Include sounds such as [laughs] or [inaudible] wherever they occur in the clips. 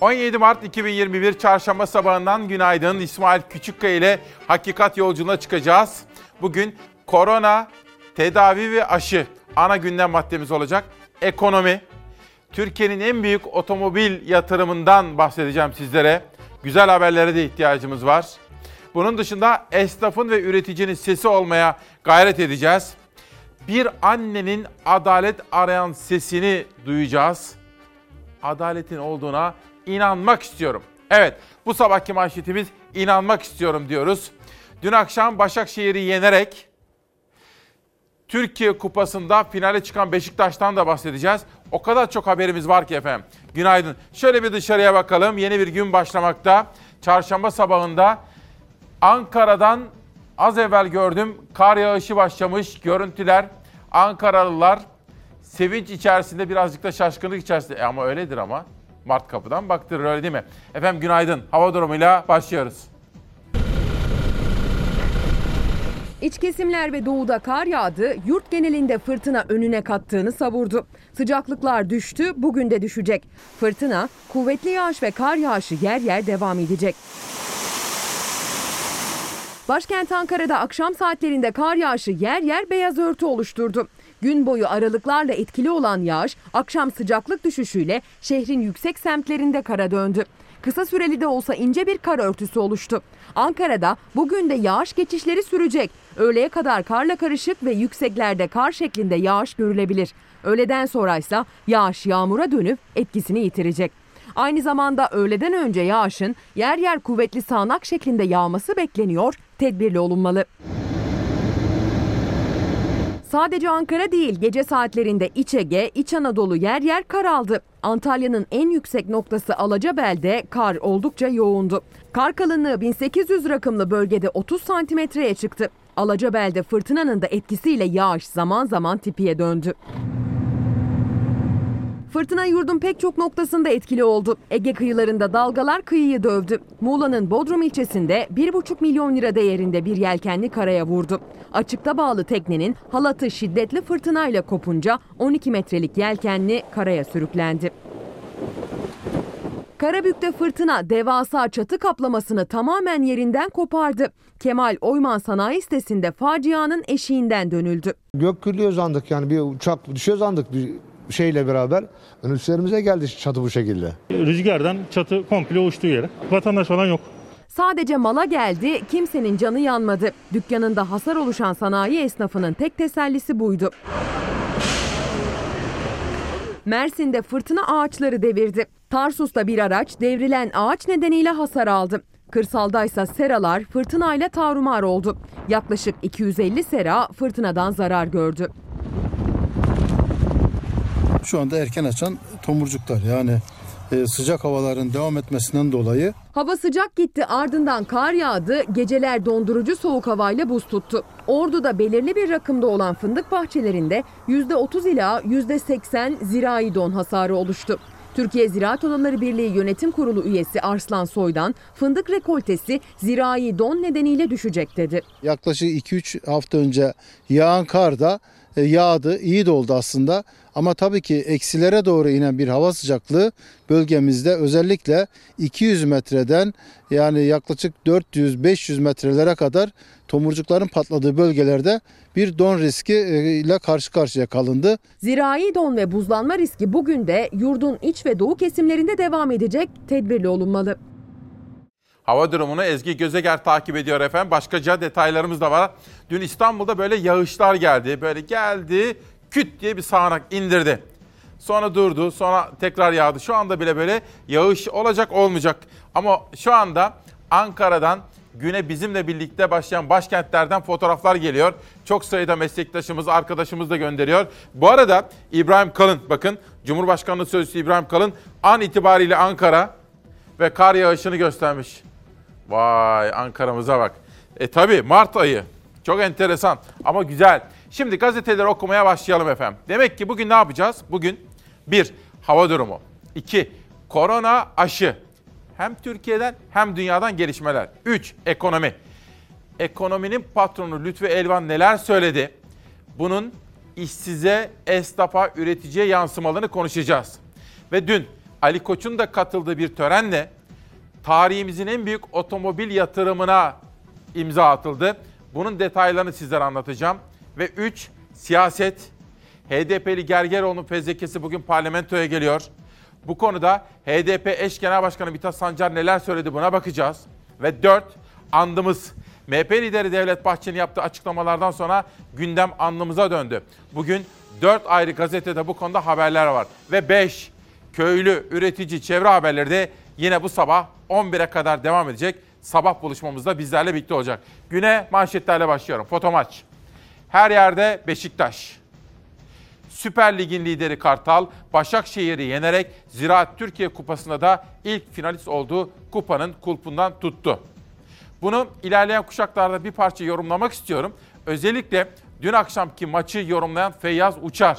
17 Mart 2021 Çarşamba sabahından günaydın. İsmail Küçükkaya ile Hakikat Yolculuğuna çıkacağız. Bugün korona, tedavi ve aşı ana gündem maddemiz olacak. Ekonomi, Türkiye'nin en büyük otomobil yatırımından bahsedeceğim sizlere. Güzel haberlere de ihtiyacımız var. Bunun dışında esnafın ve üreticinin sesi olmaya gayret edeceğiz. Bir annenin adalet arayan sesini duyacağız. Adaletin olduğuna inanmak istiyorum. Evet, bu sabahki manşetimiz inanmak istiyorum diyoruz. Dün akşam Başakşehir'i yenerek Türkiye Kupası'nda finale çıkan Beşiktaş'tan da bahsedeceğiz. O kadar çok haberimiz var ki efendim. Günaydın. Şöyle bir dışarıya bakalım. Yeni bir gün başlamakta. Çarşamba sabahında Ankara'dan az evvel gördüm kar yağışı başlamış. Görüntüler Ankaralılar sevinç içerisinde birazcık da şaşkınlık içerisinde. E ama öyledir ama. Mart kapıdan baktırır öyle değil mi? Efendim günaydın. Hava durumuyla başlıyoruz. İç kesimler ve doğuda kar yağdı, yurt genelinde fırtına önüne kattığını savurdu. Sıcaklıklar düştü, bugün de düşecek. Fırtına, kuvvetli yağış ve kar yağışı yer yer devam edecek. Başkent Ankara'da akşam saatlerinde kar yağışı yer yer beyaz örtü oluşturdu. Gün boyu aralıklarla etkili olan yağış akşam sıcaklık düşüşüyle şehrin yüksek semtlerinde kara döndü. Kısa süreli de olsa ince bir kar örtüsü oluştu. Ankara'da bugün de yağış geçişleri sürecek. Öğleye kadar karla karışık ve yükseklerde kar şeklinde yağış görülebilir. Öğleden sonra ise yağış yağmura dönüp etkisini yitirecek. Aynı zamanda öğleden önce yağışın yer yer kuvvetli sağanak şeklinde yağması bekleniyor, tedbirli olunmalı. Sadece Ankara değil gece saatlerinde İç Ege, İç Anadolu yer yer kar aldı. Antalya'nın en yüksek noktası Alacabel'de kar oldukça yoğundu. Kar kalınlığı 1800 rakımlı bölgede 30 santimetreye çıktı. Alacabel'de fırtınanın da etkisiyle yağış zaman zaman tipiye döndü. Fırtına yurdun pek çok noktasında etkili oldu. Ege kıyılarında dalgalar kıyıyı dövdü. Muğla'nın Bodrum ilçesinde 1,5 milyon lira değerinde bir yelkenli karaya vurdu. Açıkta bağlı teknenin halatı şiddetli fırtınayla kopunca 12 metrelik yelkenli karaya sürüklendi. Karabük'te fırtına devasa çatı kaplamasını tamamen yerinden kopardı. Kemal Oyman Sanayi sitesinde facianın eşiğinden dönüldü. Gök gürlüyor zandık yani bir uçak düşüyor zandık bir şeyle beraber. Önümüzlerimize geldi çatı bu şekilde. Rüzgardan çatı komple uçtuğu yere. Vatandaş falan yok. Sadece mala geldi, kimsenin canı yanmadı. Dükkanında hasar oluşan sanayi esnafının tek tesellisi buydu. Mersin'de fırtına ağaçları devirdi. Tarsus'ta bir araç devrilen ağaç nedeniyle hasar aldı. Kırsaldaysa seralar fırtınayla tarumar oldu. Yaklaşık 250 sera fırtınadan zarar gördü. Şu anda erken açan tomurcuklar yani e, sıcak havaların devam etmesinden dolayı Hava sıcak gitti ardından kar yağdı, geceler dondurucu soğuk havayla buz tuttu. Ordu'da belirli bir rakımda olan fındık bahçelerinde %30 ila %80 zirai don hasarı oluştu. Türkiye Ziraat Odaları Birliği Yönetim Kurulu üyesi Arslan Soydan, fındık rekoltesi zirai don nedeniyle düşecek dedi. yaklaşık 2-3 hafta önce yağan kar da e, yağdı, iyi de oldu aslında. Ama tabii ki eksilere doğru inen bir hava sıcaklığı bölgemizde özellikle 200 metreden yani yaklaşık 400-500 metrelere kadar tomurcukların patladığı bölgelerde bir don riski e, ile karşı karşıya kalındı. Zirai don ve buzlanma riski bugün de yurdun iç ve doğu kesimlerinde devam edecek, tedbirli olunmalı. Hava durumunu Ezgi Gözeger takip ediyor efendim. Başkaca detaylarımız da var. Dün İstanbul'da böyle yağışlar geldi. Böyle geldi, küt diye bir sağanak indirdi. Sonra durdu, sonra tekrar yağdı. Şu anda bile böyle yağış olacak olmayacak. Ama şu anda Ankara'dan güne bizimle birlikte başlayan başkentlerden fotoğraflar geliyor. Çok sayıda meslektaşımız, arkadaşımız da gönderiyor. Bu arada İbrahim Kalın, bakın Cumhurbaşkanlığı Sözcüsü İbrahim Kalın an itibariyle Ankara ve kar yağışını göstermiş. Vay Ankara'mıza bak. E tabi Mart ayı. Çok enteresan ama güzel. Şimdi gazeteleri okumaya başlayalım efendim. Demek ki bugün ne yapacağız? Bugün bir hava durumu. iki korona aşı. Hem Türkiye'den hem dünyadan gelişmeler. Üç ekonomi. Ekonominin patronu Lütfü Elvan neler söyledi? Bunun işsize, esnafa, üreticiye yansımalarını konuşacağız. Ve dün Ali Koç'un da katıldığı bir törenle tarihimizin en büyük otomobil yatırımına imza atıldı. Bunun detaylarını sizlere anlatacağım. Ve 3. Siyaset. HDP'li Gergeroğlu'nun fezlekesi bugün parlamentoya geliyor. Bu konuda HDP eş genel başkanı Mithat Sancar neler söyledi buna bakacağız. Ve 4. Andımız. MHP lideri Devlet Bahçeli'nin yaptığı açıklamalardan sonra gündem andımıza döndü. Bugün 4 ayrı gazetede bu konuda haberler var. Ve 5. Köylü, üretici, çevre haberleri de yine bu sabah 11'e kadar devam edecek. Sabah buluşmamızda bizlerle birlikte olacak. Güne manşetlerle başlıyorum. Foto maç. Her yerde Beşiktaş. Süper Lig'in lideri Kartal, Başakşehir'i yenerek Ziraat Türkiye Kupası'nda da ilk finalist olduğu kupanın kulpundan tuttu. Bunu ilerleyen kuşaklarda bir parça yorumlamak istiyorum. Özellikle dün akşamki maçı yorumlayan Feyyaz Uçar.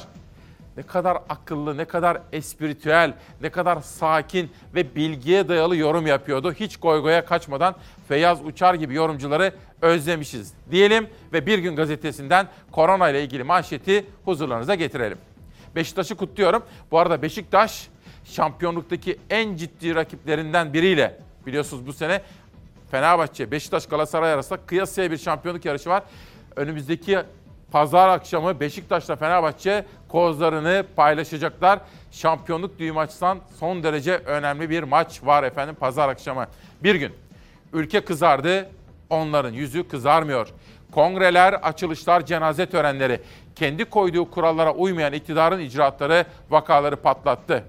Ne kadar akıllı, ne kadar espritüel, ne kadar sakin ve bilgiye dayalı yorum yapıyordu. Hiç goygoya kaçmadan Feyyaz Uçar gibi yorumcuları özlemişiz diyelim ve Bir Gün Gazetesi'nden korona ile ilgili manşeti huzurlarınıza getirelim. Beşiktaş'ı kutluyorum. Bu arada Beşiktaş şampiyonluktaki en ciddi rakiplerinden biriyle biliyorsunuz bu sene Fenerbahçe, Beşiktaş, Galatasaray arasında kıyasıya bir şampiyonluk yarışı var. Önümüzdeki pazar akşamı Beşiktaş'la Fenerbahçe kozlarını paylaşacaklar. Şampiyonluk düğümü açısından son derece önemli bir maç var efendim pazar akşamı. Bir gün ülke kızardı, onların yüzü kızarmıyor. Kongreler, açılışlar, cenaze törenleri, kendi koyduğu kurallara uymayan iktidarın icraatları vakaları patlattı.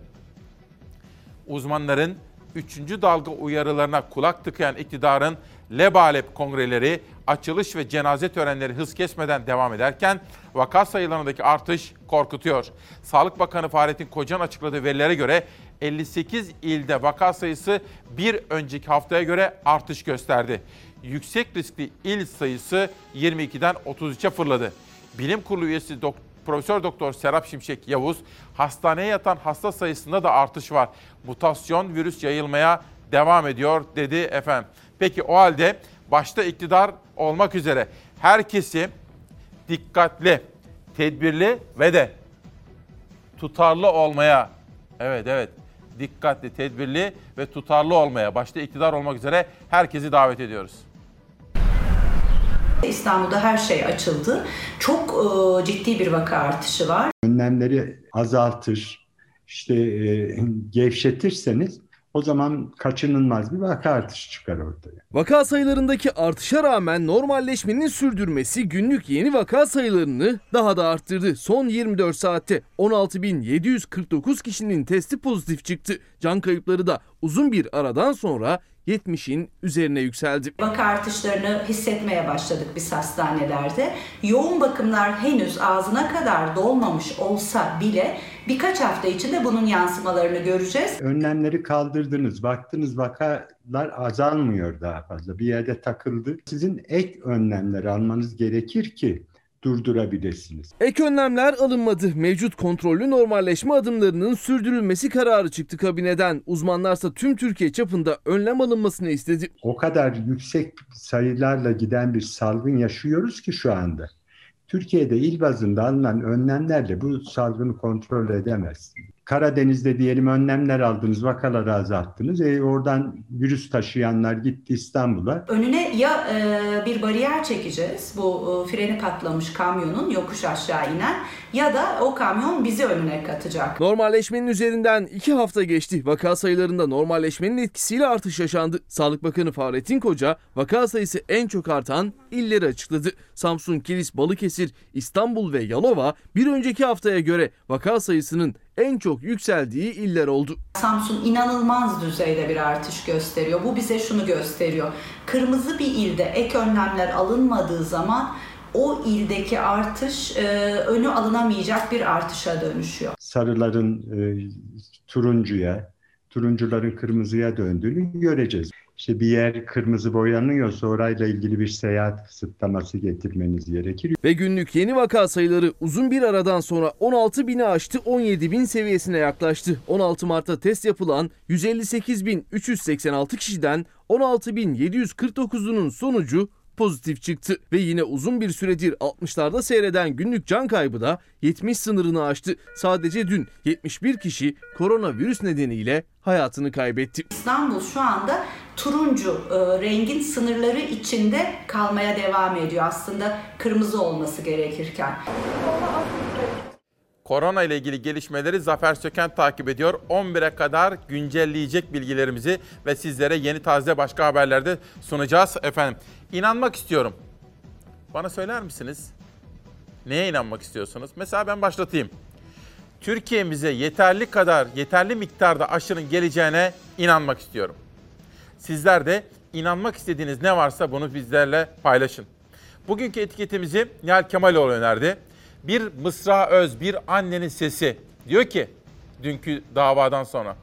Uzmanların 3. dalga uyarılarına kulak tıkayan iktidarın lebalep kongreleri, açılış ve cenaze törenleri hız kesmeden devam ederken vaka sayılarındaki artış korkutuyor. Sağlık Bakanı Fahrettin Kocan açıkladığı verilere göre 58 ilde vaka sayısı bir önceki haftaya göre artış gösterdi. Yüksek riskli il sayısı 22'den 33'e fırladı. Bilim Kurulu üyesi Dok- Profesör Doktor Serap Şimşek Yavuz, hastaneye yatan hasta sayısında da artış var. Mutasyon virüs yayılmaya devam ediyor dedi efendim. Peki o halde başta iktidar olmak üzere herkesi dikkatli, tedbirli ve de tutarlı olmaya evet evet dikkatli, tedbirli ve tutarlı olmaya başta iktidar olmak üzere herkesi davet ediyoruz. İstanbul'da her şey açıldı. Çok e, ciddi bir vaka artışı var. önlemleri azaltır, işte e, gevşetirseniz o zaman kaçınılmaz bir vaka artışı çıkar ortaya. Vaka sayılarındaki artışa rağmen normalleşmenin sürdürmesi günlük yeni vaka sayılarını daha da arttırdı. Son 24 saatte 16.749 kişinin testi pozitif çıktı. Can kayıpları da uzun bir aradan sonra 70'in üzerine yükseldi. Vaka artışlarını hissetmeye başladık biz hastanelerde. Yoğun bakımlar henüz ağzına kadar dolmamış olsa bile birkaç hafta içinde bunun yansımalarını göreceğiz. Önlemleri kaldırdınız, baktınız vakalar azalmıyor daha fazla. Bir yerde takıldı. Sizin ek önlemler almanız gerekir ki durdurabilirsiniz. Ek önlemler alınmadı. Mevcut kontrollü normalleşme adımlarının sürdürülmesi kararı çıktı kabineden. Uzmanlarsa tüm Türkiye çapında önlem alınmasını istedi. O kadar yüksek sayılarla giden bir salgın yaşıyoruz ki şu anda. Türkiye'de il bazında alınan önlemlerle bu salgını kontrol edemezsiniz. Karadeniz'de diyelim önlemler aldınız, vakaları azalttınız. E, oradan virüs taşıyanlar gitti İstanbul'a. Önüne ya e, bir bariyer çekeceğiz bu e, freni patlamış kamyonun yokuş aşağı inen ya da o kamyon bizi önüne katacak. Normalleşmenin üzerinden 2 hafta geçti. Vaka sayılarında normalleşmenin etkisiyle artış yaşandı. Sağlık Bakanı Fahrettin Koca vaka sayısı en çok artan illeri açıkladı. Samsun, Kilis, Balıkesir, İstanbul ve Yalova bir önceki haftaya göre vaka sayısının en çok yükseldiği iller oldu. Samsun inanılmaz düzeyde bir artış gösteriyor. Bu bize şunu gösteriyor. Kırmızı bir ilde ek önlemler alınmadığı zaman o ildeki artış e, önü alınamayacak bir artışa dönüşüyor. Sarıların e, turuncuya, turuncuların kırmızıya döndüğünü göreceğiz. İşte bir yer kırmızı boyanıyorsa orayla ilgili bir seyahat kısıtlaması getirmeniz gerekir. Ve günlük yeni vaka sayıları uzun bir aradan sonra 16 bini aştı 17 bin seviyesine yaklaştı. 16 Mart'ta test yapılan 158.386 kişiden 16.749'unun sonucu pozitif çıktı ve yine uzun bir süredir 60'larda seyreden günlük can kaybı da 70 sınırını aştı. Sadece dün 71 kişi koronavirüs nedeniyle hayatını kaybetti. İstanbul şu anda turuncu e, rengin sınırları içinde kalmaya devam ediyor aslında kırmızı olması gerekirken. Korona ile ilgili gelişmeleri Zafer Söken takip ediyor. 11'e kadar güncelleyecek bilgilerimizi ve sizlere yeni taze başka haberlerde sunacağız efendim. İnanmak istiyorum. Bana söyler misiniz? Neye inanmak istiyorsunuz? Mesela ben başlatayım. Türkiye'mize yeterli kadar, yeterli miktarda aşının geleceğine inanmak istiyorum. Sizler de inanmak istediğiniz ne varsa bunu bizlerle paylaşın. Bugünkü etiketimizi Nihal Kemaloğlu önerdi. Bir Mısra Öz, bir annenin sesi. Diyor ki dünkü davadan sonra.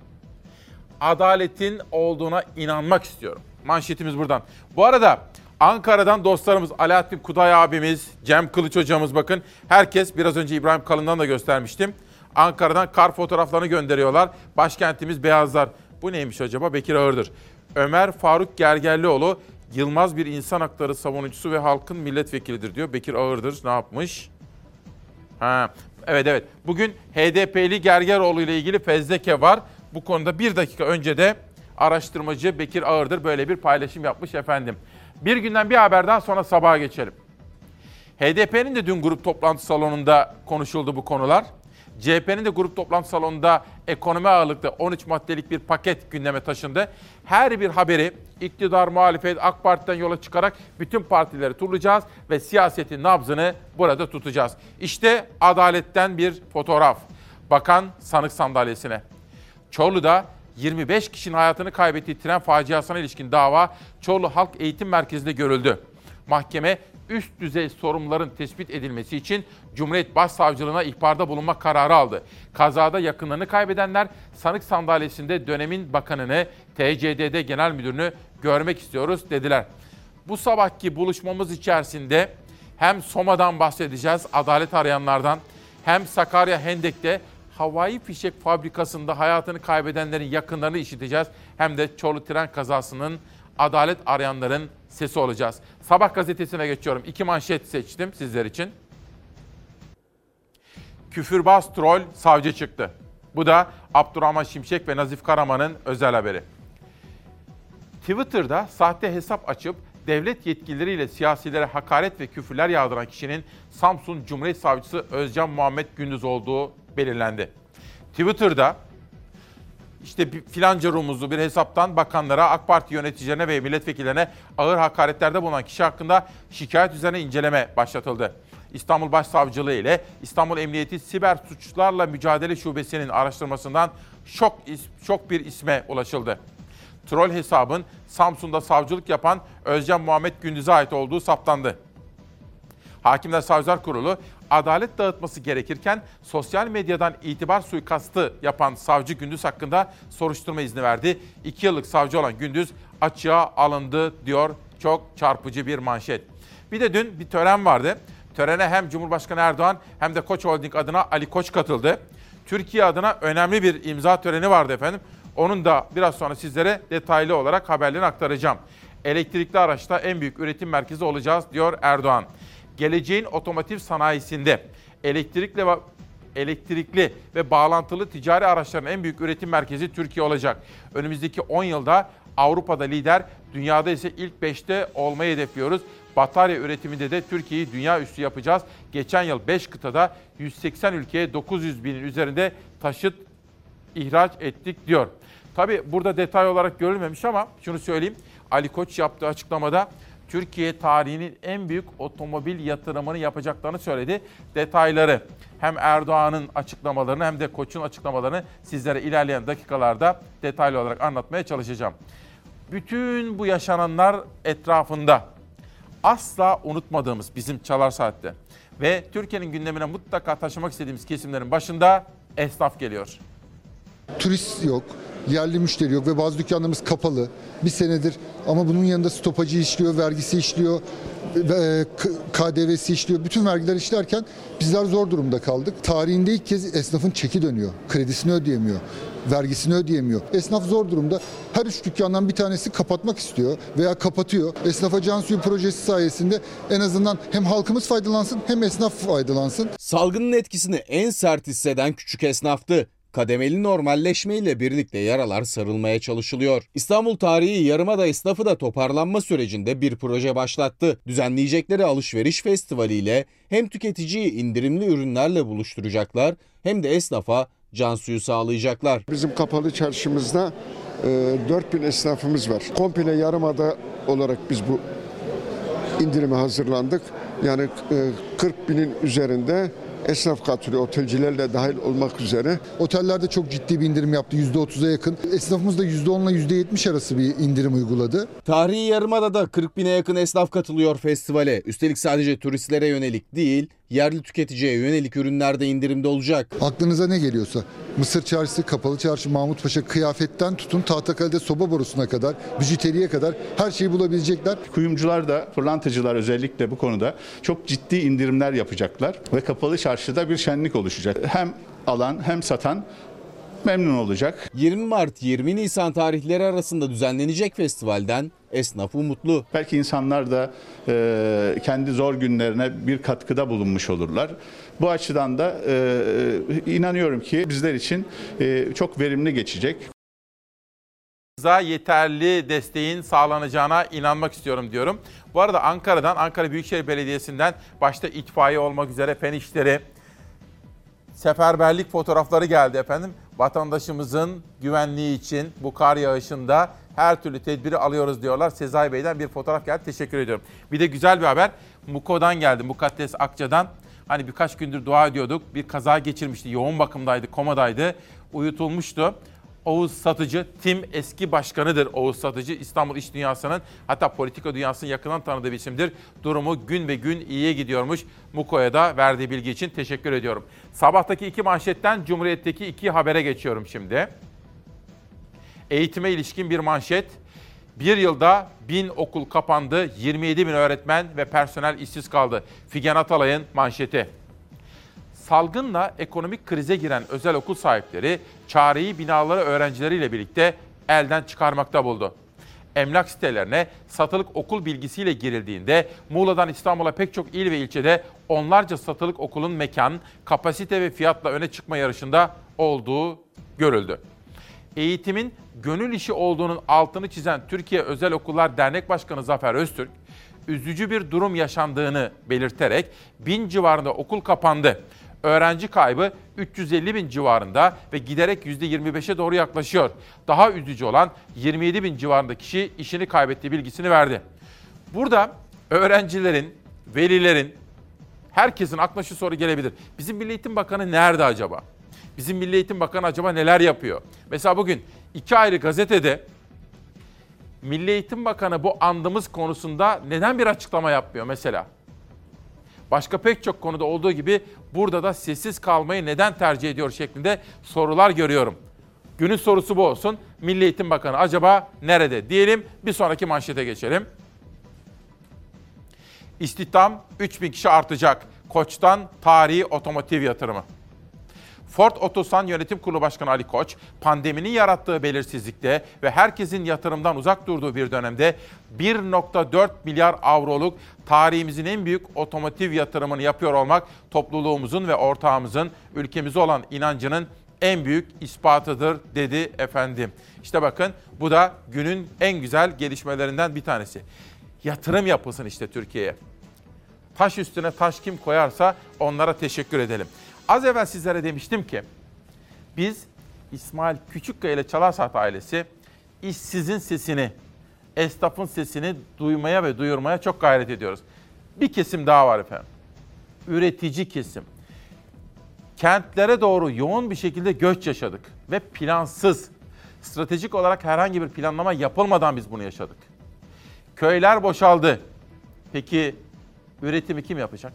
Adaletin olduğuna inanmak istiyorum. Manşetimiz buradan. Bu arada Ankara'dan dostlarımız Alaaddin Kuday abimiz, Cem Kılıç hocamız bakın. Herkes biraz önce İbrahim Kalın'dan da göstermiştim. Ankara'dan kar fotoğraflarını gönderiyorlar. Başkentimiz beyazlar. Bu neymiş acaba? Bekir Ağırdır. Ömer Faruk Gergerlioğlu Yılmaz bir insan hakları savunucusu ve halkın milletvekilidir diyor. Bekir Ağırdır ne yapmış? Ha, evet evet. Bugün HDP'li Gergeroğlu ile ilgili fezleke var. Bu konuda bir dakika önce de araştırmacı Bekir Ağırdır böyle bir paylaşım yapmış efendim. Bir günden bir haber sonra sabaha geçelim. HDP'nin de dün grup toplantı salonunda konuşuldu bu konular. CHP'nin de grup toplantı salonunda ekonomi ağırlıklı 13 maddelik bir paket gündeme taşındı. Her bir haberi iktidar, muhalefet, AK Parti'den yola çıkarak bütün partileri turlayacağız ve siyasetin nabzını burada tutacağız. İşte adaletten bir fotoğraf. Bakan sanık sandalyesine. Çorlu'da 25 kişinin hayatını kaybettiği tren faciasına ilişkin dava Çorlu Halk Eğitim Merkezi'nde görüldü. Mahkeme üst düzey sorumluların tespit edilmesi için Cumhuriyet Başsavcılığına ihbarda bulunma kararı aldı. Kazada yakınlarını kaybedenler sanık sandalyesinde dönemin bakanını, TCDD Genel Müdürünü görmek istiyoruz dediler. Bu sabahki buluşmamız içerisinde hem Soma'dan bahsedeceğiz, adalet arayanlardan, hem Sakarya Hendek'te havai fişek fabrikasında hayatını kaybedenlerin yakınlarını işiteceğiz. Hem de Çorlu tren kazasının adalet arayanların sesi olacağız. Sabah gazetesine geçiyorum. İki manşet seçtim sizler için. Küfürbaz troll savcı çıktı. Bu da Abdurrahman Şimşek ve Nazif Karaman'ın özel haberi. Twitter'da sahte hesap açıp devlet yetkilileriyle siyasilere hakaret ve küfürler yağdıran kişinin Samsun Cumhuriyet Savcısı Özcan Muhammed Gündüz olduğu belirlendi. Twitter'da işte filanca rumuzlu bir hesaptan bakanlara, AK Parti yöneticilerine ve milletvekillerine ağır hakaretlerde bulunan kişi hakkında şikayet üzerine inceleme başlatıldı. İstanbul Başsavcılığı ile İstanbul Emniyeti Siber Suçlarla Mücadele Şubesi'nin araştırmasından şok, şok bir isme ulaşıldı. Troll hesabın Samsun'da savcılık yapan Özcan Muhammed Gündüz'e ait olduğu saptandı. Hakimler Savcılar Kurulu adalet dağıtması gerekirken sosyal medyadan itibar suikastı yapan savcı Gündüz hakkında soruşturma izni verdi. İki yıllık savcı olan Gündüz açığa alındı diyor çok çarpıcı bir manşet. Bir de dün bir tören vardı. Törene hem Cumhurbaşkanı Erdoğan hem de Koç Holding adına Ali Koç katıldı. Türkiye adına önemli bir imza töreni vardı efendim. Onun da biraz sonra sizlere detaylı olarak haberlerini aktaracağım. Elektrikli araçta en büyük üretim merkezi olacağız diyor Erdoğan geleceğin otomotiv sanayisinde elektrikli ve elektrikli ve bağlantılı ticari araçların en büyük üretim merkezi Türkiye olacak. Önümüzdeki 10 yılda Avrupa'da lider, dünyada ise ilk 5'te olmayı hedefliyoruz. Batarya üretiminde de Türkiye'yi dünya üstü yapacağız. Geçen yıl 5 kıtada 180 ülkeye 900 binin üzerinde taşıt ihraç ettik diyor. Tabi burada detay olarak görülmemiş ama şunu söyleyeyim. Ali Koç yaptığı açıklamada Türkiye tarihinin en büyük otomobil yatırımını yapacaklarını söyledi. Detayları hem Erdoğan'ın açıklamalarını hem de Koç'un açıklamalarını sizlere ilerleyen dakikalarda detaylı olarak anlatmaya çalışacağım. Bütün bu yaşananlar etrafında asla unutmadığımız bizim Çalar Saat'te ve Türkiye'nin gündemine mutlaka taşımak istediğimiz kesimlerin başında esnaf geliyor. Turist yok, yerli müşteri yok ve bazı dükkanlarımız kapalı. Bir senedir ama bunun yanında stopajı işliyor, vergisi işliyor, ve KDV'si işliyor. Bütün vergiler işlerken bizler zor durumda kaldık. Tarihinde ilk kez esnafın çeki dönüyor. Kredisini ödeyemiyor. vergisini ödeyemiyor. Esnaf zor durumda. Her üç dükkandan bir tanesi kapatmak istiyor veya kapatıyor. Esnafa can suyu projesi sayesinde en azından hem halkımız faydalansın hem esnaf faydalansın. Salgının etkisini en sert hisseden küçük esnaftı. Kademeli normalleşmeyle birlikte yaralar sarılmaya çalışılıyor. İstanbul Tarihi Yarımada esnafı da toparlanma sürecinde bir proje başlattı. Düzenleyecekleri alışveriş festivali ile hem tüketiciyi indirimli ürünlerle buluşturacaklar hem de esnafa can suyu sağlayacaklar. Bizim kapalı çarşımızda e, 4000 esnafımız var. Komple yarımada olarak biz bu indirime hazırlandık. Yani e, 40 binin üzerinde esnaf katılıyor, otelcilerle dahil olmak üzere. Otellerde çok ciddi bir indirim yaptı. %30'a yakın. Esnafımız da %10 ile %70 arası bir indirim uyguladı. Tarihi Yarımada'da 40 bine yakın esnaf katılıyor festivale. Üstelik sadece turistlere yönelik değil, yerli tüketiciye yönelik ürünler de indirimde olacak. Aklınıza ne geliyorsa Mısır Çarşısı, Kapalı Çarşı, Mahmut Paşa kıyafetten tutun Tahtakale'de soba borusuna kadar, bijuteriye kadar her şeyi bulabilecekler. Kuyumcular da, pırlantacılar özellikle bu konuda çok ciddi indirimler yapacaklar ve kapalı çarşıda bir şenlik oluşacak. Hem alan hem satan memnun olacak. 20 Mart 20 Nisan tarihleri arasında düzenlenecek festivalden esnaf umutlu. Belki insanlar da e, kendi zor günlerine bir katkıda bulunmuş olurlar. Bu açıdan da e, inanıyorum ki bizler için e, çok verimli geçecek. Za yeterli desteğin sağlanacağına inanmak istiyorum diyorum. Bu arada Ankara'dan, Ankara Büyükşehir Belediyesi'nden başta itfaiye olmak üzere fen işleri, seferberlik fotoğrafları geldi efendim. Vatandaşımızın güvenliği için bu kar yağışında her türlü tedbiri alıyoruz diyorlar. Sezai Bey'den bir fotoğraf geldi. Teşekkür ediyorum. Bir de güzel bir haber. Muko'dan geldi. Mukaddes Akça'dan. Hani birkaç gündür dua ediyorduk. Bir kaza geçirmişti. Yoğun bakımdaydı, komadaydı. Uyutulmuştu. Oğuz Satıcı, Tim eski başkanıdır Oğuz Satıcı. İstanbul İş Dünyası'nın hatta politika dünyasının yakından tanıdığı bir isimdir. Durumu gün ve gün iyiye gidiyormuş. Muko'ya da verdiği bilgi için teşekkür ediyorum. Sabahtaki iki manşetten Cumhuriyet'teki iki habere geçiyorum şimdi. Eğitime ilişkin bir manşet. Bir yılda bin okul kapandı, 27 bin öğretmen ve personel işsiz kaldı. Figen Atalay'ın manşeti. Salgınla ekonomik krize giren özel okul sahipleri çareyi binaları öğrencileriyle birlikte elden çıkarmakta buldu. Emlak sitelerine satılık okul bilgisiyle girildiğinde Muğla'dan İstanbul'a pek çok il ve ilçede onlarca satılık okulun mekan, kapasite ve fiyatla öne çıkma yarışında olduğu görüldü. Eğitimin gönül işi olduğunun altını çizen Türkiye Özel Okullar Dernek Başkanı Zafer Öztürk, üzücü bir durum yaşandığını belirterek bin civarında okul kapandı. Öğrenci kaybı 350 bin civarında ve giderek %25'e doğru yaklaşıyor. Daha üzücü olan 27 bin civarında kişi işini kaybettiği bilgisini verdi. Burada öğrencilerin, velilerin, herkesin aklına şu soru gelebilir. Bizim Milli Eğitim Bakanı nerede acaba? Bizim Milli Eğitim Bakanı acaba neler yapıyor? Mesela bugün iki ayrı gazetede Milli Eğitim Bakanı bu andımız konusunda neden bir açıklama yapmıyor mesela? Başka pek çok konuda olduğu gibi burada da sessiz kalmayı neden tercih ediyor şeklinde sorular görüyorum. Günün sorusu bu olsun. Milli Eğitim Bakanı acaba nerede? Diyelim bir sonraki manşete geçelim. İstihdam 3000 kişi artacak. Koç'tan tarihi otomotiv yatırımı. Ford Otosan Yönetim Kurulu Başkanı Ali Koç, pandeminin yarattığı belirsizlikte ve herkesin yatırımdan uzak durduğu bir dönemde 1.4 milyar avroluk tarihimizin en büyük otomotiv yatırımını yapıyor olmak topluluğumuzun ve ortağımızın ülkemize olan inancının en büyük ispatıdır dedi efendim. İşte bakın bu da günün en güzel gelişmelerinden bir tanesi. Yatırım yapılsın işte Türkiye'ye. Taş üstüne taş kim koyarsa onlara teşekkür edelim. Az evvel sizlere demiştim ki biz İsmail Küçükkaya ile Çalarsaat ailesi işsizin sesini, esnafın sesini duymaya ve duyurmaya çok gayret ediyoruz. Bir kesim daha var efendim. Üretici kesim. Kentlere doğru yoğun bir şekilde göç yaşadık ve plansız, stratejik olarak herhangi bir planlama yapılmadan biz bunu yaşadık. Köyler boşaldı. Peki üretimi kim yapacak?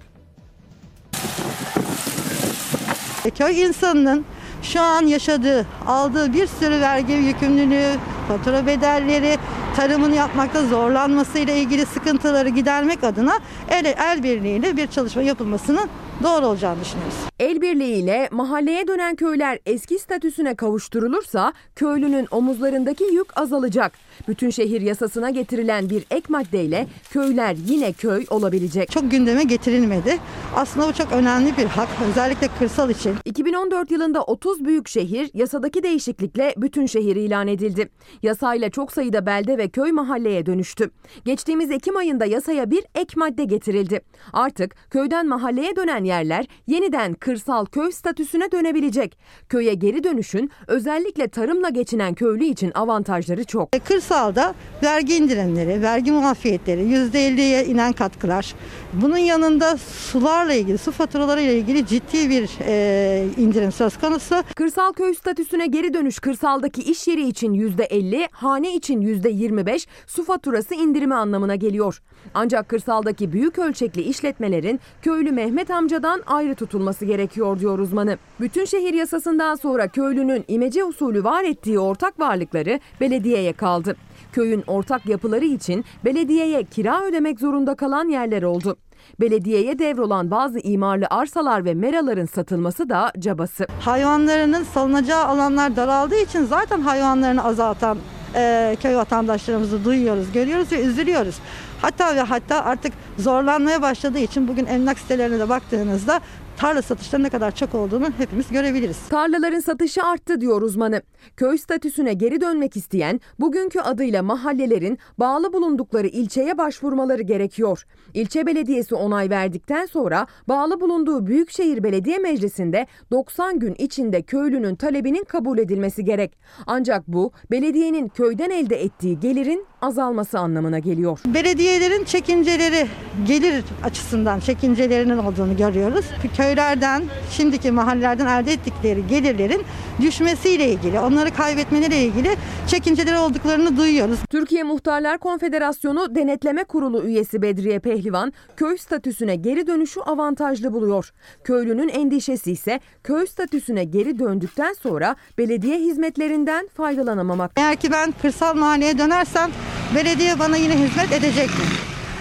Köy insanının şu an yaşadığı, aldığı bir sürü vergi yükümlülüğü, fatura bedelleri, tarımını yapmakta zorlanmasıyla ilgili sıkıntıları gidermek adına el, el birliğiyle bir çalışma yapılmasını doğru olacağını düşünüyoruz. El birliğiyle mahalleye dönen köyler eski statüsüne kavuşturulursa köylünün omuzlarındaki yük azalacak. Bütün şehir yasasına getirilen bir ek maddeyle köyler yine köy olabilecek. Çok gündeme getirilmedi. Aslında bu çok önemli bir hak özellikle kırsal için. 2014 yılında 30 büyük şehir yasadaki değişiklikle bütün şehir ilan edildi. Yasayla çok sayıda belde ve köy mahalleye dönüştü. Geçtiğimiz Ekim ayında yasaya bir ek madde getirildi. Artık köyden mahalleye dönen yerler yeniden kırsal köy statüsüne dönebilecek. Köye geri dönüşün özellikle tarımla geçinen köylü için avantajları çok. E, Kırsalda vergi indirimleri, vergi muafiyetleri, %50'ye inen katkılar. Bunun yanında sularla ilgili, su faturaları ile ilgili ciddi bir e, indirim söz konusu. Kırsal köy statüsüne geri dönüş kırsaldaki iş yeri için %50, hane için %25 su faturası indirimi anlamına geliyor. Ancak kırsaldaki büyük ölçekli işletmelerin köylü Mehmet amcadan ayrı tutulması gerekiyor diyor uzmanı. Bütün şehir yasasından sonra köylünün imece usulü var ettiği ortak varlıkları belediyeye kaldı. Köyün ortak yapıları için belediyeye kira ödemek zorunda kalan yerler oldu. Belediyeye devrolan bazı imarlı arsalar ve meraların satılması da cabası. Hayvanlarının salınacağı alanlar daraldığı için zaten hayvanlarını azaltan e, köy vatandaşlarımızı duyuyoruz, görüyoruz ve üzülüyoruz. Hatta ve hatta artık zorlanmaya başladığı için bugün emlak sitelerine de baktığınızda tarla satışları ne kadar çok olduğunu hepimiz görebiliriz. Tarlaların satışı arttı diyor uzmanı. Köy statüsüne geri dönmek isteyen bugünkü adıyla mahallelerin bağlı bulundukları ilçeye başvurmaları gerekiyor. İlçe belediyesi onay verdikten sonra bağlı bulunduğu Büyükşehir Belediye Meclisi'nde 90 gün içinde köylünün talebinin kabul edilmesi gerek. Ancak bu belediyenin köyden elde ettiği gelirin azalması anlamına geliyor. Belediyelerin çekinceleri gelir açısından çekincelerinin olduğunu görüyoruz. Köylerden, şimdiki mahallelerden elde ettikleri gelirlerin düşmesiyle ilgili, onları kaybetmeleriyle ilgili çekinceleri olduklarını duyuyoruz. Türkiye Muhtarlar Konfederasyonu Denetleme Kurulu üyesi Bedriye Pehlivan köy statüsüne geri dönüşü avantajlı buluyor. Köylünün endişesi ise köy statüsüne geri döndükten sonra belediye hizmetlerinden faydalanamamak. Eğer ki ben kırsal mahalleye dönersem belediye bana yine hizmet edecek mi?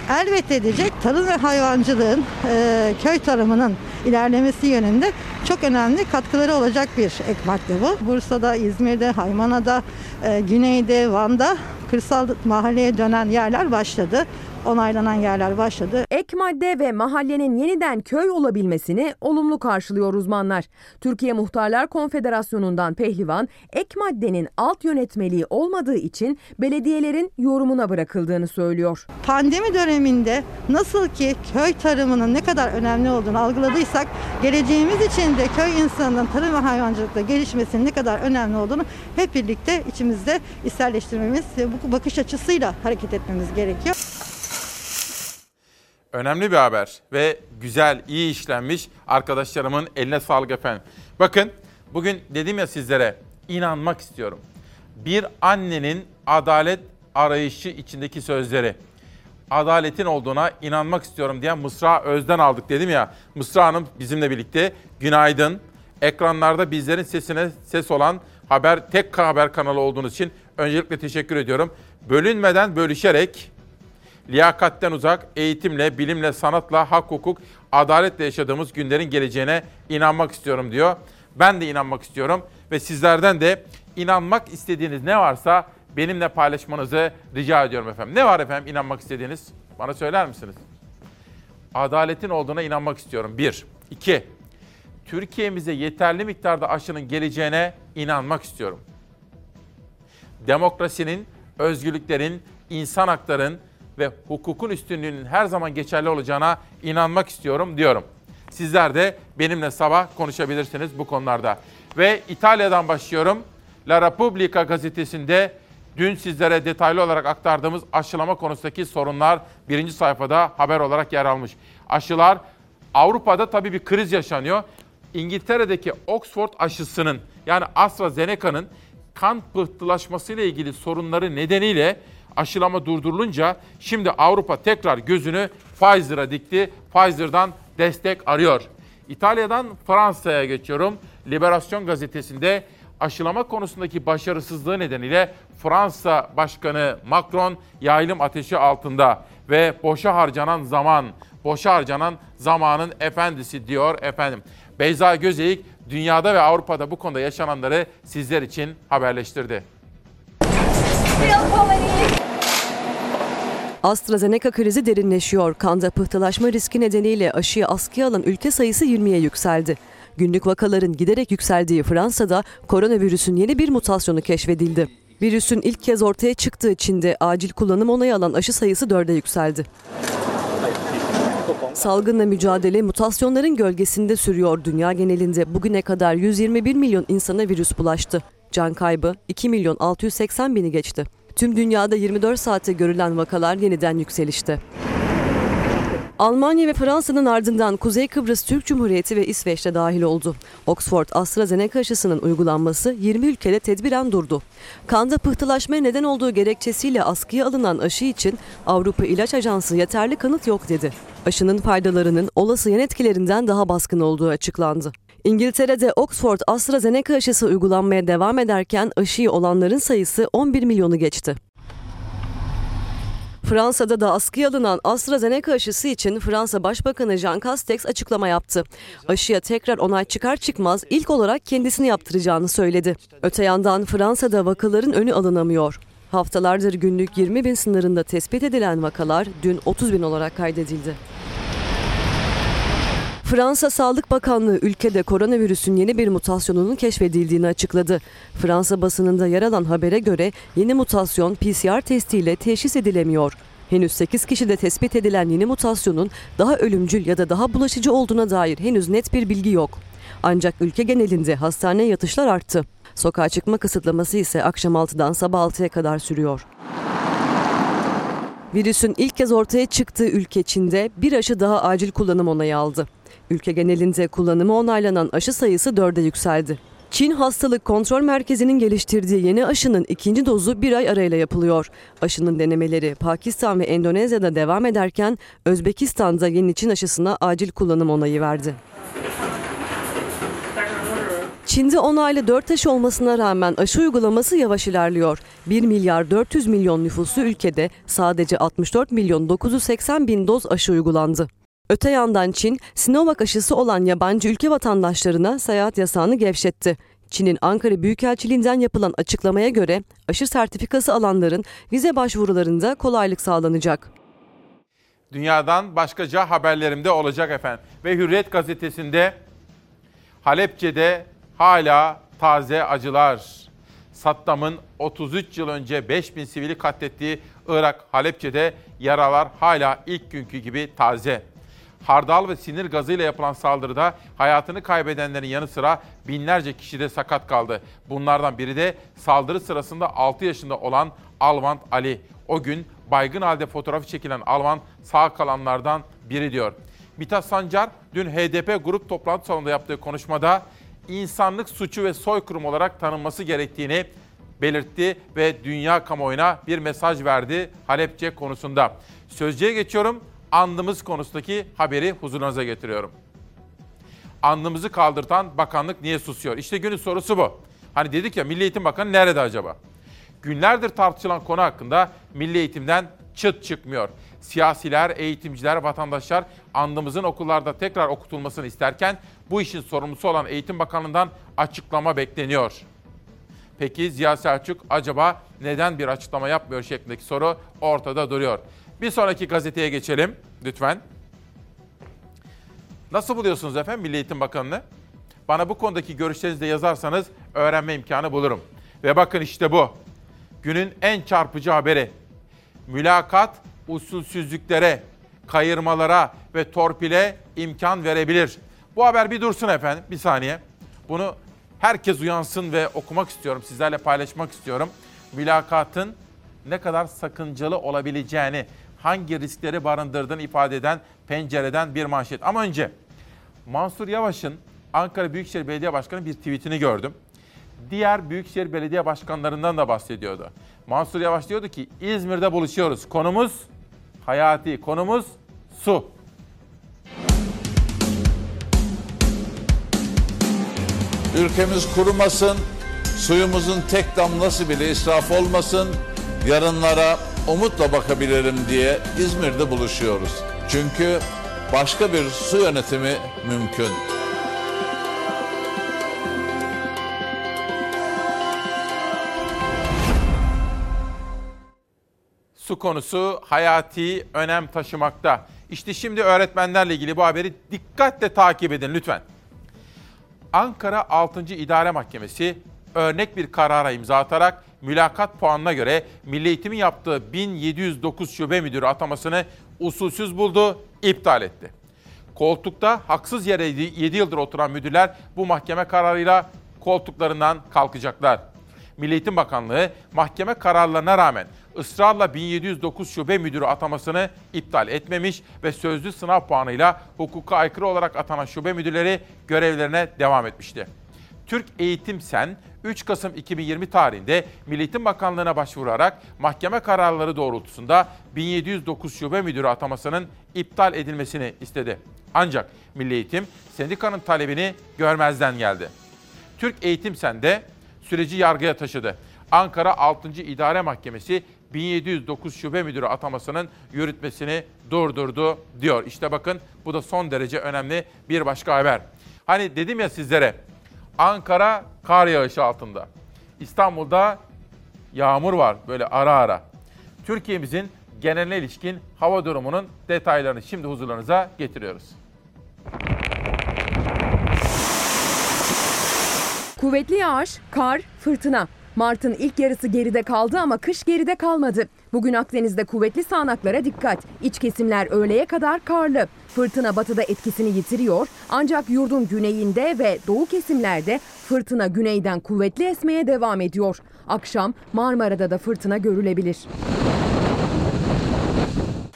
Elbette edecek. Tarım ve hayvancılığın, e, köy tarımının ilerlemesi yönünde çok önemli katkıları olacak bir ek madde bu. Bursa'da, İzmir'de, Haymana'da, e, Güney'de, Van'da kırsal mahalleye dönen yerler başladı. Onaylanan yerler başladı. Ek madde ve mahallenin yeniden köy olabilmesini olumlu karşılıyor uzmanlar. Türkiye Muhtarlar Konfederasyonu'ndan Pehlivan, ek maddenin alt yönetmeliği olmadığı için belediyelerin yorumuna bırakıldığını söylüyor. Pandemi döneminde nasıl ki köy tarımının ne kadar önemli olduğunu algıladıysak geleceğimiz için de köy insanının tarım ve hayvancılıkta gelişmesinin ne kadar önemli olduğunu hep birlikte içimizde içselleştirmemiz ve bu bakış açısıyla hareket etmemiz gerekiyor. Önemli bir haber ve güzel, iyi işlenmiş arkadaşlarımın eline sağlık efendim. Bakın bugün dedim ya sizlere inanmak istiyorum. Bir annenin adalet arayışı içindeki sözleri. Adaletin olduğuna inanmak istiyorum diye Mısra Özden aldık dedim ya. Mısra Hanım bizimle birlikte. Günaydın. Ekranlarda bizlerin sesine ses olan haber tek haber kanalı olduğunuz için öncelikle teşekkür ediyorum. Bölünmeden bölüşerek liyakatten uzak, eğitimle, bilimle, sanatla, hak, hukuk, adaletle yaşadığımız günlerin geleceğine inanmak istiyorum diyor. Ben de inanmak istiyorum ve sizlerden de inanmak istediğiniz ne varsa benimle paylaşmanızı rica ediyorum efendim. Ne var efendim inanmak istediğiniz? Bana söyler misiniz? Adaletin olduğuna inanmak istiyorum. Bir. İki. Türkiye'mize yeterli miktarda aşının geleceğine inanmak istiyorum. Demokrasinin, özgürlüklerin, insan hakların, ve hukukun üstünlüğünün her zaman geçerli olacağına inanmak istiyorum diyorum. Sizler de benimle sabah konuşabilirsiniz bu konularda. Ve İtalya'dan başlıyorum. La Repubblica gazetesinde dün sizlere detaylı olarak aktardığımız aşılama konusundaki sorunlar birinci sayfada haber olarak yer almış. Aşılar Avrupa'da tabii bir kriz yaşanıyor. İngiltere'deki Oxford aşısının yani AstraZeneca'nın kan pıhtılaşması ile ilgili sorunları nedeniyle aşılama durdurulunca şimdi Avrupa tekrar gözünü Pfizer'a dikti. Pfizer'dan destek arıyor. İtalya'dan Fransa'ya geçiyorum. Liberasyon gazetesinde aşılama konusundaki başarısızlığı nedeniyle Fransa Başkanı Macron yaylım ateşi altında. ve boşa harcanan zaman, boşa harcanan zamanın efendisi diyor efendim. Beyza Gözeyik dünyada ve Avrupa'da bu konuda yaşananları sizler için haberleştirdi. AstraZeneca krizi derinleşiyor. Kanda pıhtılaşma riski nedeniyle aşıya askıya alan ülke sayısı 20'ye yükseldi. Günlük vakaların giderek yükseldiği Fransa'da koronavirüsün yeni bir mutasyonu keşfedildi. Virüsün ilk kez ortaya çıktığı Çin'de acil kullanım onayı alan aşı sayısı 4'e yükseldi. Salgınla mücadele mutasyonların gölgesinde sürüyor dünya genelinde. Bugüne kadar 121 milyon insana virüs bulaştı. Can kaybı 2 milyon 680 bini geçti. Tüm dünyada 24 saatte görülen vakalar yeniden yükselişte. Almanya ve Fransa'nın ardından Kuzey Kıbrıs Türk Cumhuriyeti ve İsveç'te dahil oldu. Oxford AstraZeneca aşısının uygulanması 20 ülkede tedbiren durdu. Kanda pıhtılaşmaya neden olduğu gerekçesiyle askıya alınan aşı için Avrupa İlaç Ajansı yeterli kanıt yok dedi. Aşının faydalarının olası yan etkilerinden daha baskın olduğu açıklandı. İngiltere'de Oxford AstraZeneca aşısı uygulanmaya devam ederken aşıyı olanların sayısı 11 milyonu geçti. Fransa'da da askıya alınan AstraZeneca aşısı için Fransa Başbakanı Jean Castex açıklama yaptı. Aşıya tekrar onay çıkar çıkmaz ilk olarak kendisini yaptıracağını söyledi. Öte yandan Fransa'da vakaların önü alınamıyor. Haftalardır günlük 20 bin sınırında tespit edilen vakalar dün 30 bin olarak kaydedildi. Fransa Sağlık Bakanlığı ülkede koronavirüsün yeni bir mutasyonunun keşfedildiğini açıkladı. Fransa basınında yer alan habere göre yeni mutasyon PCR testiyle teşhis edilemiyor. Henüz 8 kişide tespit edilen yeni mutasyonun daha ölümcül ya da daha bulaşıcı olduğuna dair henüz net bir bilgi yok. Ancak ülke genelinde hastaneye yatışlar arttı. Sokağa çıkma kısıtlaması ise akşam 6'dan sabah 6'ya kadar sürüyor. Virüsün ilk kez ortaya çıktığı ülke Çin'de bir aşı daha acil kullanım onayı aldı. Ülke genelinde kullanımı onaylanan aşı sayısı 4'e yükseldi. Çin Hastalık Kontrol Merkezi'nin geliştirdiği yeni aşının ikinci dozu bir ay arayla yapılıyor. Aşının denemeleri Pakistan ve Endonezya'da devam ederken Özbekistan'da yeni Çin aşısına acil kullanım onayı verdi. Çin'de onaylı 4 aşı olmasına rağmen aşı uygulaması yavaş ilerliyor. 1 milyar 400 milyon nüfuslu ülkede sadece 64 milyon 980 bin doz aşı uygulandı. Öte yandan Çin, Sinovac aşısı olan yabancı ülke vatandaşlarına seyahat yasağını gevşetti. Çin'in Ankara Büyükelçiliğinden yapılan açıklamaya göre aşı sertifikası alanların vize başvurularında kolaylık sağlanacak. Dünyadan başkaca haberlerim de olacak efendim. Ve Hürriyet gazetesinde Halepçe'de hala taze acılar. Saddam'ın 33 yıl önce 5000 sivili katlettiği Irak Halepçe'de yaralar hala ilk günkü gibi taze. Hardal ve sinir gazıyla yapılan saldırıda hayatını kaybedenlerin yanı sıra binlerce kişi de sakat kaldı. Bunlardan biri de saldırı sırasında 6 yaşında olan Alvant Ali. O gün baygın halde fotoğrafı çekilen Alvant sağ kalanlardan biri diyor. Mithat Sancar dün HDP grup toplantı salonunda yaptığı konuşmada insanlık suçu ve soykırım olarak tanınması gerektiğini belirtti ve dünya kamuoyuna bir mesaj verdi Halepçe konusunda. Sözcüye geçiyorum. Andımız konusundaki haberi huzurunuza getiriyorum. Andımızı kaldırtan bakanlık niye susuyor? İşte günün sorusu bu. Hani dedik ya Milli Eğitim Bakanı nerede acaba? Günlerdir tartışılan konu hakkında Milli Eğitim'den çıt çıkmıyor. Siyasiler, eğitimciler, vatandaşlar andımızın okullarda tekrar okutulmasını isterken bu işin sorumlusu olan Eğitim Bakanlığı'ndan açıklama bekleniyor. Peki Ziya Selçuk acaba neden bir açıklama yapmıyor şeklindeki soru ortada duruyor. Bir sonraki gazeteye geçelim lütfen. Nasıl buluyorsunuz efendim Milli Eğitim Bakanı'nı? Bana bu konudaki görüşlerinizi de yazarsanız öğrenme imkanı bulurum. Ve bakın işte bu. Günün en çarpıcı haberi. Mülakat usulsüzlüklere, kayırmalara ve torpile imkan verebilir. Bu haber bir dursun efendim bir saniye. Bunu herkes uyansın ve okumak istiyorum, sizlerle paylaşmak istiyorum. Mülakatın ne kadar sakıncalı olabileceğini, hangi riskleri barındırdığını ifade eden pencereden bir manşet. Ama önce Mansur Yavaş'ın Ankara Büyükşehir Belediye Başkanı bir tweetini gördüm. Diğer Büyükşehir Belediye Başkanlarından da bahsediyordu. Mansur Yavaş diyordu ki İzmir'de buluşuyoruz. Konumuz hayati, konumuz su. Ülkemiz kurumasın, suyumuzun tek damlası bile israf olmasın, yarınlara umutla bakabilirim diye İzmir'de buluşuyoruz. Çünkü başka bir su yönetimi mümkün. Su konusu hayati önem taşımakta. İşte şimdi öğretmenlerle ilgili bu haberi dikkatle takip edin lütfen. Ankara 6. İdare Mahkemesi örnek bir karara imza atarak mülakat puanına göre Milli Eğitim'in yaptığı 1709 şube müdürü atamasını usulsüz buldu, iptal etti. Koltukta haksız yere 7 yıldır oturan müdürler bu mahkeme kararıyla koltuklarından kalkacaklar. Milli Eğitim Bakanlığı mahkeme kararlarına rağmen ısrarla 1709 şube müdürü atamasını iptal etmemiş ve sözlü sınav puanıyla hukuka aykırı olarak atanan şube müdürleri görevlerine devam etmişti. Türk Eğitim Sen 3 Kasım 2020 tarihinde Milli Eğitim Bakanlığı'na başvurarak mahkeme kararları doğrultusunda 1709 şube müdürü atamasının iptal edilmesini istedi. Ancak Milli Eğitim sendikanın talebini görmezden geldi. Türk Eğitim Sen'de süreci yargıya taşıdı. Ankara 6. İdare Mahkemesi 1709 şube müdürü atamasının yürütmesini durdurdu diyor. İşte bakın bu da son derece önemli bir başka haber. Hani dedim ya sizlere Ankara kar yağışı altında. İstanbul'da yağmur var böyle ara ara. Türkiye'mizin geneline ilişkin hava durumunun detaylarını şimdi huzurlarınıza getiriyoruz. Kuvvetli yağış, kar, fırtına. Mart'ın ilk yarısı geride kaldı ama kış geride kalmadı. Bugün Akdeniz'de kuvvetli sağanaklara dikkat. İç kesimler öğleye kadar karlı. Fırtına batıda etkisini yitiriyor ancak yurdun güneyinde ve doğu kesimlerde fırtına güneyden kuvvetli esmeye devam ediyor. Akşam Marmara'da da fırtına görülebilir.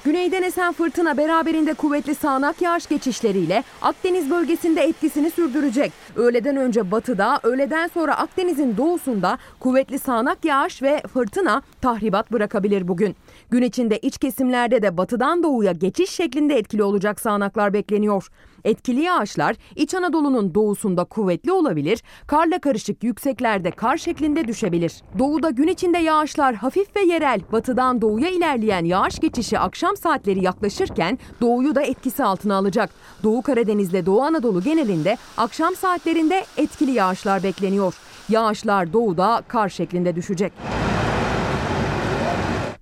Güneyden esen fırtına beraberinde kuvvetli sağanak yağış geçişleriyle Akdeniz bölgesinde etkisini sürdürecek. Öğleden önce batıda, öğleden sonra Akdeniz'in doğusunda kuvvetli sağanak yağış ve fırtına tahribat bırakabilir bugün. Gün içinde iç kesimlerde de batıdan doğuya geçiş şeklinde etkili olacak sağanaklar bekleniyor. Etkili yağışlar İç Anadolu'nun doğusunda kuvvetli olabilir, karla karışık yükseklerde kar şeklinde düşebilir. Doğuda gün içinde yağışlar hafif ve yerel, batıdan doğuya ilerleyen yağış geçişi akşam saatleri yaklaşırken doğuyu da etkisi altına alacak. Doğu Karadeniz'le Doğu Anadolu genelinde akşam saatlerinde etkili yağışlar bekleniyor. Yağışlar doğuda kar şeklinde düşecek.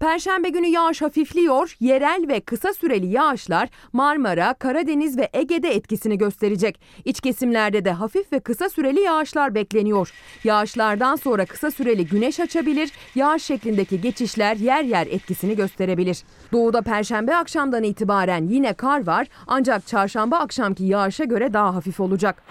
Perşembe günü yağış hafifliyor. Yerel ve kısa süreli yağışlar Marmara, Karadeniz ve Ege'de etkisini gösterecek. İç kesimlerde de hafif ve kısa süreli yağışlar bekleniyor. Yağışlardan sonra kısa süreli güneş açabilir. Yağış şeklindeki geçişler yer yer etkisini gösterebilir. Doğuda perşembe akşamdan itibaren yine kar var ancak çarşamba akşamki yağışa göre daha hafif olacak.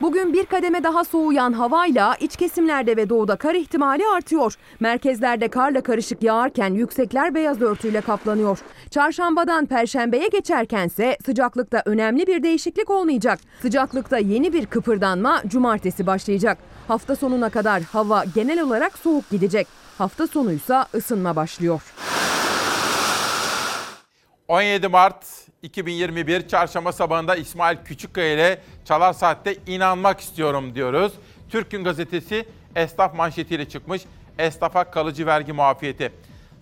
Bugün bir kademe daha soğuyan havayla iç kesimlerde ve doğuda kar ihtimali artıyor. Merkezlerde karla karışık yağarken yüksekler beyaz örtüyle kaplanıyor. Çarşambadan perşembeye geçerkense sıcaklıkta önemli bir değişiklik olmayacak. Sıcaklıkta yeni bir kıpırdanma cumartesi başlayacak. Hafta sonuna kadar hava genel olarak soğuk gidecek. Hafta sonuysa ısınma başlıyor. 17 Mart 2021 Çarşamba sabahında İsmail Küçükkaya ile Çalar Saat'te inanmak istiyorum diyoruz. Türk Gün Gazetesi esnaf manşetiyle çıkmış. Esnafa kalıcı vergi muafiyeti.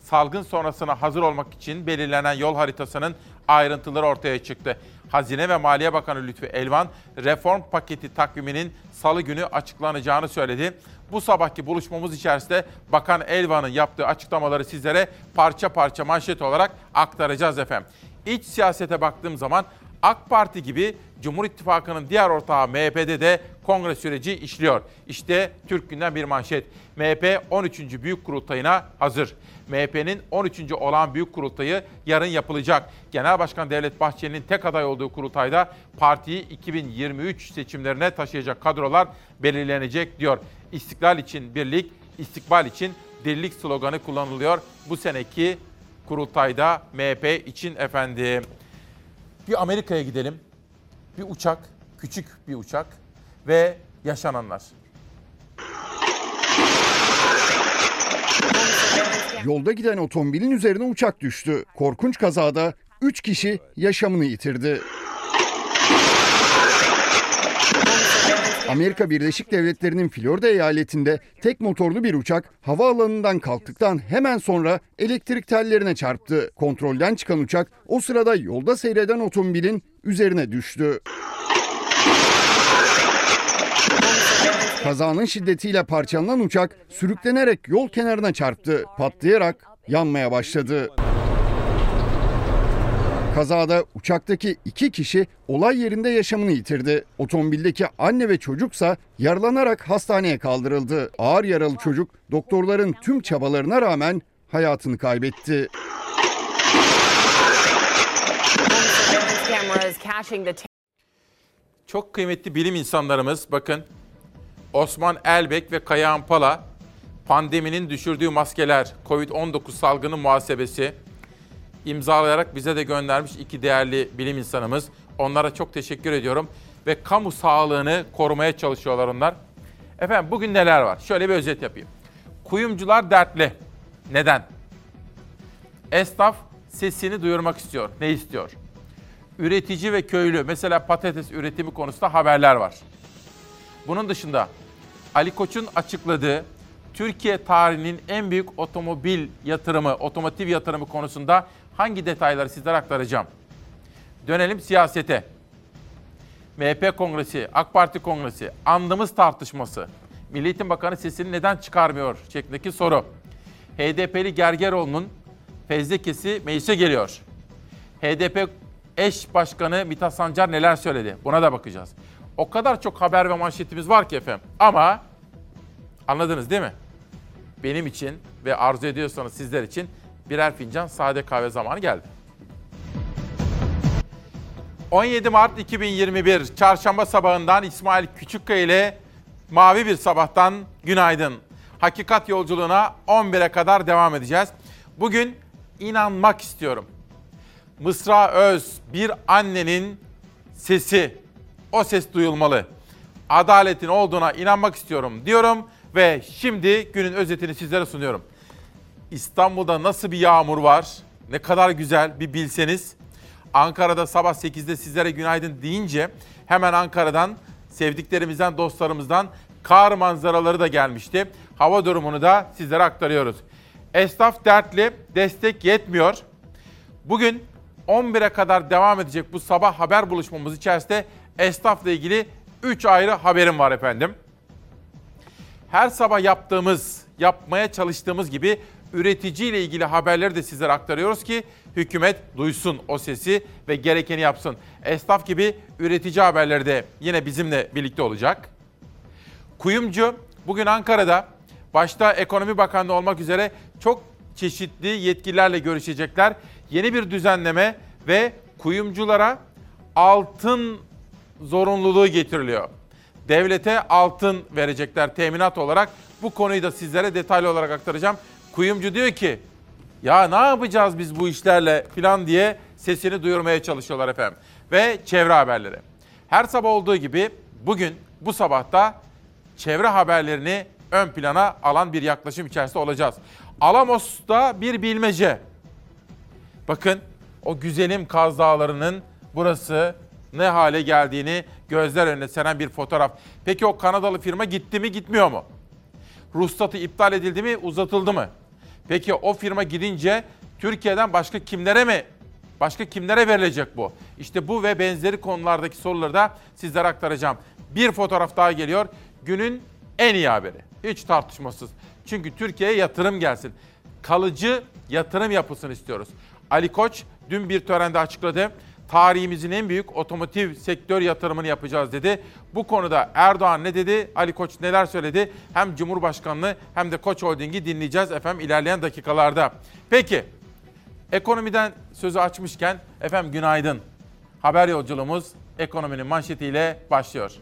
Salgın sonrasına hazır olmak için belirlenen yol haritasının ayrıntıları ortaya çıktı. Hazine ve Maliye Bakanı Lütfü Elvan reform paketi takviminin salı günü açıklanacağını söyledi. Bu sabahki buluşmamız içerisinde Bakan Elvan'ın yaptığı açıklamaları sizlere parça parça manşet olarak aktaracağız efendim. İç siyasete baktığım zaman AK Parti gibi Cumhur İttifakı'nın diğer ortağı MHP'de de kongre süreci işliyor. İşte Türk Günden bir manşet. MHP 13. Büyük Kurultayı'na hazır. MHP'nin 13. olan Büyük Kurultayı yarın yapılacak. Genel Başkan Devlet Bahçeli'nin tek aday olduğu kurultayda partiyi 2023 seçimlerine taşıyacak kadrolar belirlenecek diyor. İstiklal için birlik, istikbal için delilik sloganı kullanılıyor bu seneki kurultayda MHP için efendim. Bir Amerika'ya gidelim. Bir uçak, küçük bir uçak ve yaşananlar. Yolda giden otomobilin üzerine uçak düştü. Korkunç kazada 3 kişi yaşamını yitirdi. Amerika Birleşik Devletleri'nin Florida eyaletinde tek motorlu bir uçak havaalanından kalktıktan hemen sonra elektrik tellerine çarptı. Kontrolden çıkan uçak o sırada yolda seyreden otomobilin üzerine düştü. Kazanın şiddetiyle parçalanan uçak sürüklenerek yol kenarına çarptı. Patlayarak yanmaya başladı. Kazada uçaktaki iki kişi olay yerinde yaşamını yitirdi. Otomobildeki anne ve çocuksa yaralanarak hastaneye kaldırıldı. Ağır yaralı çocuk doktorların tüm çabalarına rağmen hayatını kaybetti. Çok kıymetli bilim insanlarımız bakın Osman Elbek ve Kayahan Pala pandeminin düşürdüğü maskeler, Covid-19 salgını muhasebesi imzalayarak bize de göndermiş iki değerli bilim insanımız. Onlara çok teşekkür ediyorum ve kamu sağlığını korumaya çalışıyorlar onlar. Efendim bugün neler var? Şöyle bir özet yapayım. Kuyumcular dertli. Neden? Esnaf sesini duyurmak istiyor. Ne istiyor? Üretici ve köylü, mesela patates üretimi konusunda haberler var. Bunun dışında Ali Koç'un açıkladığı Türkiye tarihinin en büyük otomobil yatırımı, otomotiv yatırımı konusunda hangi detayları sizlere aktaracağım? Dönelim siyasete. MHP kongresi, AK Parti kongresi, andımız tartışması, Milli Eğitim Bakanı sesini neden çıkarmıyor şeklindeki soru. HDP'li Gergeroğlu'nun fezlekesi meclise geliyor. HDP eş başkanı Mithat Sancar neler söyledi? Buna da bakacağız. O kadar çok haber ve manşetimiz var ki efendim. Ama anladınız değil mi? Benim için ve arzu ediyorsanız sizler için birer fincan sade kahve zamanı geldi. 17 Mart 2021 Çarşamba sabahından İsmail Küçükkaya ile Mavi Bir Sabahtan günaydın. Hakikat yolculuğuna 11'e kadar devam edeceğiz. Bugün inanmak istiyorum. Mısra Öz bir annenin sesi. O ses duyulmalı. Adaletin olduğuna inanmak istiyorum diyorum ve şimdi günün özetini sizlere sunuyorum. İstanbul'da nasıl bir yağmur var? Ne kadar güzel bir bilseniz. Ankara'da sabah 8'de sizlere günaydın deyince hemen Ankara'dan sevdiklerimizden, dostlarımızdan kar manzaraları da gelmişti. Hava durumunu da sizlere aktarıyoruz. Esnaf dertli, destek yetmiyor. Bugün 11'e kadar devam edecek bu sabah haber buluşmamız içerisinde esnafla ilgili 3 ayrı haberim var efendim. Her sabah yaptığımız, yapmaya çalıştığımız gibi üreticiyle ilgili haberleri de sizlere aktarıyoruz ki hükümet duysun o sesi ve gerekeni yapsın. Esnaf gibi üretici haberleri de yine bizimle birlikte olacak. Kuyumcu bugün Ankara'da başta Ekonomi Bakanlığı olmak üzere çok çeşitli yetkililerle görüşecekler. Yeni bir düzenleme ve kuyumculara altın zorunluluğu getiriliyor. Devlete altın verecekler teminat olarak. Bu konuyu da sizlere detaylı olarak aktaracağım. Kuyumcu diyor ki ya ne yapacağız biz bu işlerle filan diye sesini duyurmaya çalışıyorlar efendim. Ve çevre haberleri. Her sabah olduğu gibi bugün bu sabahta çevre haberlerini ön plana alan bir yaklaşım içerisinde olacağız. Alamos'ta bir bilmece. Bakın o güzelim Kaz Dağları'nın burası ne hale geldiğini gözler önüne seren bir fotoğraf. Peki o Kanadalı firma gitti mi gitmiyor mu? Ruhsatı iptal edildi mi uzatıldı mı? Peki o firma gidince Türkiye'den başka kimlere mi başka kimlere verilecek bu? İşte bu ve benzeri konulardaki soruları da sizlere aktaracağım. Bir fotoğraf daha geliyor. Günün en iyi haberi. Hiç tartışmasız. Çünkü Türkiye'ye yatırım gelsin. Kalıcı yatırım yapılsın istiyoruz. Ali Koç dün bir törende açıkladı. Tarihimizin en büyük otomotiv sektör yatırımını yapacağız dedi. Bu konuda Erdoğan ne dedi? Ali Koç neler söyledi? Hem Cumhurbaşkanlığı hem de Koç Holding'i dinleyeceğiz efendim ilerleyen dakikalarda. Peki ekonomiden sözü açmışken efendim günaydın. Haber yolculuğumuz ekonominin manşetiyle başlıyor.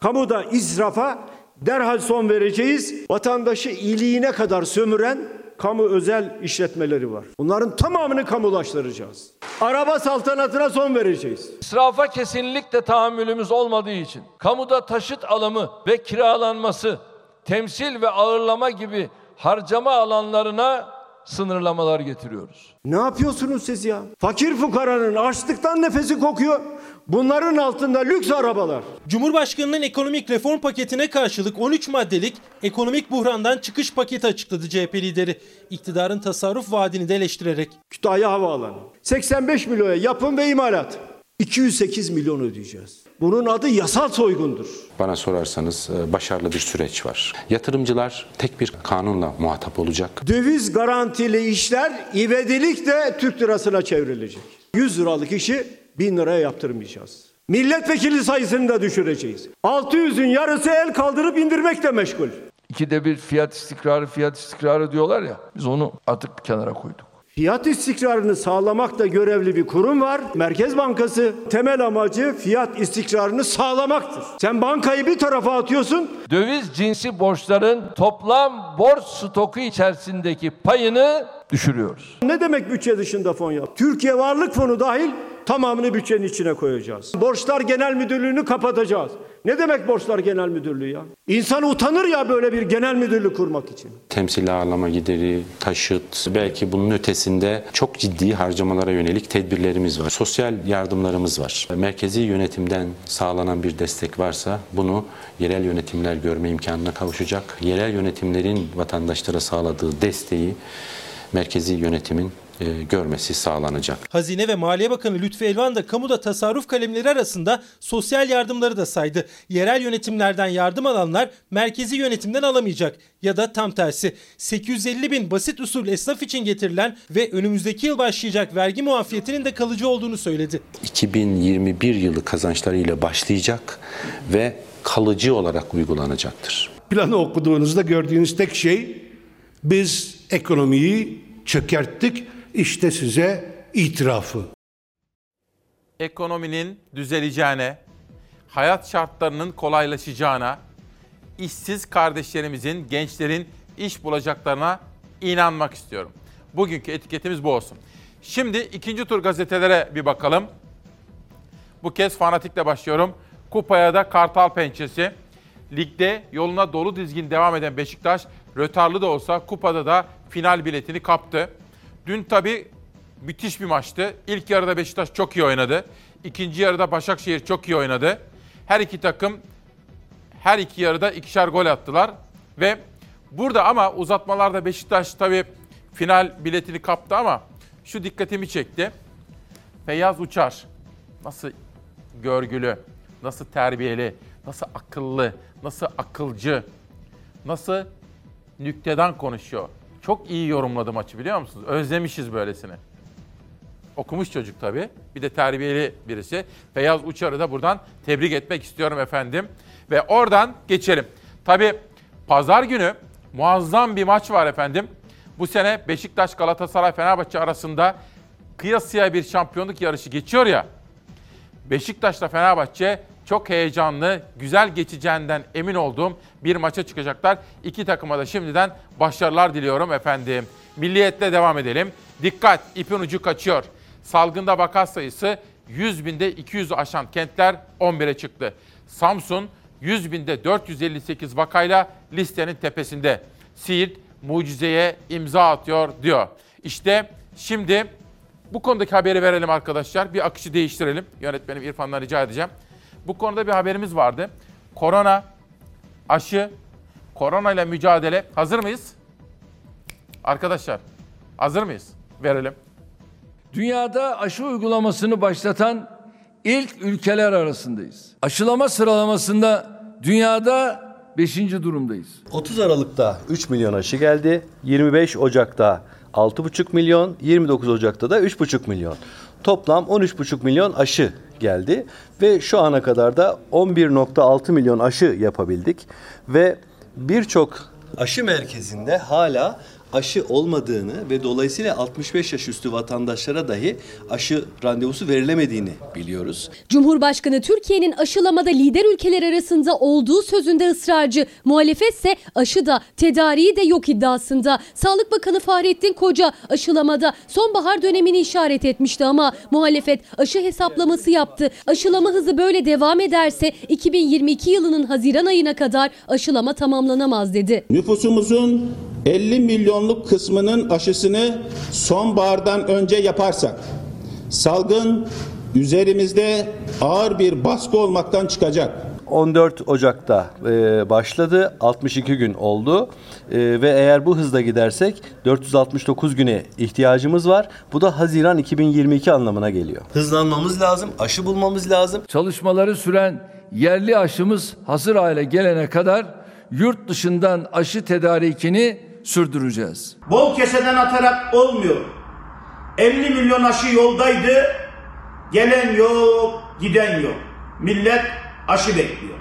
Kamuda israfa derhal son vereceğiz. Vatandaşı iliğine kadar sömüren kamu özel işletmeleri var. Bunların tamamını kamulaştıracağız. Araba saltanatına son vereceğiz. İsrafa kesinlikle tahammülümüz olmadığı için kamuda taşıt alımı ve kiralanması, temsil ve ağırlama gibi harcama alanlarına sınırlamalar getiriyoruz. Ne yapıyorsunuz siz ya? Fakir fukaranın açlıktan nefesi kokuyor. Bunların altında lüks arabalar. Cumhurbaşkanının ekonomik reform paketine karşılık 13 maddelik ekonomik buhrandan çıkış paketi açıkladı CHP lideri. İktidarın tasarruf vaadini de eleştirerek. Kütahya Havaalanı. 85 milyona yapım ve imalat. 208 milyon ödeyeceğiz. Bunun adı yasal soygundur. Bana sorarsanız e, başarılı bir süreç var. Yatırımcılar tek bir kanunla muhatap olacak. Döviz garantili işler ivedilik de Türk lirasına çevrilecek. 100 liralık işi 1000 liraya yaptırmayacağız. Milletvekili sayısını da düşüreceğiz. 600'ün yarısı el kaldırıp indirmekle meşgul. İkide bir fiyat istikrarı, fiyat istikrarı diyorlar ya. Biz onu artık bir kenara koyduk. Fiyat istikrarını sağlamakta görevli bir kurum var. Merkez Bankası temel amacı fiyat istikrarını sağlamaktır. Sen bankayı bir tarafa atıyorsun. Döviz cinsi borçların toplam borç stoku içerisindeki payını düşürüyoruz. Ne demek bütçe dışında fon yap? Türkiye Varlık Fonu dahil tamamını bütçenin içine koyacağız. Borçlar Genel Müdürlüğü'nü kapatacağız. Ne demek Borçlar Genel Müdürlüğü ya? İnsan utanır ya böyle bir genel müdürlük kurmak için. Temsil ağırlama gideri, taşıt, belki bunun ötesinde çok ciddi harcamalara yönelik tedbirlerimiz var. Sosyal yardımlarımız var. Merkezi yönetimden sağlanan bir destek varsa bunu yerel yönetimler görme imkanına kavuşacak. Yerel yönetimlerin vatandaşlara sağladığı desteği merkezi yönetimin görmesi sağlanacak. Hazine ve Maliye Bakanı Lütfi Elvan da kamuda tasarruf kalemleri arasında sosyal yardımları da saydı. Yerel yönetimlerden yardım alanlar merkezi yönetimden alamayacak ya da tam tersi. 850 bin basit usul esnaf için getirilen ve önümüzdeki yıl başlayacak vergi muafiyetinin de kalıcı olduğunu söyledi. 2021 yılı kazançlarıyla başlayacak ve kalıcı olarak uygulanacaktır. Planı okuduğunuzda gördüğünüz tek şey biz ekonomiyi çökerttik işte size itirafı. Ekonominin düzeleceğine, hayat şartlarının kolaylaşacağına, işsiz kardeşlerimizin, gençlerin iş bulacaklarına inanmak istiyorum. Bugünkü etiketimiz bu olsun. Şimdi ikinci tur gazetelere bir bakalım. Bu kez fanatikle başlıyorum. Kupaya da Kartal Pençesi. Ligde yoluna dolu dizgin devam eden Beşiktaş, rötarlı da olsa kupada da final biletini kaptı. Dün tabii müthiş bir maçtı. İlk yarıda Beşiktaş çok iyi oynadı. İkinci yarıda Başakşehir çok iyi oynadı. Her iki takım her iki yarıda ikişer gol attılar. Ve burada ama uzatmalarda Beşiktaş tabii final biletini kaptı ama şu dikkatimi çekti. Feyyaz Uçar nasıl görgülü, nasıl terbiyeli, nasıl akıllı, nasıl akılcı, nasıl nükteden konuşuyor. Çok iyi yorumladı maçı biliyor musunuz? Özlemişiz böylesini. Okumuş çocuk tabii. Bir de terbiyeli birisi. Feyyaz Uçar'ı da buradan tebrik etmek istiyorum efendim. Ve oradan geçelim. Tabii pazar günü muazzam bir maç var efendim. Bu sene Beşiktaş, Galatasaray, Fenerbahçe arasında kıyasıya bir şampiyonluk yarışı geçiyor ya. Beşiktaş'la Fenerbahçe çok heyecanlı, güzel geçeceğinden emin olduğum bir maça çıkacaklar. İki takıma da şimdiden başarılar diliyorum efendim. Milliyetle devam edelim. Dikkat, ipin ucu kaçıyor. Salgında vaka sayısı 100 binde 200 aşan kentler 11'e çıktı. Samsun 100 binde 458 vakayla listenin tepesinde. Siirt mucizeye imza atıyor diyor. İşte şimdi bu konudaki haberi verelim arkadaşlar. Bir akışı değiştirelim. Yönetmenim İrfan'dan rica edeceğim. Bu konuda bir haberimiz vardı. Korona, aşı, korona ile mücadele. Hazır mıyız? Arkadaşlar, hazır mıyız? Verelim. Dünyada aşı uygulamasını başlatan ilk ülkeler arasındayız. Aşılama sıralamasında dünyada 5. durumdayız. 30 Aralık'ta 3 milyon aşı geldi. 25 Ocak'ta 6,5 milyon, 29 Ocak'ta da 3,5 milyon. Toplam 13,5 milyon aşı geldi ve şu ana kadar da 11,6 milyon aşı yapabildik ve birçok aşı merkezinde hala aşı olmadığını ve dolayısıyla 65 yaş üstü vatandaşlara dahi aşı randevusu verilemediğini biliyoruz. Cumhurbaşkanı Türkiye'nin aşılamada lider ülkeler arasında olduğu sözünde ısrarcı. Muhalefetse aşı da tedariği de yok iddiasında. Sağlık Bakanı Fahrettin Koca aşılamada sonbahar dönemini işaret etmişti ama muhalefet aşı hesaplaması yaptı. Aşılama hızı böyle devam ederse 2022 yılının Haziran ayına kadar aşılama tamamlanamaz dedi. Nüfusumuzun 50 milyonluk kısmının aşısını sonbahardan önce yaparsak salgın üzerimizde ağır bir baskı olmaktan çıkacak. 14 Ocak'ta e, başladı. 62 gün oldu. E, ve eğer bu hızla gidersek 469 güne ihtiyacımız var. Bu da Haziran 2022 anlamına geliyor. Hızlanmamız lazım, aşı bulmamız lazım. Çalışmaları süren yerli aşımız hazır hale gelene kadar yurt dışından aşı tedarikini sürdüreceğiz. Bol keseden atarak olmuyor. 50 milyon aşı yoldaydı. Gelen yok, giden yok. Millet aşı bekliyor.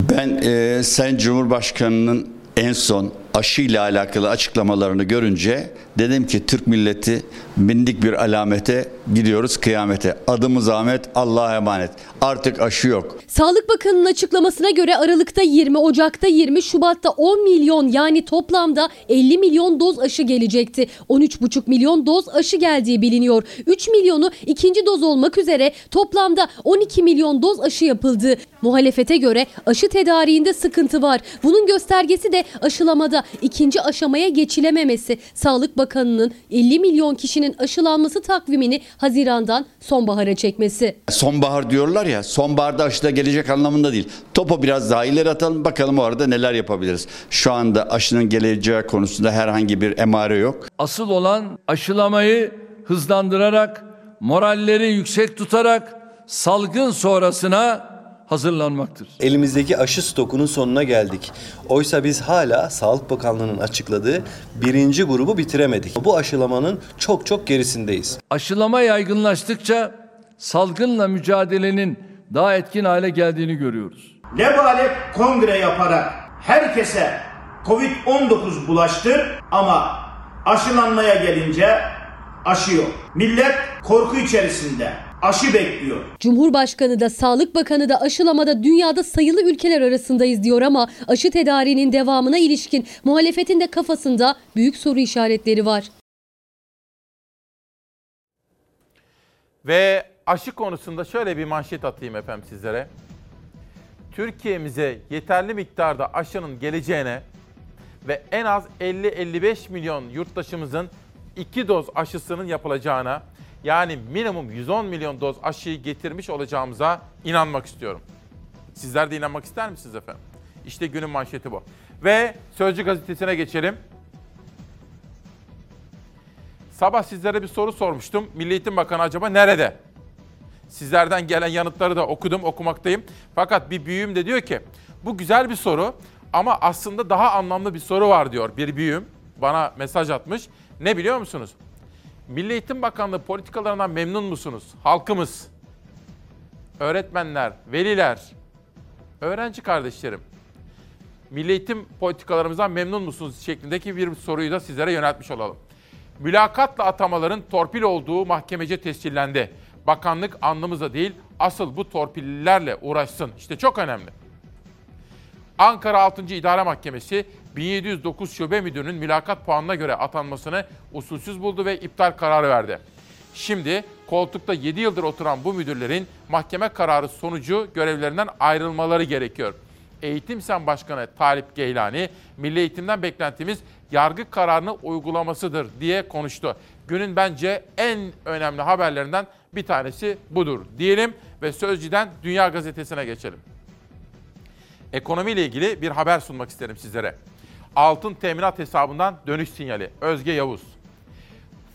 Ben e, Sayın Cumhurbaşkanı'nın en son aşıyla alakalı açıklamalarını görünce dedim ki Türk milleti bindik bir alamete gidiyoruz kıyamete. Adımız Ahmet, Allah'a emanet. Artık aşı yok. Sağlık Bakanı'nın açıklamasına göre Aralık'ta 20, Ocak'ta 20, Şubat'ta 10 milyon yani toplamda 50 milyon doz aşı gelecekti. 13,5 milyon doz aşı geldiği biliniyor. 3 milyonu ikinci doz olmak üzere toplamda 12 milyon doz aşı yapıldı. Muhalefete göre aşı tedariğinde sıkıntı var. Bunun göstergesi de aşılamada ikinci aşamaya geçilememesi. Sağlık Bakanı'nın 50 milyon kişinin aşılanması takvimini Haziran'dan sonbahara çekmesi. Sonbahar diyorlar ya, sonbaharda aşı da gelecek anlamında değil. Topu biraz daha ileri atalım bakalım o arada neler yapabiliriz. Şu anda aşının geleceği konusunda herhangi bir emare yok. Asıl olan aşılamayı hızlandırarak, moralleri yüksek tutarak salgın sonrasına hazırlanmaktır. Elimizdeki aşı stokunun sonuna geldik. Oysa biz hala Sağlık Bakanlığı'nın açıkladığı birinci grubu bitiremedik. Bu aşılamanın çok çok gerisindeyiz. Aşılama yaygınlaştıkça salgınla mücadelenin daha etkin hale geldiğini görüyoruz. Lebalep kongre yaparak herkese Covid-19 bulaştır ama aşılanmaya gelince aşı yok. Millet korku içerisinde aşı bekliyor. Cumhurbaşkanı da Sağlık Bakanı da aşılamada dünyada sayılı ülkeler arasındayız diyor ama aşı tedariğinin devamına ilişkin muhalefetin de kafasında büyük soru işaretleri var. Ve aşı konusunda şöyle bir manşet atayım efendim sizlere. Türkiye'mize yeterli miktarda aşının geleceğine ve en az 50-55 milyon yurttaşımızın 2 doz aşısının yapılacağına yani minimum 110 milyon doz aşıyı getirmiş olacağımıza inanmak istiyorum. Sizler de inanmak ister misiniz efendim? İşte günün manşeti bu. Ve Sözcü gazetesine geçelim. Sabah sizlere bir soru sormuştum. Milli Eğitim Bakanı acaba nerede? Sizlerden gelen yanıtları da okudum, okumaktayım. Fakat bir büyüğüm de diyor ki, bu güzel bir soru ama aslında daha anlamlı bir soru var diyor bir büyüğüm. Bana mesaj atmış. Ne biliyor musunuz? Milli Eğitim Bakanlığı politikalarından memnun musunuz? Halkımız, öğretmenler, veliler, öğrenci kardeşlerim. Milli eğitim politikalarımızdan memnun musunuz şeklindeki bir soruyu da sizlere yöneltmiş olalım. Mülakatla atamaların torpil olduğu mahkemece tescillendi. Bakanlık anlamıza değil, asıl bu torpillilerle uğraşsın. İşte çok önemli. Ankara 6. İdare Mahkemesi 1709 Şube Müdürü'nün mülakat puanına göre atanmasını usulsüz buldu ve iptal kararı verdi. Şimdi koltukta 7 yıldır oturan bu müdürlerin mahkeme kararı sonucu görevlerinden ayrılmaları gerekiyor. Eğitim Sen Başkanı Talip Geylani, Milli Eğitim'den beklentimiz yargı kararını uygulamasıdır diye konuştu. Günün bence en önemli haberlerinden bir tanesi budur diyelim ve Sözcü'den Dünya Gazetesi'ne geçelim. Ekonomiyle ilgili bir haber sunmak isterim sizlere. Altın teminat hesabından dönüş sinyali. Özge Yavuz.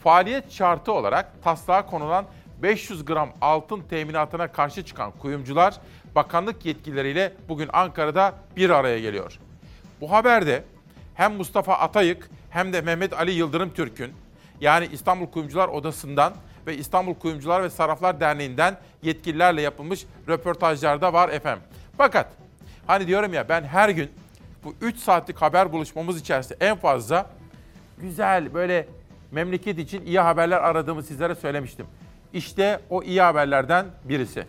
Faaliyet şartı olarak taslağa konulan 500 gram altın teminatına karşı çıkan kuyumcular bakanlık yetkilileriyle bugün Ankara'da bir araya geliyor. Bu haberde hem Mustafa Atayık hem de Mehmet Ali Yıldırım Türk'ün yani İstanbul Kuyumcular Odası'ndan ve İstanbul Kuyumcular ve Sarraflar Derneği'nden yetkililerle yapılmış röportajlarda var efendim. Fakat hani diyorum ya ben her gün bu 3 saatlik haber buluşmamız içerisinde en fazla güzel böyle memleket için iyi haberler aradığımı sizlere söylemiştim. İşte o iyi haberlerden birisi.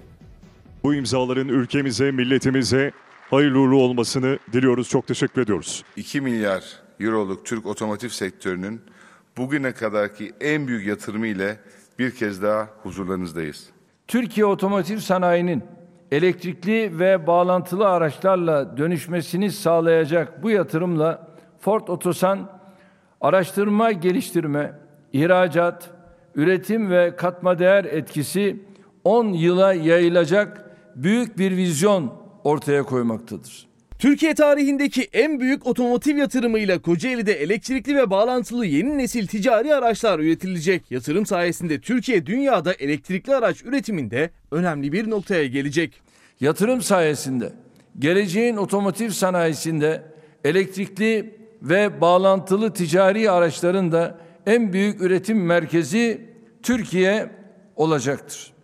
Bu imzaların ülkemize, milletimize hayırlı uğurlu olmasını diliyoruz. Çok teşekkür ediyoruz. 2 milyar euroluk Türk otomotiv sektörünün bugüne kadarki en büyük yatırımı ile bir kez daha huzurlarınızdayız. Türkiye otomotiv sanayinin elektrikli ve bağlantılı araçlarla dönüşmesini sağlayacak bu yatırımla Ford Otosan araştırma, geliştirme, ihracat, üretim ve katma değer etkisi 10 yıla yayılacak büyük bir vizyon ortaya koymaktadır. Türkiye tarihindeki en büyük otomotiv yatırımıyla Kocaeli'de elektrikli ve bağlantılı yeni nesil ticari araçlar üretilecek. Yatırım sayesinde Türkiye dünyada elektrikli araç üretiminde önemli bir noktaya gelecek. Yatırım sayesinde geleceğin otomotiv sanayisinde elektrikli ve bağlantılı ticari araçların da en büyük üretim merkezi Türkiye olacaktır.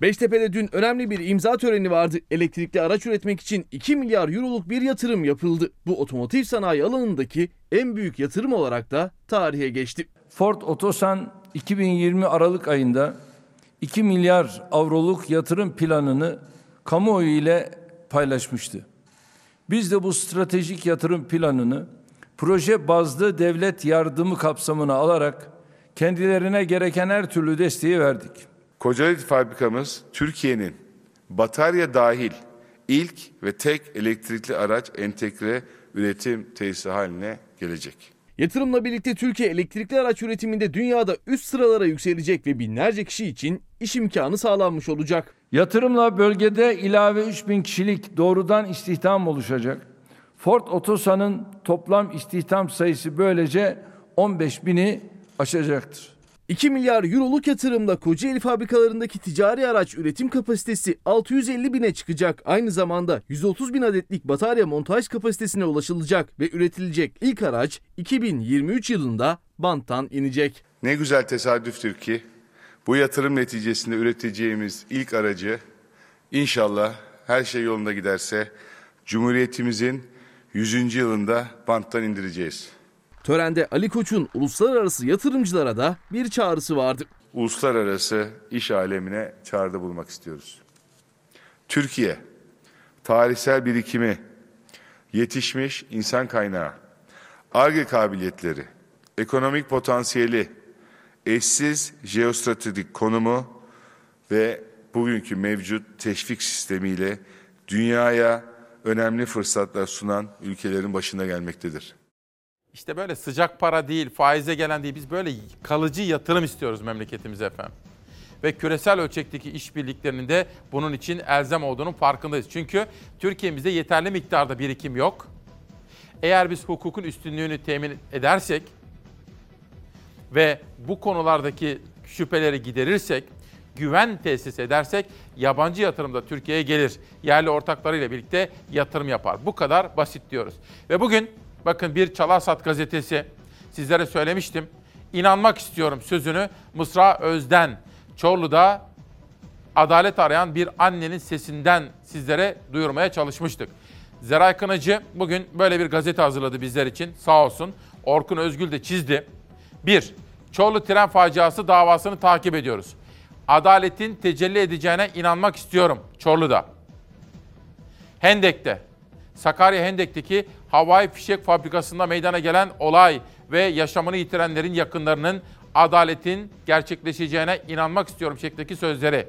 Beştepe'de dün önemli bir imza töreni vardı. Elektrikli araç üretmek için 2 milyar euroluk bir yatırım yapıldı. Bu otomotiv sanayi alanındaki en büyük yatırım olarak da tarihe geçti. Ford Otosan 2020 Aralık ayında 2 milyar avroluk yatırım planını kamuoyu ile paylaşmıştı. Biz de bu stratejik yatırım planını proje bazlı devlet yardımı kapsamına alarak kendilerine gereken her türlü desteği verdik. Kocaeli fabrikamız Türkiye'nin batarya dahil ilk ve tek elektrikli araç entegre üretim tesisi haline gelecek. Yatırımla birlikte Türkiye elektrikli araç üretiminde dünyada üst sıralara yükselecek ve binlerce kişi için iş imkanı sağlanmış olacak. Yatırımla bölgede ilave 3000 kişilik doğrudan istihdam oluşacak. Ford Otosan'ın toplam istihdam sayısı böylece 15 bini aşacaktır. 2 milyar euroluk yatırımla Kocaeli fabrikalarındaki ticari araç üretim kapasitesi 650 bine çıkacak. Aynı zamanda 130 bin adetlik batarya montaj kapasitesine ulaşılacak ve üretilecek ilk araç 2023 yılında banttan inecek. Ne güzel tesadüftür ki bu yatırım neticesinde üreteceğimiz ilk aracı inşallah her şey yolunda giderse Cumhuriyetimizin 100. yılında banttan indireceğiz. Törende Ali Koç'un uluslararası yatırımcılara da bir çağrısı vardı. Uluslararası iş alemine çağrıda bulmak istiyoruz. Türkiye, tarihsel birikimi, yetişmiş insan kaynağı, ARGE kabiliyetleri, ekonomik potansiyeli, eşsiz jeostratejik konumu ve bugünkü mevcut teşvik sistemiyle dünyaya önemli fırsatlar sunan ülkelerin başına gelmektedir. İşte böyle sıcak para değil, faize gelen değil. Biz böyle kalıcı yatırım istiyoruz memleketimize efendim. Ve küresel ölçekteki işbirliklerinin de bunun için elzem olduğunun farkındayız. Çünkü Türkiye'mizde yeterli miktarda birikim yok. Eğer biz hukukun üstünlüğünü temin edersek ve bu konulardaki şüpheleri giderirsek, güven tesis edersek yabancı yatırım da Türkiye'ye gelir. Yerli ortaklarıyla birlikte yatırım yapar. Bu kadar basit diyoruz. Ve bugün bakın bir Çalarsat gazetesi sizlere söylemiştim. İnanmak istiyorum sözünü Mısra Özden Çorlu'da adalet arayan bir annenin sesinden sizlere duyurmaya çalışmıştık. Zeray Kınacı bugün böyle bir gazete hazırladı bizler için sağ olsun. Orkun Özgül de çizdi. Bir, Çorlu tren faciası davasını takip ediyoruz. Adaletin tecelli edeceğine inanmak istiyorum Çorlu'da. Hendek'te, Sakarya Hendek'teki havai fişek fabrikasında meydana gelen olay ve yaşamını yitirenlerin yakınlarının adaletin gerçekleşeceğine inanmak istiyorum şeklindeki sözleri.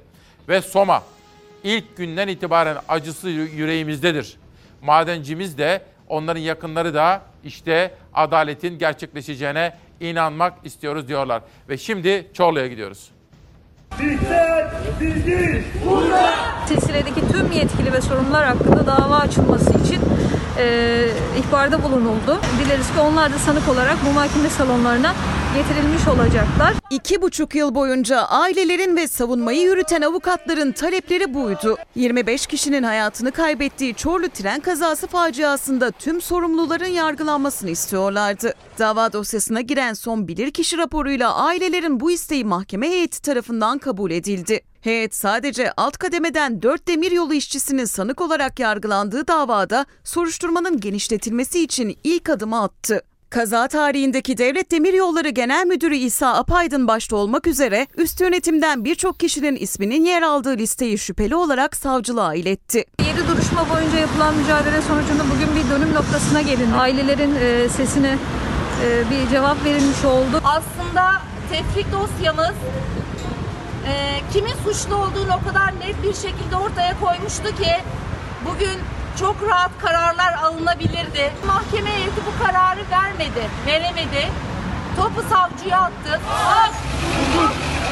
Ve Soma, ilk günden itibaren acısı yüreğimizdedir. Madencimiz de onların yakınları da işte adaletin gerçekleşeceğine inanmak istiyoruz diyorlar. Ve şimdi Çorlu'ya gidiyoruz. Bizler, biziz, burada. Silsiledeki tüm yetkili ve sorumlular hakkında dava açılması için e, ihbarda bulunuldu. Dileriz ki onlar da sanık olarak bu mahkeme salonlarına getirilmiş olacaklar. İki buçuk yıl boyunca ailelerin ve savunmayı yürüten avukatların talepleri buydu. 25 kişinin hayatını kaybettiği Çorlu tren kazası faciasında tüm sorumluların yargılanmasını istiyorlardı. Dava dosyasına giren son bilirkişi raporuyla ailelerin bu isteği mahkeme heyeti tarafından kabul edildi. Heyet sadece alt kademeden 4 demiryolu işçisinin sanık olarak yargılandığı davada soruşturmanın genişletilmesi için ilk adımı attı. Kaza tarihindeki Devlet Demiryolları Genel Müdürü İsa Apaydın başta olmak üzere üst yönetimden birçok kişinin isminin yer aldığı listeyi şüpheli olarak savcılığa iletti. 7 duruşma boyunca yapılan mücadele sonucunda bugün bir dönüm noktasına gelindi. Ailelerin e, sesine e, bir cevap verilmiş oldu. Aslında tefrik dosyamız e, kimin suçlu olduğunu o kadar net bir şekilde ortaya koymuştu ki bugün çok rahat kararlar alınabilirdi. Mahkeme heyeti bu kararı vermedi, veremedi. Topu savcıya attı. Hak,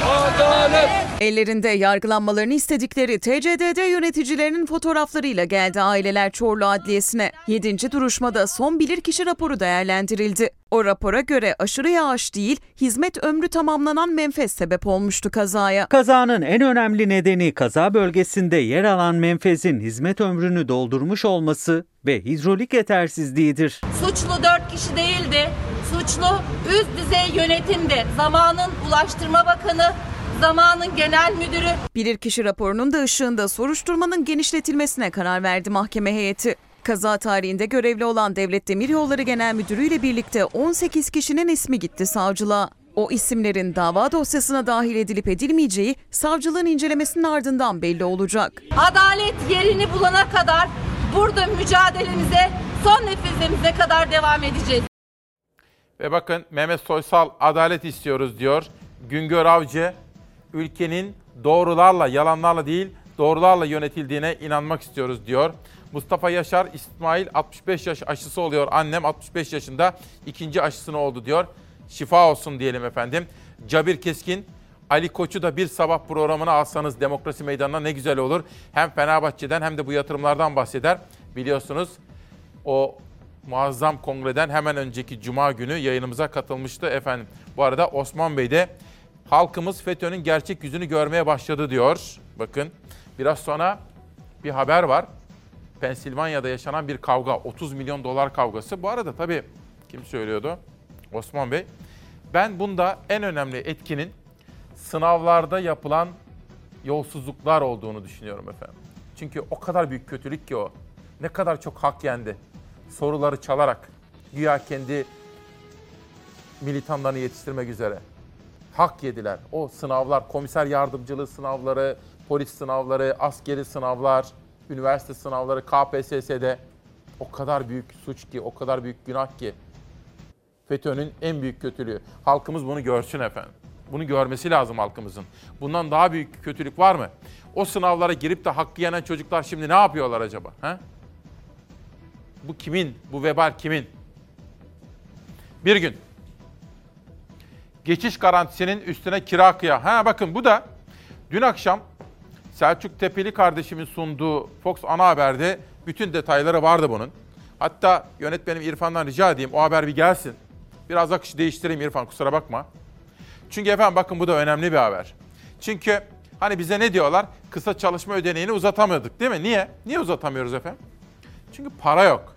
adalet, Ellerinde yargılanmalarını istedikleri TCDD yöneticilerinin fotoğraflarıyla geldi aileler Çorlu Adliyesi'ne. 7. duruşmada son bilirkişi raporu değerlendirildi. O rapora göre aşırı yağış değil, hizmet ömrü tamamlanan menfez sebep olmuştu kazaya. Kazanın en önemli nedeni kaza bölgesinde yer alan menfezin hizmet ömrünü doldurmuş olması ve hidrolik yetersizliğidir. Suçlu 4 kişi değildi. Suçlu üst düzey yönetimdi. Zamanın Ulaştırma Bakanı, zamanın genel müdürü. Bilirkişi raporunun da ışığında soruşturmanın genişletilmesine karar verdi mahkeme heyeti. Kaza tarihinde görevli olan Devlet Demiryolları Genel Müdürü ile birlikte 18 kişinin ismi gitti savcılığa. O isimlerin dava dosyasına dahil edilip edilmeyeceği savcılığın incelemesinin ardından belli olacak. Adalet yerini bulana kadar burada mücadelemize son nefesimize kadar devam edeceğiz. Ve bakın Mehmet Soysal adalet istiyoruz diyor. Güngör Avcı ülkenin doğrularla, yalanlarla değil doğrularla yönetildiğine inanmak istiyoruz diyor. Mustafa Yaşar İsmail 65 yaş aşısı oluyor. Annem 65 yaşında ikinci aşısını oldu diyor. Şifa olsun diyelim efendim. Cabir Keskin Ali Koç'u da bir sabah programına alsanız demokrasi meydanına ne güzel olur. Hem Fenerbahçe'den hem de bu yatırımlardan bahseder. Biliyorsunuz o muazzam kongreden hemen önceki cuma günü yayınımıza katılmıştı efendim. Bu arada Osman Bey de halkımız FETÖ'nün gerçek yüzünü görmeye başladı diyor. Bakın biraz sonra bir haber var. Pensilvanya'da yaşanan bir kavga, 30 milyon dolar kavgası. Bu arada tabii kim söylüyordu? Osman Bey. Ben bunda en önemli etkinin sınavlarda yapılan yolsuzluklar olduğunu düşünüyorum efendim. Çünkü o kadar büyük kötülük ki o. Ne kadar çok hak yendi. Soruları çalarak, güya kendi militanlarını yetiştirmek üzere. Hak yediler. O sınavlar, komiser yardımcılığı sınavları, polis sınavları, askeri sınavlar, üniversite sınavları, KPSS'de o kadar büyük suç ki, o kadar büyük günah ki. FETÖ'nün en büyük kötülüğü. Halkımız bunu görsün efendim. Bunu görmesi lazım halkımızın. Bundan daha büyük kötülük var mı? O sınavlara girip de hakkı yenen çocuklar şimdi ne yapıyorlar acaba? He? Bu kimin? Bu vebal kimin? Bir gün geçiş garantisinin üstüne kira kıya. Ha bakın bu da dün akşam Selçuk Tepeli kardeşimin sunduğu Fox ana haberde bütün detayları vardı bunun. Hatta yönetmenim İrfan'dan rica edeyim o haber bir gelsin. Biraz akışı değiştireyim İrfan kusura bakma. Çünkü efendim bakın bu da önemli bir haber. Çünkü hani bize ne diyorlar? Kısa çalışma ödeneğini uzatamıyorduk değil mi? Niye? Niye uzatamıyoruz efendim? Çünkü para yok.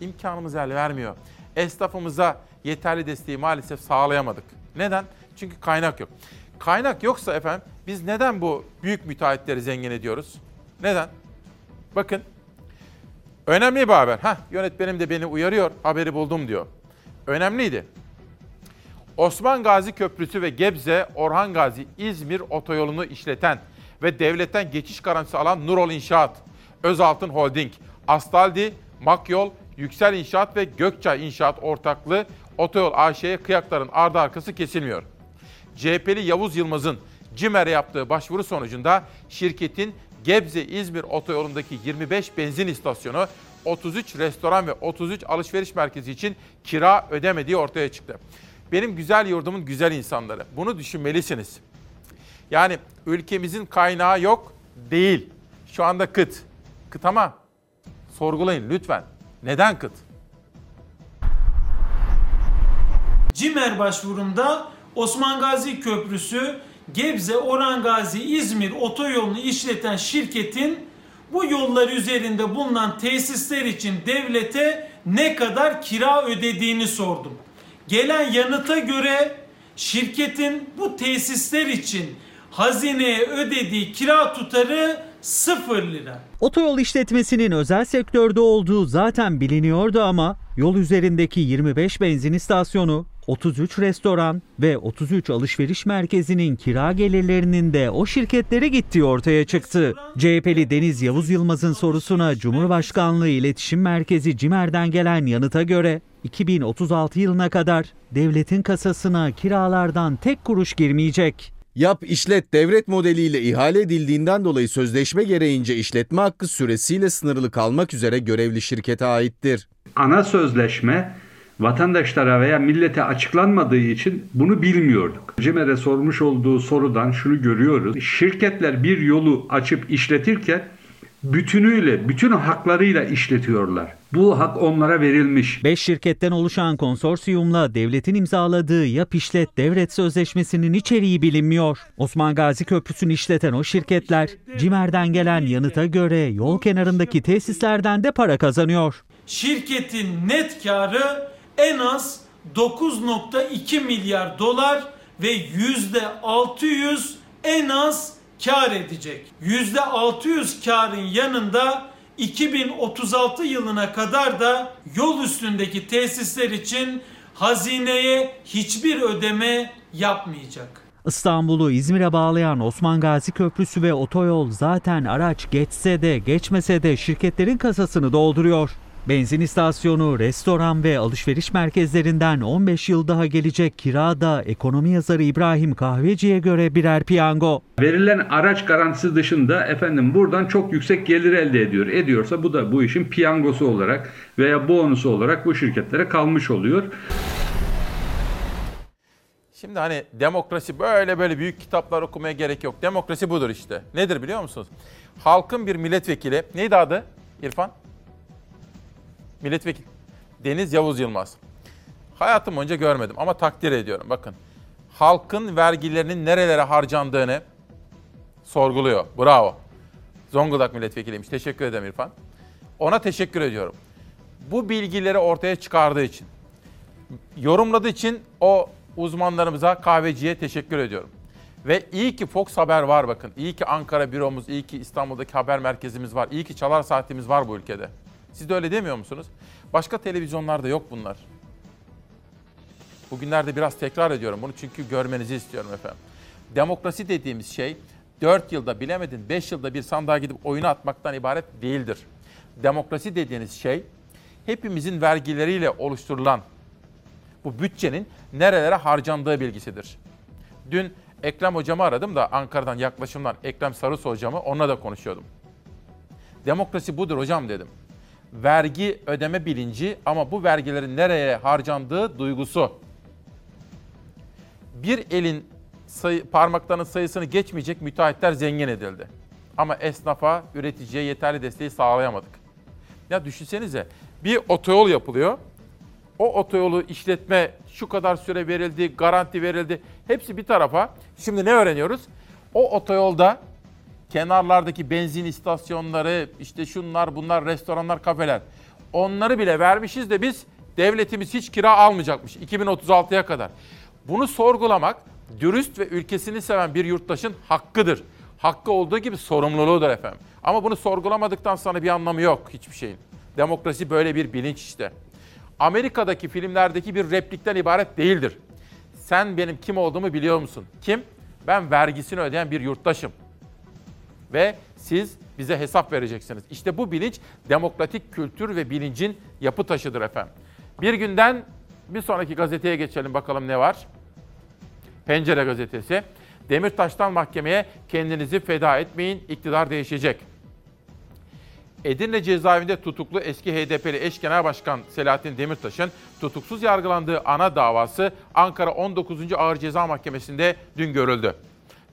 İmkanımız el vermiyor. Esnafımıza yeterli desteği maalesef sağlayamadık. Neden? Çünkü kaynak yok. Kaynak yoksa efendim biz neden bu büyük müteahhitleri zengin ediyoruz? Neden? Bakın önemli bir haber. Heh, yönetmenim de beni uyarıyor. Haberi buldum diyor. Önemliydi. Osman Gazi Köprüsü ve Gebze Orhan Gazi İzmir otoyolunu işleten ve devletten geçiş garantisi alan Nurol İnşaat, Özaltın Holding, Astaldi, Makyol, Yüksel İnşaat ve Gökçay İnşaat ortaklığı otoyol AŞ'ye kıyakların ardı arkası kesilmiyor. CHP'li Yavuz Yılmaz'ın CİMER'e yaptığı başvuru sonucunda şirketin Gebze-İzmir otoyolundaki 25 benzin istasyonu, 33 restoran ve 33 alışveriş merkezi için kira ödemediği ortaya çıktı. Benim güzel yurdumun güzel insanları. Bunu düşünmelisiniz. Yani ülkemizin kaynağı yok değil. Şu anda kıt. Kıt ama sorgulayın lütfen. Neden kıt? CİMER başvurunda Osman Gazi Köprüsü, Gebze Orhan Gazi İzmir otoyolunu işleten şirketin bu yollar üzerinde bulunan tesisler için devlete ne kadar kira ödediğini sordum. Gelen yanıta göre şirketin bu tesisler için hazineye ödediği kira tutarı 0 lira. Otoyol işletmesinin özel sektörde olduğu zaten biliniyordu ama yol üzerindeki 25 benzin istasyonu, 33 restoran ve 33 alışveriş merkezinin kira gelirlerinin de o şirketlere gittiği ortaya çıktı. CHP'li Deniz Yavuz Yılmaz'ın sorusuna Cumhurbaşkanlığı İletişim Merkezi CİMER'den gelen yanıta göre 2036 yılına kadar devletin kasasına kiralardan tek kuruş girmeyecek. Yap işlet devlet modeliyle ihale edildiğinden dolayı sözleşme gereğince işletme hakkı süresiyle sınırlı kalmak üzere görevli şirkete aittir. Ana sözleşme vatandaşlara veya millete açıklanmadığı için bunu bilmiyorduk. Cimer'e sormuş olduğu sorudan şunu görüyoruz. Şirketler bir yolu açıp işletirken bütünüyle, bütün haklarıyla işletiyorlar. Bu hak onlara verilmiş. 5 şirketten oluşan konsorsiyumla devletin imzaladığı Yap İşlet Devret Sözleşmesi'nin içeriği bilinmiyor. Osman Gazi Köprüsü'nü işleten o şirketler Cimer'den gelen yanıta göre yol kenarındaki tesislerden de para kazanıyor. Şirketin net karı en az 9.2 milyar dolar ve yüzde 600 en az kar edecek. Yüzde 600 karın yanında 2036 yılına kadar da yol üstündeki tesisler için hazineye hiçbir ödeme yapmayacak. İstanbul'u İzmir'e bağlayan Osman Gazi Köprüsü ve otoyol zaten araç geçse de geçmese de şirketlerin kasasını dolduruyor. Benzin istasyonu, restoran ve alışveriş merkezlerinden 15 yıl daha gelecek kira da ekonomi yazarı İbrahim Kahveci'ye göre birer piyango. Verilen araç garantisi dışında efendim buradan çok yüksek gelir elde ediyor. Ediyorsa bu da bu işin piyangosu olarak veya bonusu olarak bu şirketlere kalmış oluyor. Şimdi hani demokrasi böyle böyle büyük kitaplar okumaya gerek yok. Demokrasi budur işte. Nedir biliyor musunuz? Halkın bir milletvekili, neydi adı İrfan? Milletvekili Deniz Yavuz Yılmaz. Hayatım boyunca görmedim ama takdir ediyorum. Bakın halkın vergilerinin nerelere harcandığını sorguluyor. Bravo. Zonguldak milletvekiliymiş. Teşekkür ederim İrfan. Ona teşekkür ediyorum. Bu bilgileri ortaya çıkardığı için, yorumladığı için o uzmanlarımıza, kahveciye teşekkür ediyorum. Ve iyi ki Fox Haber var bakın. İyi ki Ankara büromuz, iyi ki İstanbul'daki haber merkezimiz var. İyi ki çalar saatimiz var bu ülkede. Siz de öyle demiyor musunuz? Başka televizyonlarda yok bunlar. Bugünlerde biraz tekrar ediyorum bunu çünkü görmenizi istiyorum efendim. Demokrasi dediğimiz şey 4 yılda bilemedin 5 yılda bir sandığa gidip oyunu atmaktan ibaret değildir. Demokrasi dediğiniz şey hepimizin vergileriyle oluşturulan bu bütçenin nerelere harcandığı bilgisidir. Dün Ekrem hocamı aradım da Ankara'dan yaklaşımdan Ekrem Sarısı hocamı onunla da konuşuyordum. Demokrasi budur hocam dedim. Vergi ödeme bilinci ama bu vergilerin nereye harcandığı duygusu. Bir elin sayı, parmaklarının sayısını geçmeyecek müteahhitler zengin edildi. Ama esnafa, üreticiye yeterli desteği sağlayamadık. Ya düşünsenize bir otoyol yapılıyor. O otoyolu işletme şu kadar süre verildi, garanti verildi. Hepsi bir tarafa. Şimdi ne öğreniyoruz? O otoyolda kenarlardaki benzin istasyonları, işte şunlar bunlar, restoranlar, kafeler. Onları bile vermişiz de biz devletimiz hiç kira almayacakmış 2036'ya kadar. Bunu sorgulamak dürüst ve ülkesini seven bir yurttaşın hakkıdır. Hakkı olduğu gibi sorumluluğudur efendim. Ama bunu sorgulamadıktan sonra bir anlamı yok hiçbir şeyin. Demokrasi böyle bir bilinç işte. Amerika'daki filmlerdeki bir replikten ibaret değildir. Sen benim kim olduğumu biliyor musun? Kim? Ben vergisini ödeyen bir yurttaşım. Ve siz bize hesap vereceksiniz. İşte bu bilinç demokratik kültür ve bilincin yapı taşıdır efendim. Bir günden bir sonraki gazeteye geçelim bakalım ne var. Pencere gazetesi. Demirtaş'tan mahkemeye kendinizi feda etmeyin, iktidar değişecek. Edirne cezaevinde tutuklu eski HDP'li eş genel başkan Selahattin Demirtaş'ın tutuksuz yargılandığı ana davası Ankara 19. Ağır Ceza Mahkemesi'nde dün görüldü.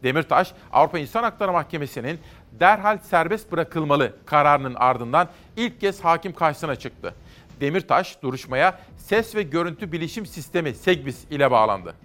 Demirtaş, Avrupa İnsan Hakları Mahkemesi'nin derhal serbest bırakılmalı kararının ardından ilk kez hakim karşısına çıktı. Demirtaş duruşmaya ses ve görüntü bilişim sistemi SEGBİS ile bağlandı.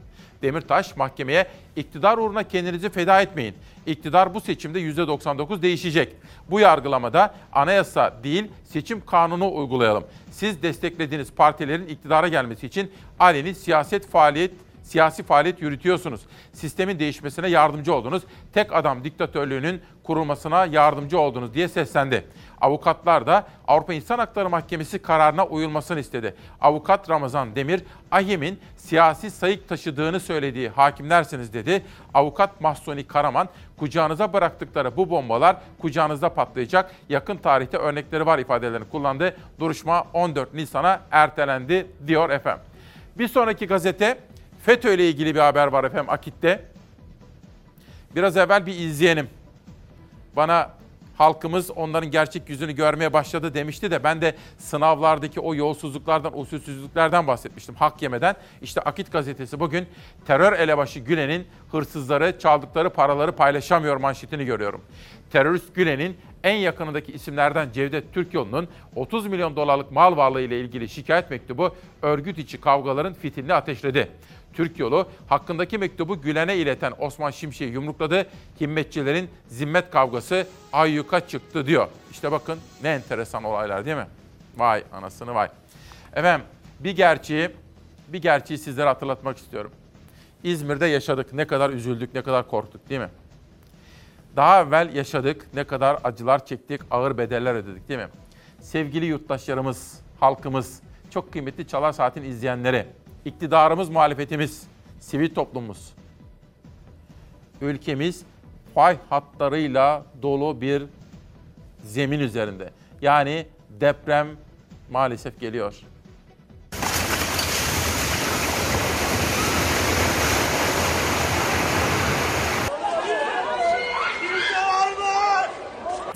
Demirtaş mahkemeye iktidar uğruna kendinizi feda etmeyin. İktidar bu seçimde %99 değişecek. Bu yargılamada anayasa değil seçim kanunu uygulayalım. Siz desteklediğiniz partilerin iktidara gelmesi için aleni siyaset faaliyet siyasi faaliyet yürütüyorsunuz. Sistemin değişmesine yardımcı oldunuz. Tek adam diktatörlüğünün kurulmasına yardımcı oldunuz diye seslendi. Avukatlar da Avrupa İnsan Hakları Mahkemesi kararına uyulmasını istedi. Avukat Ramazan Demir, AHİM'in siyasi sayık taşıdığını söylediği hakimlersiniz dedi. Avukat Mahsuni Karaman, kucağınıza bıraktıkları bu bombalar kucağınızda patlayacak. Yakın tarihte örnekleri var ifadelerini kullandı. Duruşma 14 Nisan'a ertelendi diyor efendim. Bir sonraki gazete FETÖ ile ilgili bir haber var efendim Akit'te. Biraz evvel bir izleyenim. Bana halkımız onların gerçek yüzünü görmeye başladı demişti de ben de sınavlardaki o yolsuzluklardan, usulsüzlüklerden bahsetmiştim hak yemeden. İşte Akit gazetesi bugün terör elebaşı Gülen'in hırsızları çaldıkları paraları paylaşamıyor manşetini görüyorum. Terörist Gülen'in en yakınındaki isimlerden Cevdet Türkyol'un 30 milyon dolarlık mal varlığı ile ilgili şikayet mektubu örgüt içi kavgaların fitilini ateşledi. Türk yolu hakkındaki mektubu Gülen'e ileten Osman Şimşek'i yumrukladı. Himmetçilerin zimmet kavgası ayyuka çıktı diyor. İşte bakın ne enteresan olaylar değil mi? Vay anasını vay. Efendim bir gerçeği, bir gerçeği sizlere hatırlatmak istiyorum. İzmir'de yaşadık. Ne kadar üzüldük, ne kadar korktuk değil mi? Daha evvel yaşadık, ne kadar acılar çektik, ağır bedeller ödedik değil mi? Sevgili yurttaşlarımız, halkımız, çok kıymetli Çalar Saat'in izleyenleri, iktidarımız, muhalefetimiz, sivil toplumumuz. Ülkemiz fay hatlarıyla dolu bir zemin üzerinde. Yani deprem maalesef geliyor.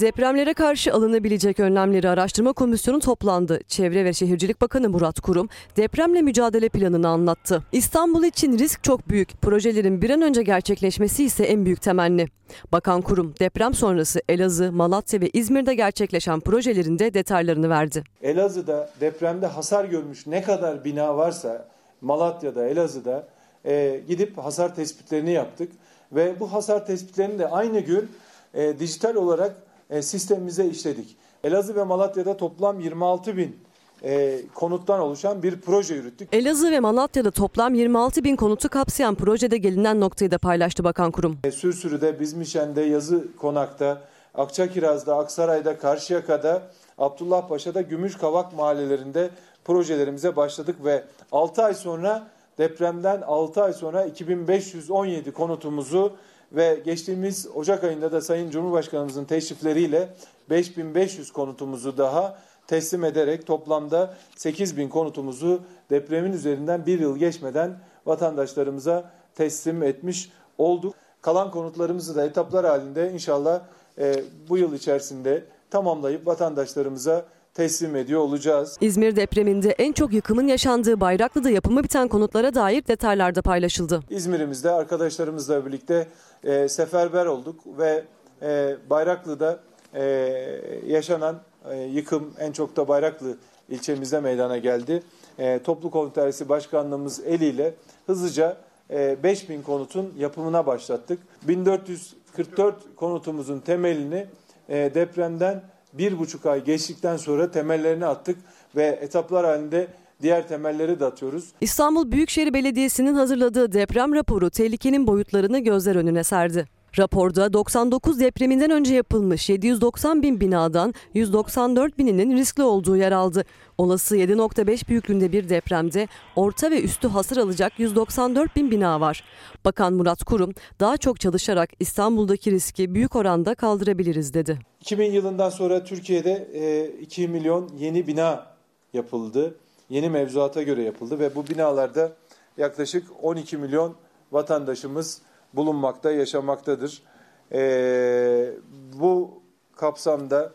Depremlere karşı alınabilecek önlemleri araştırma komisyonu toplandı. Çevre ve Şehircilik Bakanı Murat Kurum depremle mücadele planını anlattı. İstanbul için risk çok büyük. Projelerin bir an önce gerçekleşmesi ise en büyük temenni. Bakan Kurum deprem sonrası Elazığ, Malatya ve İzmir'de gerçekleşen projelerin de detaylarını verdi. Elazığ'da depremde hasar görmüş ne kadar bina varsa Malatya'da, Elazığ'da e, gidip hasar tespitlerini yaptık. Ve bu hasar tespitlerini de aynı gün e, dijital olarak sistemimize işledik. Elazığ ve Malatya'da toplam 26 bin e, konuttan oluşan bir proje yürüttük. Elazığ ve Malatya'da toplam 26 bin konutu kapsayan projede gelinen noktayı da paylaştı Bakan Kurum. E, Sürsürü'de, Bizmişen'de, Yazı Konak'ta, Akçakiraz'da, Aksaray'da, Karşıyaka'da, Abdullahpaşa'da, Gümüşkavak mahallelerinde projelerimize başladık ve 6 ay sonra depremden 6 ay sonra 2517 konutumuzu ve geçtiğimiz Ocak ayında da Sayın Cumhurbaşkanımızın teşrifleriyle 5500 konutumuzu daha teslim ederek toplamda 8000 konutumuzu depremin üzerinden bir yıl geçmeden vatandaşlarımıza teslim etmiş olduk. Kalan konutlarımızı da etaplar halinde inşallah e, bu yıl içerisinde tamamlayıp vatandaşlarımıza teslim ediyor olacağız. İzmir depreminde en çok yıkımın yaşandığı Bayraklı'da yapımı biten konutlara dair detaylar da paylaşıldı. İzmir'imizde arkadaşlarımızla birlikte e, seferber olduk ve e, Bayraklı'da e, yaşanan e, yıkım en çok da Bayraklı ilçemizde meydana geldi. E, Toplu Konut Dairesi Başkanlığımız eliyle hızlıca e, 5000 konutun yapımına başlattık. 1444 konutumuzun temelini e, depremden bir buçuk ay geçtikten sonra temellerini attık ve etaplar halinde diğer temelleri de atıyoruz. İstanbul Büyükşehir Belediyesi'nin hazırladığı deprem raporu tehlikenin boyutlarını gözler önüne serdi. Raporda 99 depreminden önce yapılmış 790 bin binadan 194 bininin riskli olduğu yer aldı. Olası 7.5 büyüklüğünde bir depremde orta ve üstü hasar alacak 194 bin bina var. Bakan Murat Kurum daha çok çalışarak İstanbul'daki riski büyük oranda kaldırabiliriz dedi. 2000 yılından sonra Türkiye'de 2 milyon yeni bina yapıldı. Yeni mevzuata göre yapıldı ve bu binalarda yaklaşık 12 milyon vatandaşımız bulunmakta, yaşamaktadır. Ee, bu kapsamda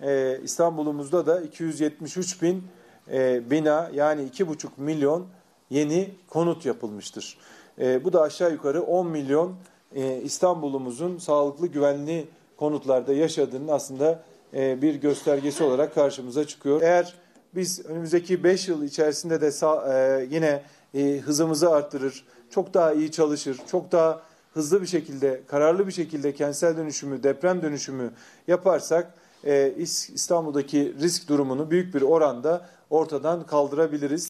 e, İstanbul'umuzda da 273 bin e, bina yani 2,5 milyon yeni konut yapılmıştır. E, bu da aşağı yukarı 10 milyon e, İstanbul'umuzun sağlıklı güvenli konutlarda yaşadığının aslında e, bir göstergesi olarak karşımıza çıkıyor. Eğer biz önümüzdeki 5 yıl içerisinde de sağ, e, yine e, hızımızı arttırır, çok daha iyi çalışır, çok daha hızlı bir şekilde, kararlı bir şekilde kentsel dönüşümü, deprem dönüşümü yaparsak e, İstanbul'daki risk durumunu büyük bir oranda ortadan kaldırabiliriz.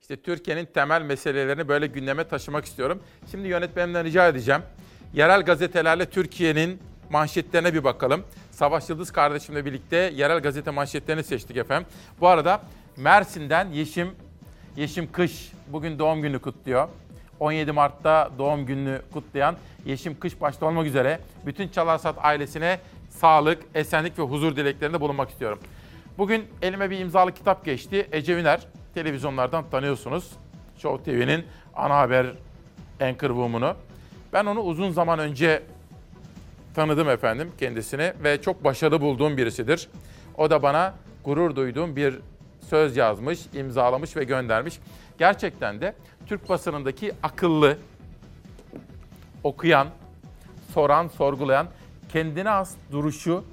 İşte Türkiye'nin temel meselelerini böyle gündeme taşımak istiyorum. Şimdi yönetmenimden rica edeceğim. Yerel gazetelerle Türkiye'nin manşetlerine bir bakalım. Savaş Yıldız kardeşimle birlikte yerel gazete manşetlerini seçtik efendim. Bu arada Mersin'den Yeşim Yeşim Kış bugün doğum günü kutluyor. 17 Mart'ta doğum gününü kutlayan Yeşim Kış başta olmak üzere bütün Çalarsat ailesine sağlık, esenlik ve huzur dileklerinde bulunmak istiyorum. Bugün elime bir imzalı kitap geçti. Ece Üner, televizyonlardan tanıyorsunuz. Show TV'nin ana haber anchor woman'u. Ben onu uzun zaman önce tanıdım efendim kendisini ve çok başarılı bulduğum birisidir. O da bana gurur duyduğum bir söz yazmış, imzalamış ve göndermiş. Gerçekten de Türk basınındaki akıllı, okuyan, soran, sorgulayan, kendine has duruşu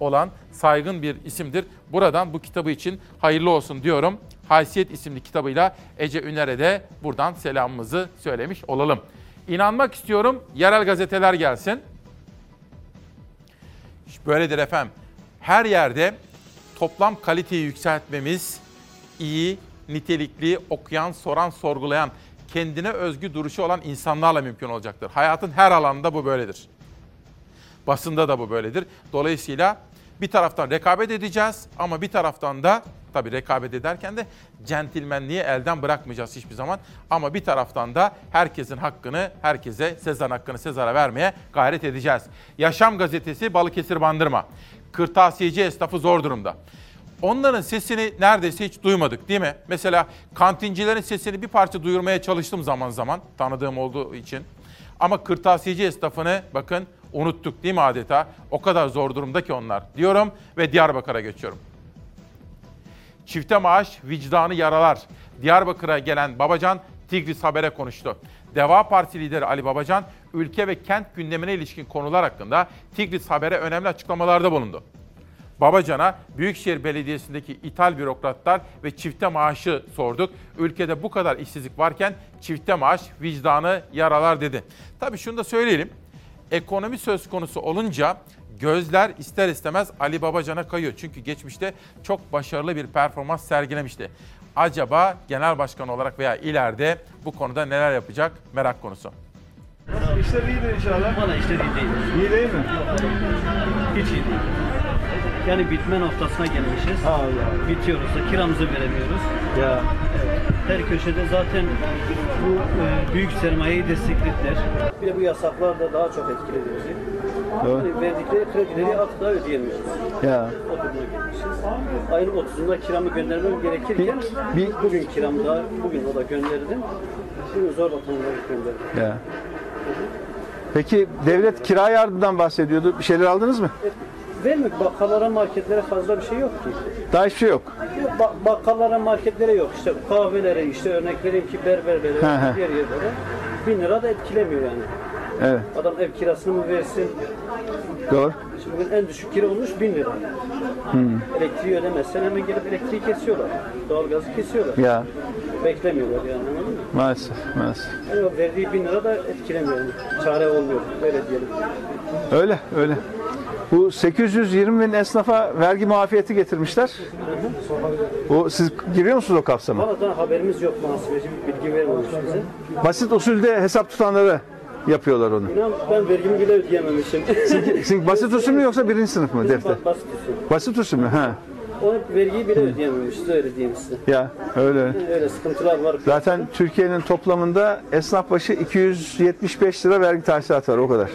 olan saygın bir isimdir. Buradan bu kitabı için hayırlı olsun diyorum. Haysiyet isimli kitabıyla Ece Üner'e de buradan selamımızı söylemiş olalım. İnanmak istiyorum yerel gazeteler gelsin. Böyledir efendim. Her yerde toplam kaliteyi yükseltmemiz, iyi, nitelikli, okuyan, soran, sorgulayan, kendine özgü duruşu olan insanlarla mümkün olacaktır. Hayatın her alanında bu böyledir. Basında da bu böyledir. Dolayısıyla bir taraftan rekabet edeceğiz ama bir taraftan da tabii rekabet ederken de centilmenliği elden bırakmayacağız hiçbir zaman. Ama bir taraftan da herkesin hakkını herkese, Sezar'ın hakkını Sezar'a vermeye gayret edeceğiz. Yaşam gazetesi Balıkesir Bandırma. Kırtasiyeci esnafı zor durumda. Onların sesini neredeyse hiç duymadık değil mi? Mesela kantincilerin sesini bir parça duyurmaya çalıştım zaman zaman tanıdığım olduğu için. Ama kırtasiyeci esnafını bakın unuttuk değil mi adeta? O kadar zor durumda ki onlar diyorum ve Diyarbakır'a geçiyorum. Çifte maaş vicdanı yaralar. Diyarbakır'a gelen Babacan Tigris Haber'e konuştu. Deva Partisi lideri Ali Babacan, ülke ve kent gündemine ilişkin konular hakkında Tigris Haber'e önemli açıklamalarda bulundu. Babacan'a Büyükşehir Belediyesi'ndeki ithal bürokratlar ve çifte maaşı sorduk. Ülkede bu kadar işsizlik varken çifte maaş vicdanı yaralar dedi. Tabii şunu da söyleyelim. Ekonomi söz konusu olunca gözler ister istemez Ali Babacan'a kayıyor. Çünkü geçmişte çok başarılı bir performans sergilemişti. Acaba genel başkan olarak veya ileride bu konuda neler yapacak merak konusu. İşler iyidir inşallah. Valla işler iyi değil. İyi değil mi? Hiç iyi değil. Yani bitme noktasına gelmişiz. Allah. Bitiyoruz da kiramızı veremiyoruz. Ya. Evet. Her köşede zaten bu e, büyük sermayeyi desteklediler. Bir de bu yasaklar da daha çok etkiledi bizi. Evet. Verdikleri kredileri asla ödeyemiyoruz. Ya. Ayın 30'unda kiramı göndermem gerekirken Bir- bugün kiramı da bugün o da gönderdim. Şimdi zor vatandaşa gönderdim. Ya. Peki devlet kira yardımından bahsediyordu. Bir şeyler aldınız mı? Vermek bakkallara marketlere fazla bir şey yok ki. Daha hiçbir şey yok. Ba- bakkallara, marketlere yok. İşte kahvelere, işte örnek vereyim ki berberlere, diğer yerlere. Bin lira da etkilemiyor yani. Evet. Adam ev kirasını mı versin? Doğru. Şimdi bugün en düşük kira olmuş bin lira. Hmm. Elektriği ödemezsen hemen gelip elektriği kesiyorlar. Doğalgazı kesiyorlar. Ya. Beklemiyorlar yani anladın mı? Maalesef. Maalesef. Yani o verdiği bin lira da etkilemiyor. Çare olmuyor. Öyle diyelim. Öyle. Öyle. Bu 820 bin esnafa vergi muafiyeti getirmişler. Bu siz giriyor musunuz o kapsama? Valla haberimiz yok muhasebeci bilgi vermemiş bize. Basit usulde hesap tutanları yapıyorlar onu. İnan ben vergimi bile ödeyememişim. Siz, [laughs] siz basit usul mü yoksa birinci sınıf mı defter? Ba- Basit usul. Basit usul mü? Ha. O vergiyi bile ödeyememişiz öyle diyeyim size. Ya öyle. Yani öyle sıkıntılar var. Zaten Türkiye'nin toplamında esnaf başı 275 lira vergi tahsilatı var o kadar.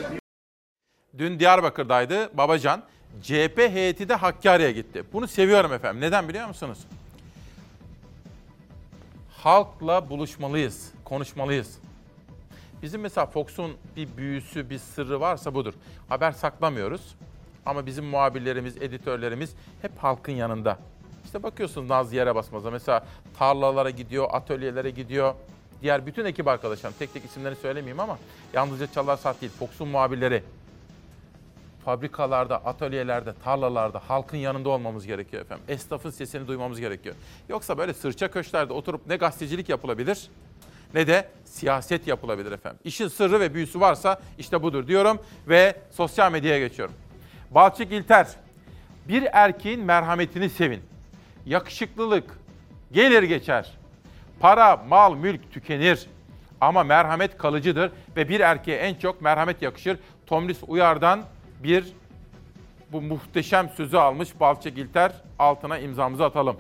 Dün Diyarbakır'daydı Babacan. CHP heyeti de Hakkari'ye gitti. Bunu seviyorum efendim. Neden biliyor musunuz? Halkla buluşmalıyız, konuşmalıyız. Bizim mesela Fox'un bir büyüsü, bir sırrı varsa budur. Haber saklamıyoruz. Ama bizim muhabirlerimiz, editörlerimiz hep halkın yanında. İşte bakıyorsunuz Naz yere basmaza. Mesela tarlalara gidiyor, atölyelere gidiyor. Diğer bütün ekip arkadaşlarım, tek tek isimlerini söylemeyeyim ama yalnızca Çalar Saat değil, Fox'un muhabirleri. Fabrikalarda, atölyelerde, tarlalarda halkın yanında olmamız gerekiyor efendim. Esnafın sesini duymamız gerekiyor. Yoksa böyle sırça köşklerde oturup ne gazetecilik yapılabilir ne de siyaset yapılabilir efendim. İşin sırrı ve büyüsü varsa işte budur diyorum ve sosyal medyaya geçiyorum. Balçık İlter, bir erkeğin merhametini sevin. Yakışıklılık gelir geçer. Para, mal, mülk tükenir. Ama merhamet kalıcıdır ve bir erkeğe en çok merhamet yakışır. Tomris Uyar'dan bir bu muhteşem sözü almış Balçık İlter altına imzamızı atalım.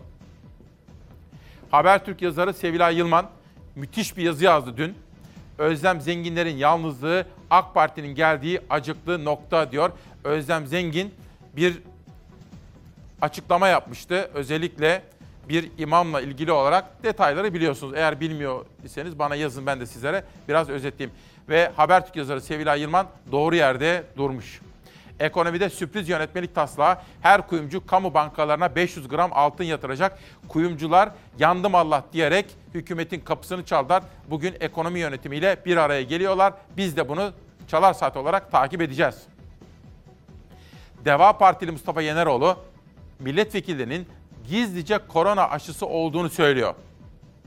Habertürk yazarı Sevilay Yılman müthiş bir yazı yazdı dün. Özlem Zenginler'in yalnızlığı AK Parti'nin geldiği acıklı nokta diyor. Özlem Zengin bir açıklama yapmıştı. Özellikle bir imamla ilgili olarak detayları biliyorsunuz. Eğer bilmiyor iseniz bana yazın ben de sizlere biraz özetleyeyim. Ve Habertürk yazarı Sevilay Yılman doğru yerde durmuş. Ekonomide sürpriz yönetmelik taslağı her kuyumcu kamu bankalarına 500 gram altın yatıracak. Kuyumcular yandım Allah diyerek hükümetin kapısını çaldılar. Bugün ekonomi yönetimiyle bir araya geliyorlar. Biz de bunu çalar saat olarak takip edeceğiz. Deva Partili Mustafa Yeneroğlu milletvekillerinin gizlice korona aşısı olduğunu söylüyor.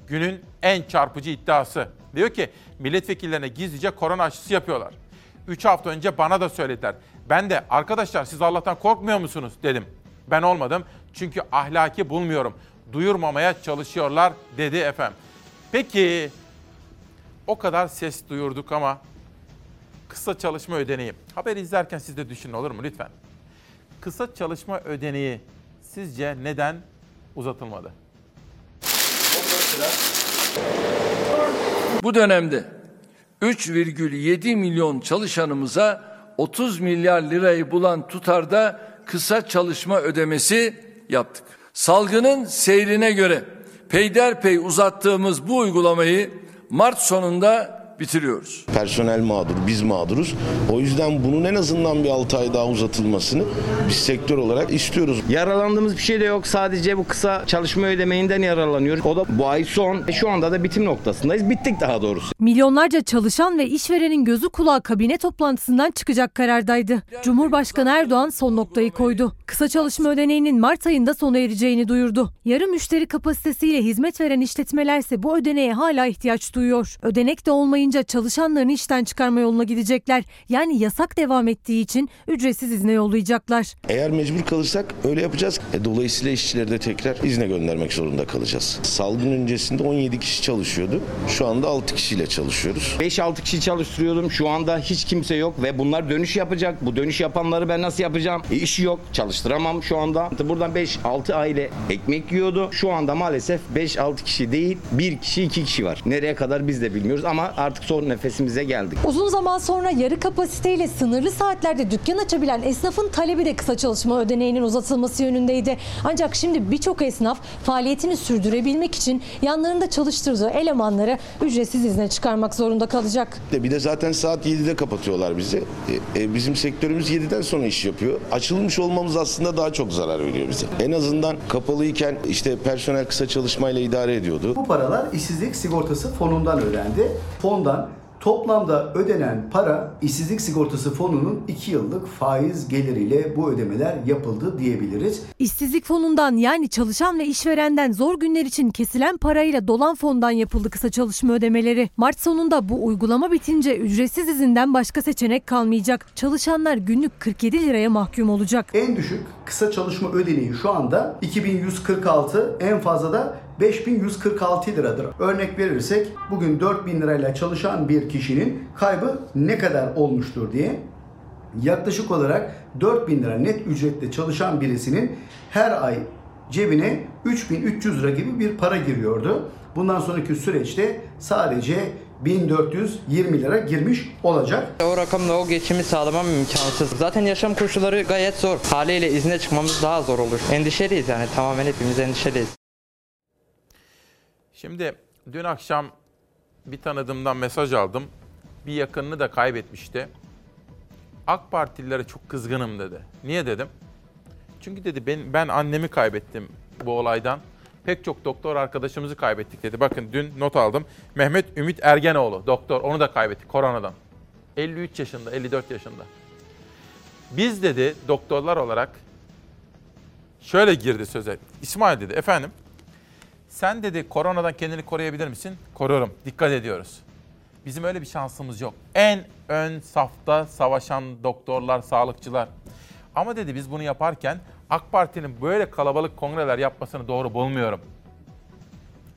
Günün en çarpıcı iddiası. Diyor ki milletvekillerine gizlice korona aşısı yapıyorlar. 3 hafta önce bana da söylediler. Ben de arkadaşlar siz Allah'tan korkmuyor musunuz dedim. Ben olmadım çünkü ahlaki bulmuyorum. Duyurmamaya çalışıyorlar dedi efendim. Peki o kadar ses duyurduk ama kısa çalışma ödeneği. Haber izlerken siz de düşünün olur mu lütfen? Kısa çalışma ödeneği sizce neden uzatılmadı? Bu dönemde 3,7 milyon çalışanımıza 30 milyar lirayı bulan tutarda kısa çalışma ödemesi yaptık. Salgının seyrine göre peyderpey uzattığımız bu uygulamayı Mart sonunda bitiriyoruz. Personel mağdur, biz mağduruz. O yüzden bunun en azından bir 6 ay daha uzatılmasını biz sektör olarak istiyoruz. Yaralandığımız bir şey de yok. Sadece bu kısa çalışma ödemeğinden yararlanıyoruz. O da bu ay son. E, Şu anda da bitim noktasındayız. Bittik daha doğrusu. Milyonlarca çalışan ve işverenin gözü kulağı kabine toplantısından çıkacak karardaydı. Cumhurbaşkanı Erdoğan son noktayı koydu. Kısa çalışma ödeneğinin Mart ayında sona ereceğini duyurdu. Yarı müşteri kapasitesiyle hizmet veren işletmelerse bu ödeneğe hala ihtiyaç duyuyor. Ödenek de olmayınca çalışanlarını işten çıkarma yoluna gidecekler. Yani yasak devam ettiği için ücretsiz izne yollayacaklar. Eğer mecbur kalırsak öyle yapacağız. E, dolayısıyla işçileri de tekrar izne göndermek zorunda kalacağız. Salgın öncesinde 17 kişi çalışıyordu. Şu anda 6 kişiyle çalışıyoruz. 5-6 kişi çalıştırıyordum. Şu anda hiç kimse yok ve bunlar dönüş yapacak. Bu dönüş yapanları ben nasıl yapacağım? E, işi yok. Çalıştıramam şu anda. Buradan 5-6 aile ekmek yiyordu. Şu anda maalesef 5-6 kişi değil, 1 kişi 2 kişi var. Nereye kadar biz de bilmiyoruz ama artık son nefesimize geldik. Uzun zaman sonra yarı kapasiteyle sınırlı saatlerde dükkan açabilen esnafın talebi de kısa çalışma ödeneğinin uzatılması yönündeydi. Ancak şimdi birçok esnaf faaliyetini sürdürebilmek için yanlarında çalıştırdığı elemanları ücretsiz izne çıkarmak zorunda kalacak. De bir de zaten saat 7'de kapatıyorlar bizi. E, e, bizim sektörümüz 7'den sonra iş yapıyor. Açılmış olmamız aslında daha çok zarar veriyor bize. En azından kapalıyken işte personel kısa çalışmayla idare ediyordu. Bu paralar işsizlik sigortası fonundan ödendi. Fondan toplamda ödenen para işsizlik sigortası fonunun 2 yıllık faiz geliriyle bu ödemeler yapıldı diyebiliriz. İşsizlik fonundan yani çalışan ve işverenden zor günler için kesilen parayla dolan fondan yapıldı kısa çalışma ödemeleri. Mart sonunda bu uygulama bitince ücretsiz izinden başka seçenek kalmayacak. Çalışanlar günlük 47 liraya mahkum olacak. En düşük kısa çalışma ödeneği şu anda 2146 en fazla da 5146 liradır. Örnek verirsek bugün 4000 lirayla çalışan bir kişinin kaybı ne kadar olmuştur diye yaklaşık olarak 4000 lira net ücretle çalışan birisinin her ay cebine 3300 lira gibi bir para giriyordu. Bundan sonraki süreçte sadece 1420 lira girmiş olacak. O rakamla o geçimi sağlamam imkansız. Zaten yaşam koşulları gayet zor. Haliyle izne çıkmamız daha zor olur. Endişeliyiz yani tamamen hepimiz endişeliyiz. Şimdi dün akşam bir tanıdığımdan mesaj aldım. Bir yakınını da kaybetmişti. AK Partililere çok kızgınım dedi. Niye dedim? Çünkü dedi ben, ben annemi kaybettim bu olaydan. Pek çok doktor arkadaşımızı kaybettik dedi. Bakın dün not aldım. Mehmet Ümit Ergenoğlu doktor onu da kaybettik koronadan. 53 yaşında 54 yaşında. Biz dedi doktorlar olarak şöyle girdi söze. İsmail dedi efendim sen dedi koronadan kendini koruyabilir misin? Koruyorum. Dikkat ediyoruz. Bizim öyle bir şansımız yok. En ön safta savaşan doktorlar, sağlıkçılar. Ama dedi biz bunu yaparken AK Parti'nin böyle kalabalık kongreler yapmasını doğru bulmuyorum.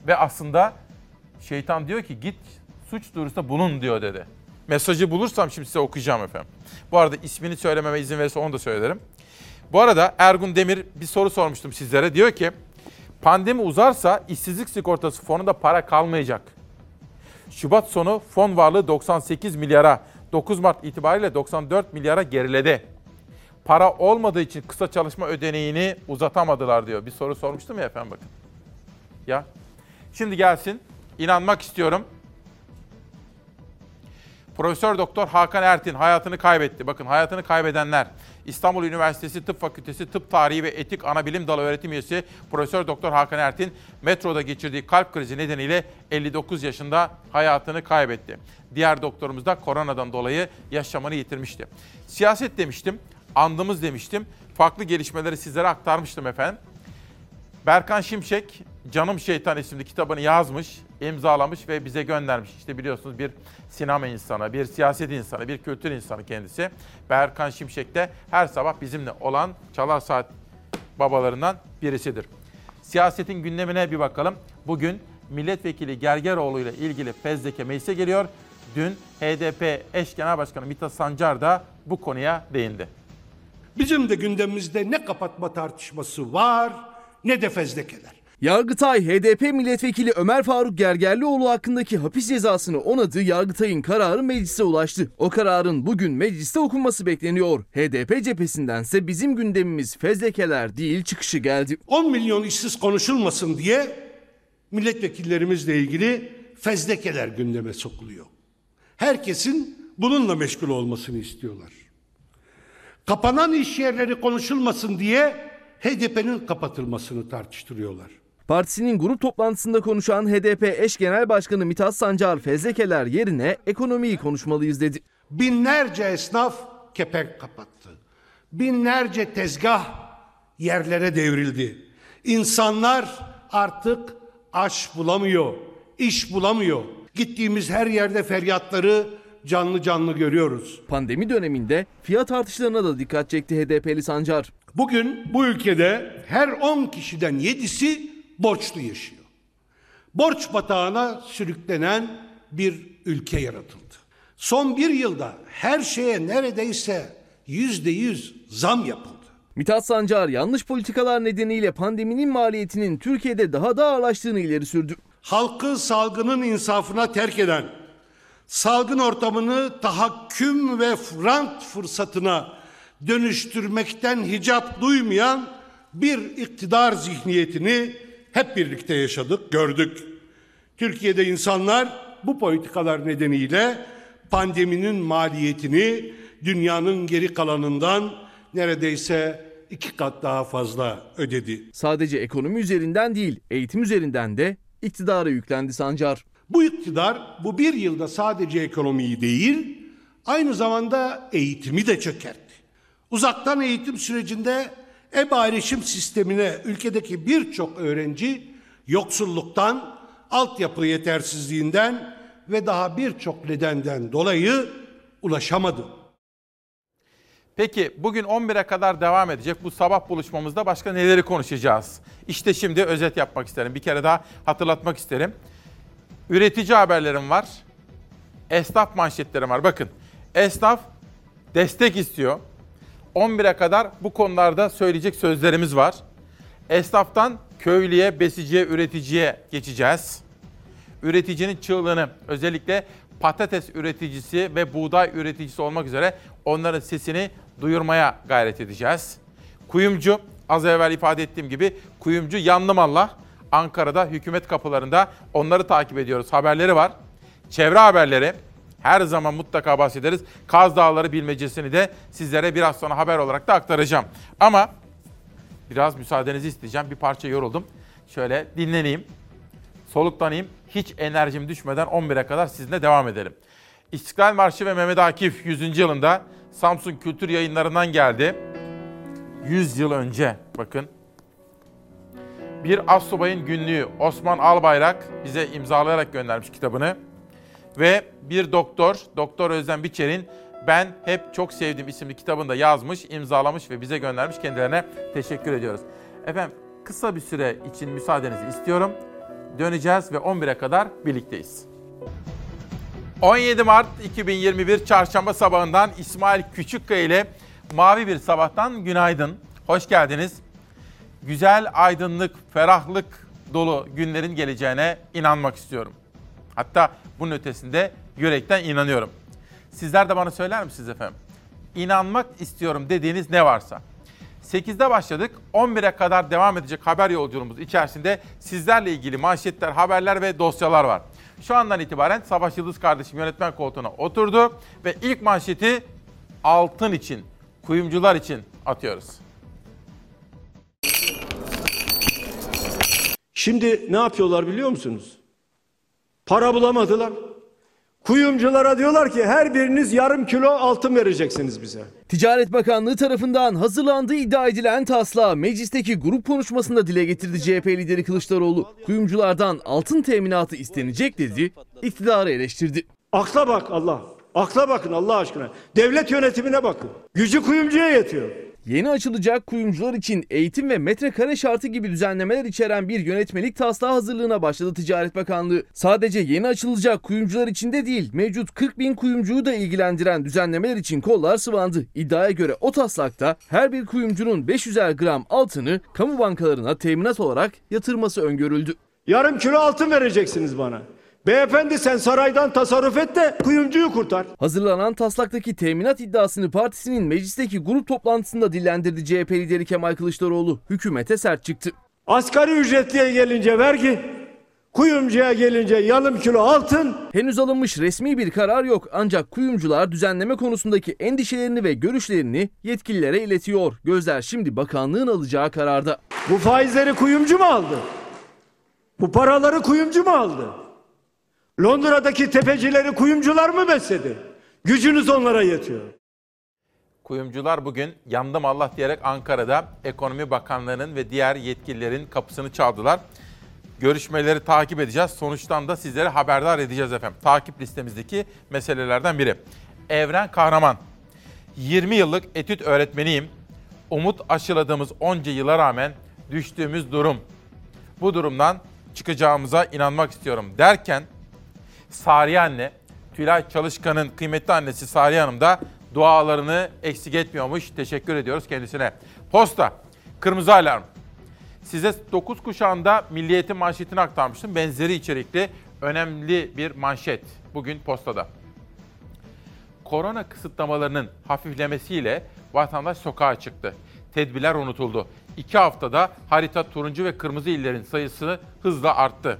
Ve aslında şeytan diyor ki git suç duyurusunda bulun diyor dedi. Mesajı bulursam şimdi size okuyacağım efendim. Bu arada ismini söylememe izin verirse onu da söylerim. Bu arada Ergun Demir bir soru sormuştum sizlere. Diyor ki Pandemi uzarsa işsizlik sigortası fonunda para kalmayacak. Şubat sonu fon varlığı 98 milyara, 9 Mart itibariyle 94 milyara geriledi. Para olmadığı için kısa çalışma ödeneğini uzatamadılar diyor. Bir soru sormuştum ya efendim bakın. Ya. Şimdi gelsin. İnanmak istiyorum. Profesör Doktor Hakan Ertin hayatını kaybetti. Bakın hayatını kaybedenler. İstanbul Üniversitesi Tıp Fakültesi Tıp Tarihi ve Etik Anabilim Dalı öğretim üyesi Profesör Doktor Hakan Ertin metroda geçirdiği kalp krizi nedeniyle 59 yaşında hayatını kaybetti. Diğer doktorumuz da koronadan dolayı yaşamını yitirmişti. Siyaset demiştim, andımız demiştim. Farklı gelişmeleri sizlere aktarmıştım efendim. Berkan Şimşek Canım Şeytan isimli kitabını yazmış, imzalamış ve bize göndermiş. İşte biliyorsunuz bir sinema insanı, bir siyaset insanı, bir kültür insanı kendisi. Berkan Şimşek de her sabah bizimle olan Çalar Saat babalarından birisidir. Siyasetin gündemine bir bakalım. Bugün Milletvekili Gergeroğlu ile ilgili fezleke meclise geliyor. Dün HDP eş genel başkanı Mithat Sancar da bu konuya değindi. Bizim de gündemimizde ne kapatma tartışması var ne de fezlekeler. Yargıtay, HDP milletvekili Ömer Faruk Gergerlioğlu hakkındaki hapis cezasını onadı, Yargıtay'ın kararı meclise ulaştı. O kararın bugün mecliste okunması bekleniyor. HDP cephesindense bizim gündemimiz fezlekeler değil çıkışı geldi. 10 milyon işsiz konuşulmasın diye milletvekillerimizle ilgili fezlekeler gündeme sokuluyor. Herkesin bununla meşgul olmasını istiyorlar. Kapanan iş yerleri konuşulmasın diye HDP'nin kapatılmasını tartıştırıyorlar. Partisinin grup toplantısında konuşan HDP eş genel başkanı Mithat Sancar fezlekeler yerine ekonomiyi konuşmalıyız dedi. Binlerce esnaf kepenk kapattı. Binlerce tezgah yerlere devrildi. İnsanlar artık aş bulamıyor, iş bulamıyor. Gittiğimiz her yerde feryatları canlı canlı görüyoruz. Pandemi döneminde fiyat artışlarına da dikkat çekti HDP'li Sancar. Bugün bu ülkede her 10 kişiden 7'si borçlu yaşıyor. Borç batağına sürüklenen bir ülke yaratıldı. Son bir yılda her şeye neredeyse yüzde yüz zam yapıldı. Mithat Sancar yanlış politikalar nedeniyle pandeminin maliyetinin Türkiye'de daha da ağırlaştığını ileri sürdü. Halkı salgının insafına terk eden, salgın ortamını tahakküm ve rant fırsatına dönüştürmekten hicap duymayan bir iktidar zihniyetini hep birlikte yaşadık, gördük. Türkiye'de insanlar bu politikalar nedeniyle pandeminin maliyetini dünyanın geri kalanından neredeyse iki kat daha fazla ödedi. Sadece ekonomi üzerinden değil, eğitim üzerinden de iktidara yüklendi Sancar. Bu iktidar bu bir yılda sadece ekonomiyi değil, aynı zamanda eğitimi de çökertti. Uzaktan eğitim sürecinde e-ayrışım sistemine ülkedeki birçok öğrenci yoksulluktan, altyapı yetersizliğinden ve daha birçok nedenden dolayı ulaşamadı. Peki bugün 11'e kadar devam edecek bu sabah buluşmamızda başka neleri konuşacağız? İşte şimdi özet yapmak isterim. Bir kere daha hatırlatmak isterim. Üretici haberlerim var. Esnaf manşetlerim var. Bakın esnaf destek istiyor. 11'e kadar bu konularda söyleyecek sözlerimiz var. Esnaftan köylüye, besiciye, üreticiye geçeceğiz. Üreticinin çığlığını özellikle patates üreticisi ve buğday üreticisi olmak üzere onların sesini duyurmaya gayret edeceğiz. Kuyumcu, az evvel ifade ettiğim gibi kuyumcu yandım Allah. Ankara'da hükümet kapılarında onları takip ediyoruz. Haberleri var. Çevre haberleri her zaman mutlaka bahsederiz. Kaz Dağları bilmecesini de sizlere biraz sonra haber olarak da aktaracağım. Ama biraz müsaadenizi isteyeceğim. Bir parça yoruldum. Şöyle dinleneyim, soluklanayım. Hiç enerjim düşmeden 11'e kadar sizinle devam edelim. İstiklal Marşı ve Mehmet Akif 100. yılında Samsun Kültür Yayınları'ndan geldi. 100 yıl önce bakın. Bir astsubayın günlüğü Osman Albayrak bize imzalayarak göndermiş kitabını. Ve bir doktor, Doktor Özlem Biçer'in Ben Hep Çok Sevdiğim isimli kitabını da yazmış, imzalamış ve bize göndermiş. Kendilerine teşekkür ediyoruz. Efendim kısa bir süre için müsaadenizi istiyorum. Döneceğiz ve 11'e kadar birlikteyiz. 17 Mart 2021 Çarşamba sabahından İsmail Küçükkaya ile Mavi Bir Sabahtan günaydın. Hoş geldiniz. Güzel, aydınlık, ferahlık dolu günlerin geleceğine inanmak istiyorum. Hatta bunun ötesinde yürekten inanıyorum. Sizler de bana söyler misiniz efendim? İnanmak istiyorum dediğiniz ne varsa. 8'de başladık. 11'e kadar devam edecek haber yolculuğumuz içerisinde sizlerle ilgili manşetler, haberler ve dosyalar var. Şu andan itibaren Savaş Yıldız kardeşim yönetmen koltuğuna oturdu ve ilk manşeti altın için, kuyumcular için atıyoruz. Şimdi ne yapıyorlar biliyor musunuz? Para bulamadılar. Kuyumculara diyorlar ki her biriniz yarım kilo altın vereceksiniz bize. Ticaret Bakanlığı tarafından hazırlandığı iddia edilen taslağı meclisteki grup konuşmasında dile getirdi CHP lideri Kılıçdaroğlu. Kuyumculardan altın teminatı istenecek dedi, iktidarı eleştirdi. Akla bak Allah. Akla bakın Allah aşkına. Devlet yönetimine bakın. Gücü kuyumcuya yetiyor. Yeni açılacak kuyumcular için eğitim ve metrekare şartı gibi düzenlemeler içeren bir yönetmelik taslağı hazırlığına başladı Ticaret Bakanlığı. Sadece yeni açılacak kuyumcular için de değil, mevcut 40 bin kuyumcuyu da ilgilendiren düzenlemeler için kollar sıvandı. İddiaya göre o taslakta her bir kuyumcunun 500'er gram altını kamu bankalarına teminat olarak yatırması öngörüldü. Yarım kilo altın vereceksiniz bana. Beyefendi sen saraydan tasarruf et de kuyumcuyu kurtar. Hazırlanan taslaktaki teminat iddiasını partisinin meclisteki grup toplantısında dillendirdi CHP lideri Kemal Kılıçdaroğlu. Hükümete sert çıktı. Asgari ücretliye gelince vergi, kuyumcuya gelince yarım kilo altın. Henüz alınmış resmi bir karar yok ancak kuyumcular düzenleme konusundaki endişelerini ve görüşlerini yetkililere iletiyor. Gözler şimdi bakanlığın alacağı kararda. Bu faizleri kuyumcu mu aldı? Bu paraları kuyumcu mu aldı? Londra'daki tepecileri kuyumcular mı besledi? Gücünüz onlara yetiyor. Kuyumcular bugün yandım Allah diyerek Ankara'da Ekonomi Bakanlığı'nın ve diğer yetkililerin kapısını çaldılar. Görüşmeleri takip edeceğiz. Sonuçtan da sizlere haberdar edeceğiz efendim. Takip listemizdeki meselelerden biri. Evren Kahraman. 20 yıllık etüt öğretmeniyim. Umut aşıladığımız onca yıla rağmen düştüğümüz durum. Bu durumdan çıkacağımıza inanmak istiyorum derken Sariye anne, Tülay Çalışkan'ın kıymetli annesi Sariye Hanım da dualarını eksik etmiyormuş. Teşekkür ediyoruz kendisine. Posta, kırmızı alarm. Size 9 kuşağında Milliyet'in manşetini aktarmıştım. Benzeri içerikli önemli bir manşet bugün postada. Korona kısıtlamalarının hafiflemesiyle vatandaş sokağa çıktı. Tedbirler unutuldu. İki haftada harita turuncu ve kırmızı illerin sayısı hızla arttı.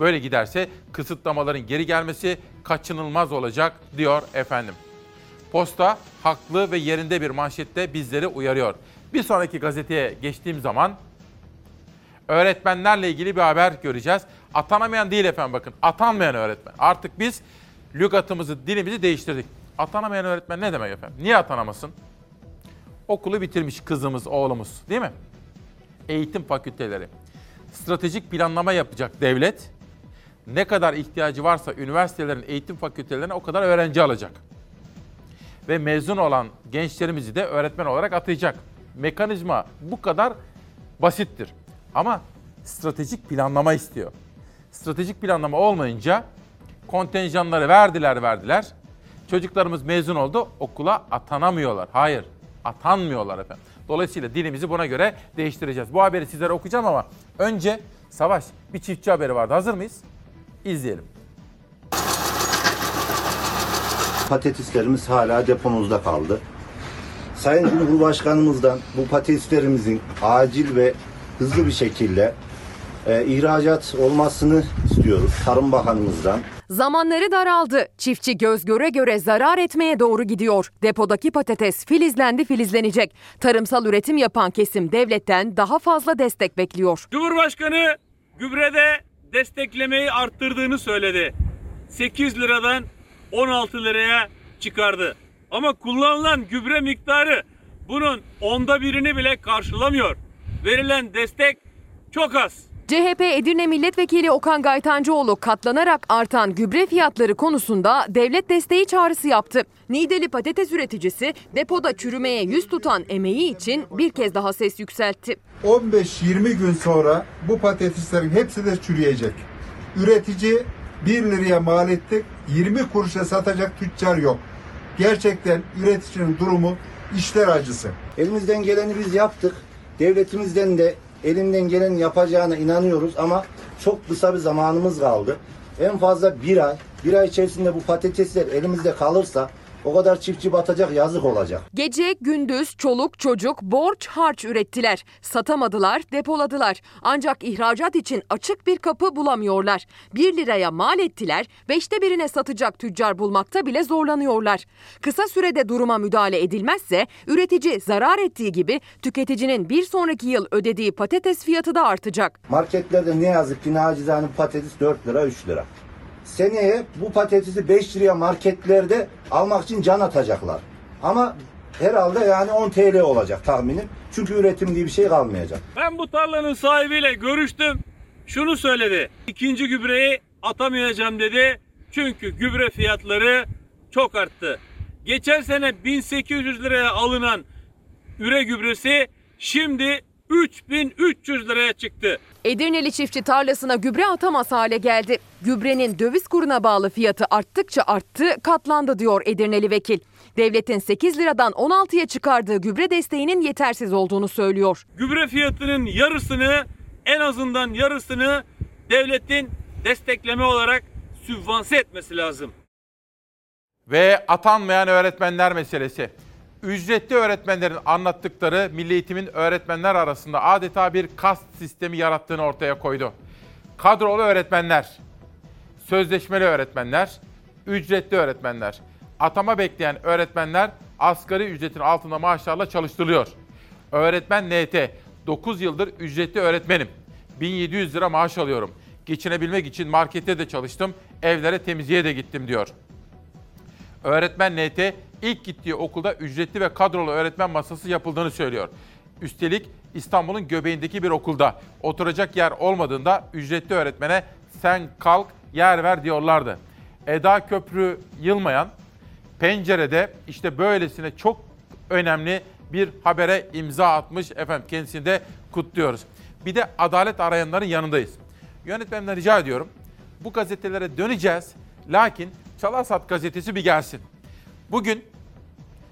Böyle giderse kısıtlamaların geri gelmesi kaçınılmaz olacak diyor efendim. Posta haklı ve yerinde bir manşette bizleri uyarıyor. Bir sonraki gazeteye geçtiğim zaman öğretmenlerle ilgili bir haber göreceğiz. Atanamayan değil efendim bakın atanmayan öğretmen. Artık biz lügatımızı, dilimizi değiştirdik. Atanamayan öğretmen ne demek efendim? Niye atanamasın? Okulu bitirmiş kızımız, oğlumuz değil mi? Eğitim fakülteleri. Stratejik planlama yapacak devlet. Ne kadar ihtiyacı varsa üniversitelerin eğitim fakültelerine o kadar öğrenci alacak. Ve mezun olan gençlerimizi de öğretmen olarak atayacak. Mekanizma bu kadar basittir. Ama stratejik planlama istiyor. Stratejik planlama olmayınca kontenjanları verdiler verdiler. Çocuklarımız mezun oldu okula atanamıyorlar. Hayır atanmıyorlar efendim. Dolayısıyla dilimizi buna göre değiştireceğiz. Bu haberi sizlere okuyacağım ama önce Savaş bir çiftçi haberi vardı. Hazır mıyız? İzleyelim. Patateslerimiz hala depomuzda kaldı. Sayın Cumhurbaşkanımızdan bu patateslerimizin acil ve hızlı bir şekilde e, ihracat olmasını istiyoruz. Tarım Bakanımızdan. Zamanları daraldı. Çiftçi göz göre göre zarar etmeye doğru gidiyor. Depodaki patates filizlendi filizlenecek. Tarımsal üretim yapan kesim devletten daha fazla destek bekliyor. Cumhurbaşkanı gübrede desteklemeyi arttırdığını söyledi. 8 liradan 16 liraya çıkardı. Ama kullanılan gübre miktarı bunun onda birini bile karşılamıyor. Verilen destek çok az. CHP Edirne Milletvekili Okan Gaytancıoğlu katlanarak artan gübre fiyatları konusunda devlet desteği çağrısı yaptı. Nideli patates üreticisi depoda çürümeye yüz tutan emeği için bir kez daha ses yükseltti. 15-20 gün sonra bu patateslerin hepsi de çürüyecek. Üretici 1 liraya mal ettik, 20 kuruşa satacak tüccar yok. Gerçekten üreticinin durumu işler acısı. Elimizden geleni biz yaptık. Devletimizden de elinden geleni yapacağına inanıyoruz ama çok kısa bir zamanımız kaldı. En fazla bir ay, bir ay içerisinde bu patatesler elimizde kalırsa O kadar çiftçi batacak yazık olacak. Gece gündüz çoluk çocuk borç harç ürettiler. Satamadılar, depoladılar. Ancak ihracat için açık bir kapı bulamıyorlar. 1 liraya mal ettiler, beşte birine satacak tüccar bulmakta bile zorlanıyorlar. Kısa sürede duruma müdahale edilmezse üretici zarar ettiği gibi tüketicinin bir sonraki yıl ödediği patates fiyatı da artacak. Marketlerde ne yazık ki nacizane patates 4 lira 3 lira. Seneye bu patatesi 5 liraya marketlerde almak için can atacaklar. Ama herhalde yani 10 TL olacak tahminim. Çünkü üretim diye bir şey kalmayacak. Ben bu tarlanın sahibiyle görüştüm. Şunu söyledi. İkinci gübreyi atamayacağım dedi. Çünkü gübre fiyatları çok arttı. Geçen sene 1800 liraya alınan üre gübresi şimdi 3300 liraya çıktı. Edirneli çiftçi tarlasına gübre atamaz hale geldi. Gübrenin döviz kuruna bağlı fiyatı arttıkça arttı, katlandı diyor Edirneli vekil. Devletin 8 liradan 16'ya çıkardığı gübre desteğinin yetersiz olduğunu söylüyor. Gübre fiyatının yarısını en azından yarısını devletin destekleme olarak sübvanse etmesi lazım. Ve atanmayan öğretmenler meselesi. Ücretli öğretmenlerin anlattıkları Milli Eğitim'in öğretmenler arasında adeta bir kast sistemi yarattığını ortaya koydu. Kadrolu öğretmenler, sözleşmeli öğretmenler, ücretli öğretmenler. Atama bekleyen öğretmenler asgari ücretin altında maaşlarla çalıştırılıyor. Öğretmen NT, 9 yıldır ücretli öğretmenim. 1700 lira maaş alıyorum. Geçinebilmek için markette de çalıştım, evlere temizliğe de gittim diyor. Öğretmen NT ilk gittiği okulda ücretli ve kadrolu öğretmen masası yapıldığını söylüyor. Üstelik İstanbul'un göbeğindeki bir okulda oturacak yer olmadığında ücretli öğretmene sen kalk yer ver diyorlardı. Eda Köprü Yılmayan pencerede işte böylesine çok önemli bir habere imza atmış efendim kendisini de kutluyoruz. Bir de adalet arayanların yanındayız. Yönetmenimden rica ediyorum. Bu gazetelere döneceğiz. Lakin Çalarsat gazetesi bir gelsin. Bugün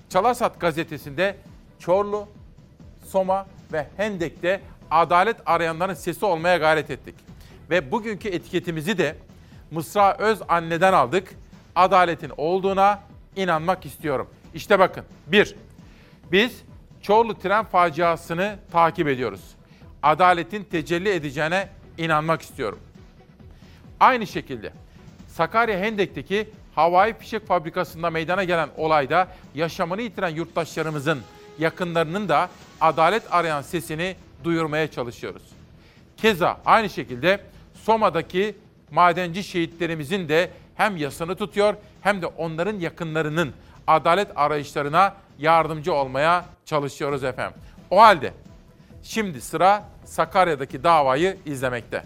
Çalarsat gazetesinde Çorlu, Soma ve Hendek'te adalet arayanların sesi olmaya gayret ettik. Ve bugünkü etiketimizi de Mısra Öz anneden aldık. Adaletin olduğuna inanmak istiyorum. İşte bakın. Bir, biz Çorlu tren faciasını takip ediyoruz. Adaletin tecelli edeceğine inanmak istiyorum. Aynı şekilde Sakarya Hendek'teki havai fişek fabrikasında meydana gelen olayda yaşamını yitiren yurttaşlarımızın yakınlarının da adalet arayan sesini duyurmaya çalışıyoruz. Keza aynı şekilde Soma'daki madenci şehitlerimizin de hem yasını tutuyor hem de onların yakınlarının adalet arayışlarına yardımcı olmaya çalışıyoruz efendim. O halde şimdi sıra Sakarya'daki davayı izlemekte.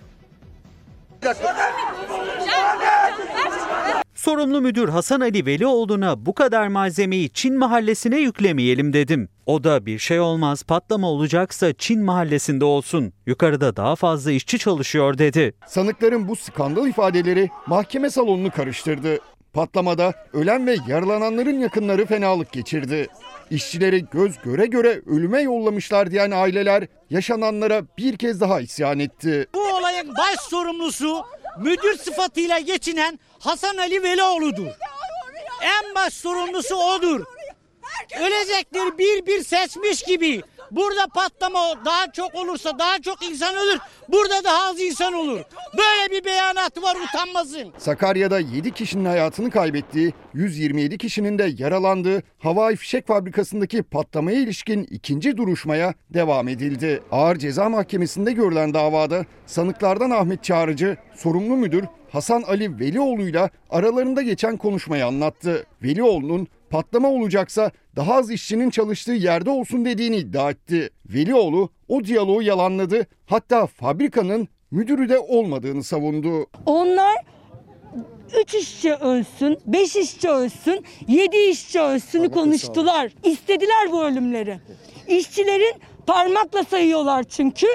Sorumlu müdür Hasan Ali Velioğlu'na bu kadar malzemeyi Çin mahallesine yüklemeyelim dedim. O da bir şey olmaz patlama olacaksa Çin mahallesinde olsun. Yukarıda daha fazla işçi çalışıyor dedi. Sanıkların bu skandal ifadeleri mahkeme salonunu karıştırdı. Patlamada ölen ve yaralananların yakınları fenalık geçirdi. İşçileri göz göre göre ölüme yollamışlar diyen aileler yaşananlara bir kez daha isyan etti. Bu olayın baş sorumlusu müdür sıfatıyla geçinen Hasan Ali Velioğlu'dur. En baş sorumlusu odur. Ölecekleri bir bir seçmiş gibi. Burada patlama daha çok olursa daha çok insan ölür. Burada daha az insan olur. Böyle bir beyanatı var utanmasın. Sakarya'da 7 kişinin hayatını kaybettiği, 127 kişinin de yaralandığı havai fişek fabrikasındaki patlamaya ilişkin ikinci duruşmaya devam edildi. Ağır Ceza Mahkemesi'nde görülen davada sanıklardan Ahmet Çağrıcı, sorumlu müdür Hasan Ali Velioğlu'yla aralarında geçen konuşmayı anlattı. Velioğlu'nun patlama olacaksa daha az işçinin çalıştığı yerde olsun dediğini iddia etti. Velioğlu o diyaloğu yalanladı. Hatta fabrikanın müdürü de olmadığını savundu. Onlar 3 işçi ölsün, 5 işçi ölsün, 7 işçi ölsünü konuştular. İstediler bu ölümleri. İşçilerin parmakla sayıyorlar çünkü.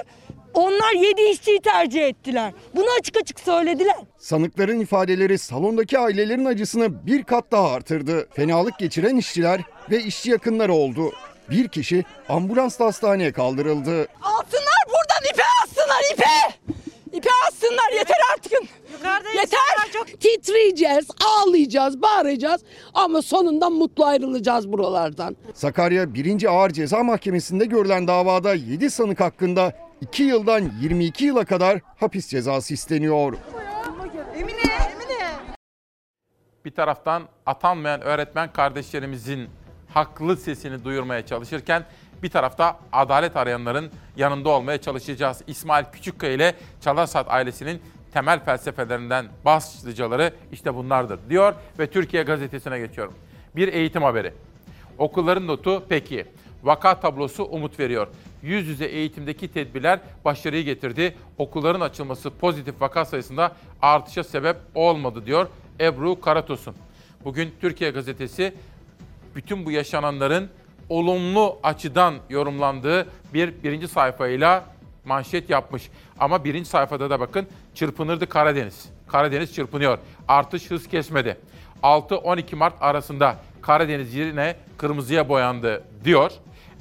Onlar 7 işçiyi tercih ettiler. Bunu açık açık söylediler. Sanıkların ifadeleri salondaki ailelerin acısını bir kat daha artırdı. Fenalık geçiren işçiler ve işçi yakınları oldu. Bir kişi ambulansla hastaneye kaldırıldı. Alsınlar buradan ipe alsınlar ipe. ipi alsınlar yeter artık. Yeter. Titreyeceğiz, ağlayacağız, bağıracağız ama sonunda mutlu ayrılacağız buralardan. Sakarya 1. Ağır Ceza Mahkemesi'nde görülen davada 7 sanık hakkında 2 yıldan 22 yıla kadar hapis cezası isteniyor. Bir taraftan atanmayan öğretmen kardeşlerimizin haklı sesini duyurmaya çalışırken bir tarafta adalet arayanların yanında olmaya çalışacağız. İsmail Küçükkaya ile Çalarsat ailesinin temel felsefelerinden başlıcaları işte bunlardır diyor ve Türkiye gazetesine geçiyorum. Bir eğitim haberi. Okulların notu peki. Vaka tablosu umut veriyor. Yüz yüze eğitimdeki tedbirler başarıyı getirdi. Okulların açılması pozitif vaka sayısında artışa sebep olmadı diyor Ebru Karatosun. Bugün Türkiye gazetesi bütün bu yaşananların olumlu açıdan yorumlandığı bir birinci sayfayla manşet yapmış. Ama birinci sayfada da bakın çırpınırdı Karadeniz. Karadeniz çırpınıyor. Artış hız kesmedi. 6-12 Mart arasında Karadeniz yine kırmızıya boyandı diyor.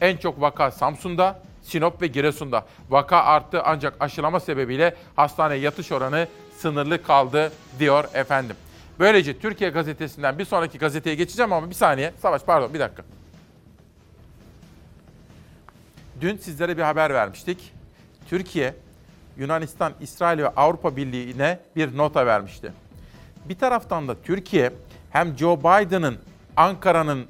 En çok vaka Samsun'da, Sinop ve Giresun'da. Vaka arttı ancak aşılama sebebiyle hastaneye yatış oranı sınırlı kaldı diyor efendim. Böylece Türkiye gazetesinden bir sonraki gazeteye geçeceğim ama bir saniye. Savaş pardon bir dakika. Dün sizlere bir haber vermiştik. Türkiye, Yunanistan, İsrail ve Avrupa Birliği'ne bir nota vermişti. Bir taraftan da Türkiye hem Joe Biden'ın Ankara'nın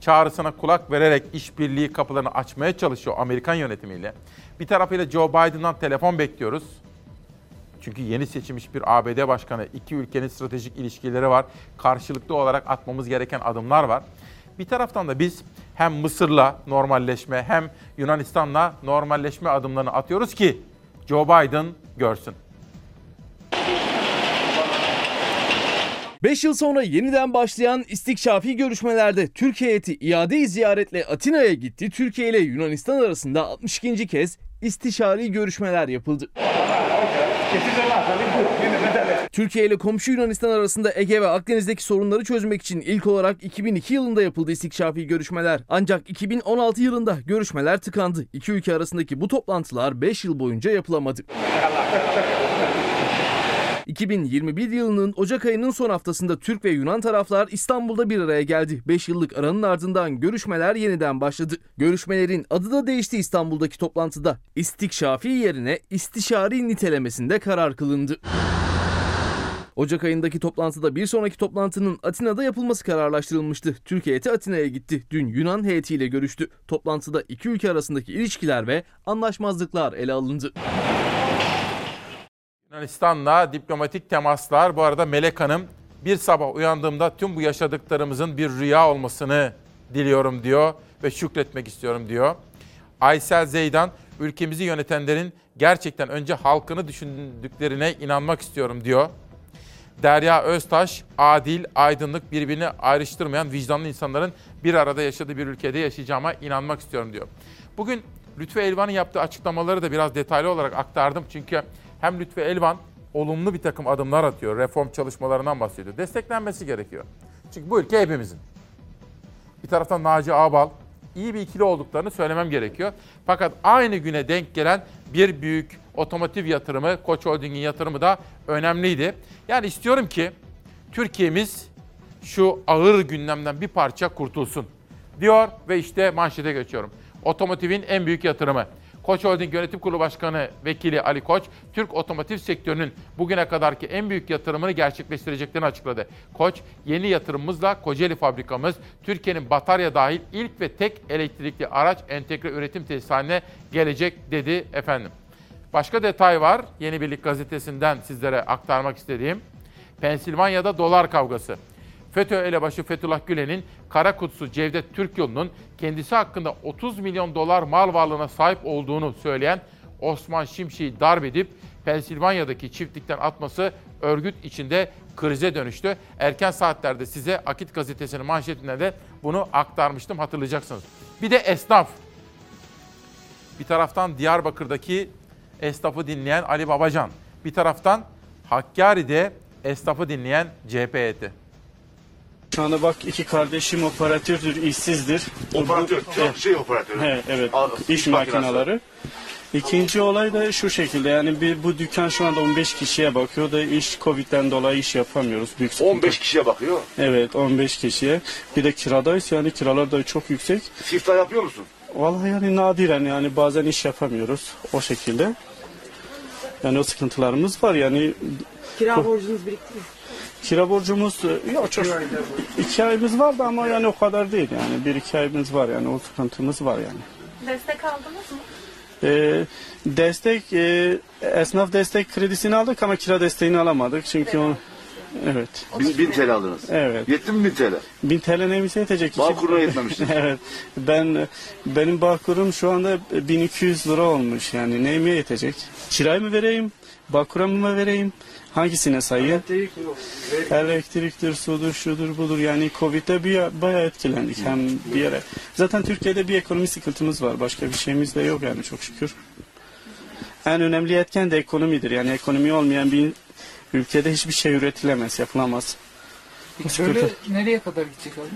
çağrısına kulak vererek işbirliği kapılarını açmaya çalışıyor Amerikan yönetimiyle. Bir tarafıyla Joe Biden'dan telefon bekliyoruz. Çünkü yeni seçilmiş bir ABD başkanı, iki ülkenin stratejik ilişkileri var. Karşılıklı olarak atmamız gereken adımlar var. Bir taraftan da biz hem Mısır'la normalleşme hem Yunanistan'la normalleşme adımlarını atıyoruz ki Joe Biden görsün. 5 yıl sonra yeniden başlayan istikşafi görüşmelerde Türkiye heyeti iade ziyaretle Atina'ya gitti. Türkiye ile Yunanistan arasında 62. kez istişari görüşmeler yapıldı. Türkiye ile komşu Yunanistan arasında Ege ve Akdeniz'deki sorunları çözmek için ilk olarak 2002 yılında yapıldı istikşafi görüşmeler. Ancak 2016 yılında görüşmeler tıkandı. İki ülke arasındaki bu toplantılar 5 yıl boyunca yapılamadı. 2021 yılının Ocak ayının son haftasında Türk ve Yunan taraflar İstanbul'da bir araya geldi. 5 yıllık aranın ardından görüşmeler yeniden başladı. Görüşmelerin adı da değişti İstanbul'daki toplantıda. İstikşafi yerine istişari nitelemesinde karar kılındı. Ocak ayındaki toplantıda bir sonraki toplantının Atina'da yapılması kararlaştırılmıştı. Türkiye heyeti Atina'ya gitti. Dün Yunan heyetiyle görüştü. Toplantıda iki ülke arasındaki ilişkiler ve anlaşmazlıklar ele alındı. Yunanistan'la diplomatik temaslar. Bu arada Melek Hanım bir sabah uyandığımda tüm bu yaşadıklarımızın bir rüya olmasını diliyorum diyor ve şükretmek istiyorum diyor. Aysel Zeydan ülkemizi yönetenlerin gerçekten önce halkını düşündüklerine inanmak istiyorum diyor. Derya Öztaş, adil, aydınlık, birbirini ayrıştırmayan vicdanlı insanların bir arada yaşadığı bir ülkede yaşayacağıma inanmak istiyorum diyor. Bugün Lütfü Elvan'ın yaptığı açıklamaları da biraz detaylı olarak aktardım. Çünkü hem Lütfü Elvan olumlu bir takım adımlar atıyor. Reform çalışmalarından bahsediyor. Desteklenmesi gerekiyor. Çünkü bu ülke hepimizin. Bir taraftan Naci Ağbal iyi bir ikili olduklarını söylemem gerekiyor. Fakat aynı güne denk gelen bir büyük otomotiv yatırımı, Koç Holding'in yatırımı da önemliydi. Yani istiyorum ki Türkiye'miz şu ağır gündemden bir parça kurtulsun diyor ve işte manşete geçiyorum. Otomotivin en büyük yatırımı. Koç Holding Yönetim Kurulu Başkanı Vekili Ali Koç, Türk otomotiv sektörünün bugüne kadarki en büyük yatırımını gerçekleştireceklerini açıkladı. Koç, yeni yatırımımızla Kocaeli fabrikamız, Türkiye'nin batarya dahil ilk ve tek elektrikli araç entegre üretim tesis haline gelecek dedi efendim. Başka detay var Yeni Birlik gazetesinden sizlere aktarmak istediğim. Pensilvanya'da dolar kavgası. FETÖ elebaşı Fethullah Gülen'in Kara Kutsu Cevdet Türk kendisi hakkında 30 milyon dolar mal varlığına sahip olduğunu söyleyen Osman Şimşek'i darp edip Pensilvanya'daki çiftlikten atması örgüt içinde krize dönüştü. Erken saatlerde size Akit gazetesinin manşetinde de bunu aktarmıştım hatırlayacaksınız. Bir de esnaf. Bir taraftan Diyarbakır'daki esnafı dinleyen Ali Babacan. Bir taraftan Hakkari'de esnafı dinleyen CHP. Şu anda bak iki kardeşim operatördür, işsizdir. Operatör, Bu- şey operatörü. He, evet, Al- iş makineleri. İkinci olay da şu şekilde yani bir bu dükkan şu anda 15 kişiye bakıyor da iş Covid'den dolayı iş yapamıyoruz. Büyük sıkıntı. 15 kişiye bakıyor. Evet 15 kişiye. Bir de kiradayız yani kiralar da çok yüksek. Siftah yapıyor musun? Vallahi yani nadiren yani bazen iş yapamıyoruz o şekilde. Yani o sıkıntılarımız var yani. Kira borcunuz birikti mi? Kira borcumuz e, yok çok iki ayımız vardı ama yani o kadar değil yani bir iki ayımız var yani o sıkıntımız var yani. Destek aldınız mı? Ee, destek e, esnaf destek kredisini aldık ama kira desteğini alamadık çünkü o evet. Bin, bin TL aldınız. Evet. Yetti mi bin TL? 1000 TL neyimize yetecek? Bağkur'una [laughs] yetmemiştir. evet. Ben benim Bağkur'um şu anda 1200 lira olmuş. Yani neyime yetecek? Kirayı mı vereyim? Bağkur'a mı vereyim? Hangisine sayayım? Elektriktir, sudur, şudur, budur. Yani Covid'de bir, bayağı etkilendik hem bir yere. Zaten Türkiye'de bir ekonomi sıkıntımız var. Başka bir şeyimiz de yok yani çok şükür. En önemli etken de ekonomidir. Yani ekonomi olmayan bir ülkede hiçbir şey üretilemez, yapılamaz. Böyle nereye kadar gidecek abi?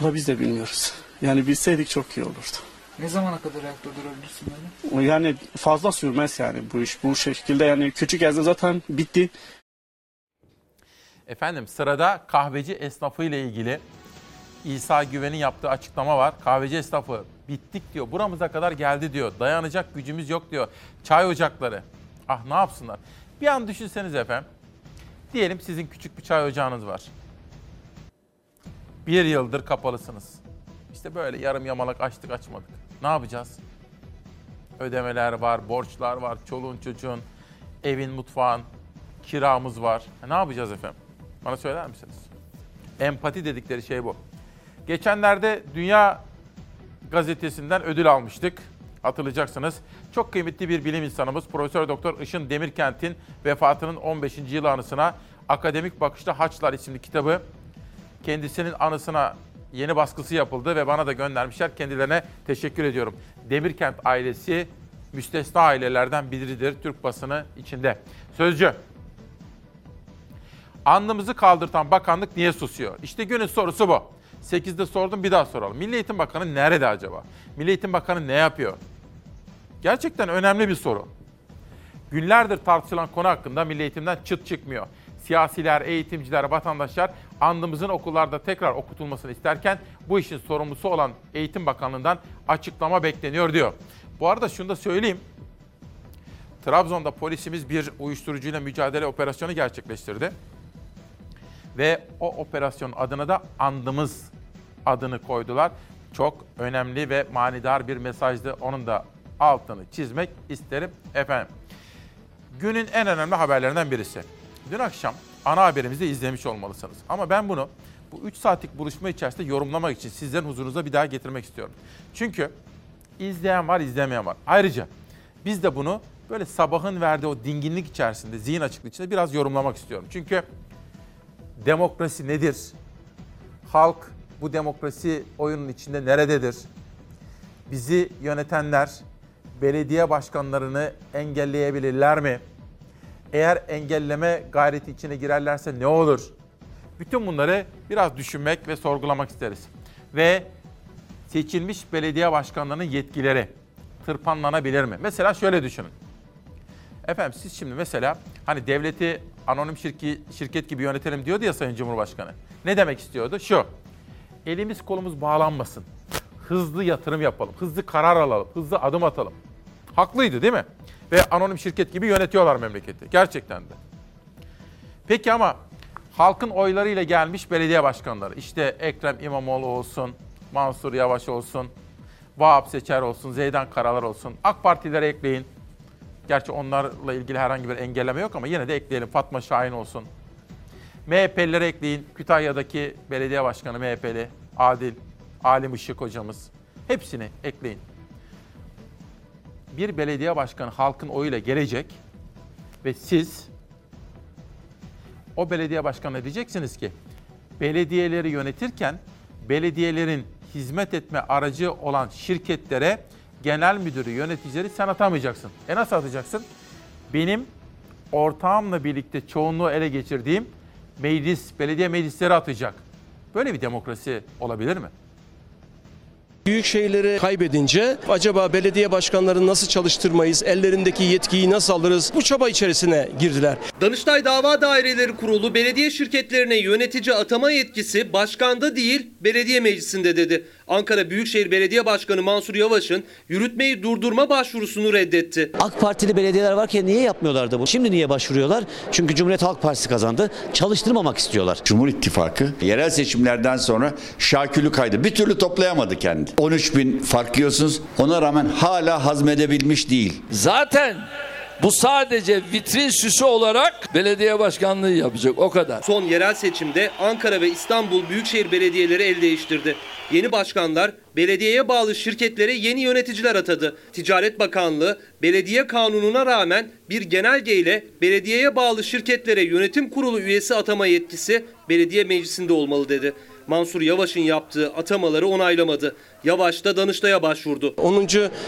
Valla biz de bilmiyoruz. Yani bilseydik çok iyi olurdu. Ne zamana kadar ayakta durabilirsin böyle? Yani fazla sürmez yani bu iş. Bu şekilde yani küçük yazda zaten bitti. Efendim sırada kahveci esnafı ile ilgili İsa Güven'in yaptığı açıklama var. Kahveci esnafı bittik diyor. Buramıza kadar geldi diyor. Dayanacak gücümüz yok diyor. Çay ocakları. Ah ne yapsınlar? Bir an düşünseniz efendim. Diyelim sizin küçük bir çay ocağınız var. Bir yıldır kapalısınız. İşte böyle yarım yamalak açtık açmadık. Ne yapacağız? Ödemeler var, borçlar var, çoluğun çocuğun, evin mutfağın, kiramız var. Ha, ne yapacağız efendim? Bana söyler misiniz? Empati dedikleri şey bu. Geçenlerde Dünya Gazetesi'nden ödül almıştık. Hatırlayacaksınız. Çok kıymetli bir bilim insanımız Profesör Doktor Işın Demirkent'in vefatının 15. yıl anısına Akademik Bakışta Haçlar isimli kitabı kendisinin anısına yeni baskısı yapıldı ve bana da göndermişler. Kendilerine teşekkür ediyorum. Demirkent ailesi müstesna ailelerden biridir Türk basını içinde. Sözcü. Andımızı kaldırtan bakanlık niye susuyor? İşte günün sorusu bu. 8'de sordum bir daha soralım. Milli Eğitim Bakanı nerede acaba? Milli Eğitim Bakanı ne yapıyor? Gerçekten önemli bir soru. Günlerdir tartışılan konu hakkında Milli Eğitim'den çıt çıkmıyor. Siyasiler, eğitimciler, vatandaşlar andımızın okullarda tekrar okutulmasını isterken bu işin sorumlusu olan Eğitim Bakanlığı'ndan açıklama bekleniyor diyor. Bu arada şunu da söyleyeyim. Trabzon'da polisimiz bir uyuşturucuyla mücadele operasyonu gerçekleştirdi. Ve o operasyon adına da andımız adını koydular. Çok önemli ve manidar bir mesajdı. Onun da altını çizmek isterim efendim. Günün en önemli haberlerinden birisi. Dün akşam ana haberimizde izlemiş olmalısınız. Ama ben bunu bu 3 saatlik buluşma içerisinde yorumlamak için sizlerin huzurunuza bir daha getirmek istiyorum. Çünkü izleyen var, izlemeyen var. Ayrıca biz de bunu böyle sabahın verdiği o dinginlik içerisinde, zihin açıklığı içinde biraz yorumlamak istiyorum. Çünkü demokrasi nedir? Halk bu demokrasi oyunun içinde nerededir? Bizi yönetenler belediye başkanlarını engelleyebilirler mi? Eğer engelleme gayreti içine girerlerse ne olur? Bütün bunları biraz düşünmek ve sorgulamak isteriz. Ve seçilmiş belediye başkanlarının yetkileri tırpanlanabilir mi? Mesela şöyle düşünün. Efendim siz şimdi mesela hani devleti anonim şirki, şirket gibi yönetelim diyordu ya Sayın Cumhurbaşkanı. Ne demek istiyordu? Şu, elimiz kolumuz bağlanmasın. Hızlı yatırım yapalım, hızlı karar alalım, hızlı adım atalım. Haklıydı değil mi? Ve anonim şirket gibi yönetiyorlar memleketi. Gerçekten de. Peki ama halkın oylarıyla gelmiş belediye başkanları. işte Ekrem İmamoğlu olsun, Mansur Yavaş olsun, Vahap Seçer olsun, Zeydan Karalar olsun. AK Partilere ekleyin. Gerçi onlarla ilgili herhangi bir engelleme yok ama yine de ekleyelim. Fatma Şahin olsun. MHP'lilere ekleyin. Kütahya'daki belediye başkanı MHP'li Adil, Alim Işık hocamız. Hepsini ekleyin. Bir belediye başkanı halkın oyuyla gelecek ve siz o belediye başkanına diyeceksiniz ki belediyeleri yönetirken belediyelerin hizmet etme aracı olan şirketlere genel müdürü, yöneticileri sen atamayacaksın. E nasıl atacaksın? Benim ortağımla birlikte çoğunluğu ele geçirdiğim meclis, belediye meclisleri atacak. Böyle bir demokrasi olabilir mi? Büyük şehirleri kaybedince acaba belediye başkanlarını nasıl çalıştırmayız, ellerindeki yetkiyi nasıl alırız bu çaba içerisine girdiler. Danıştay Dava Daireleri Kurulu belediye şirketlerine yönetici atama yetkisi başkanda değil belediye meclisinde dedi. Ankara Büyükşehir Belediye Başkanı Mansur Yavaş'ın yürütmeyi durdurma başvurusunu reddetti. AK Partili belediyeler varken niye yapmıyorlardı bu? Şimdi niye başvuruyorlar? Çünkü Cumhuriyet Halk Partisi kazandı. Çalıştırmamak istiyorlar. Cumhur İttifakı yerel seçimlerden sonra şakülü kaydı. Bir türlü toplayamadı kendi. 13 bin farklıyorsunuz. Ona rağmen hala hazmedebilmiş değil. Zaten bu sadece vitrin süsü olarak belediye başkanlığı yapacak o kadar. Son yerel seçimde Ankara ve İstanbul Büyükşehir Belediyeleri el değiştirdi. Yeni başkanlar belediyeye bağlı şirketlere yeni yöneticiler atadı. Ticaret Bakanlığı belediye kanununa rağmen bir genelgeyle belediyeye bağlı şirketlere yönetim kurulu üyesi atama yetkisi belediye meclisinde olmalı dedi. Mansur Yavaş'ın yaptığı atamaları onaylamadı. Yavaş da Danıştay'a başvurdu. 10.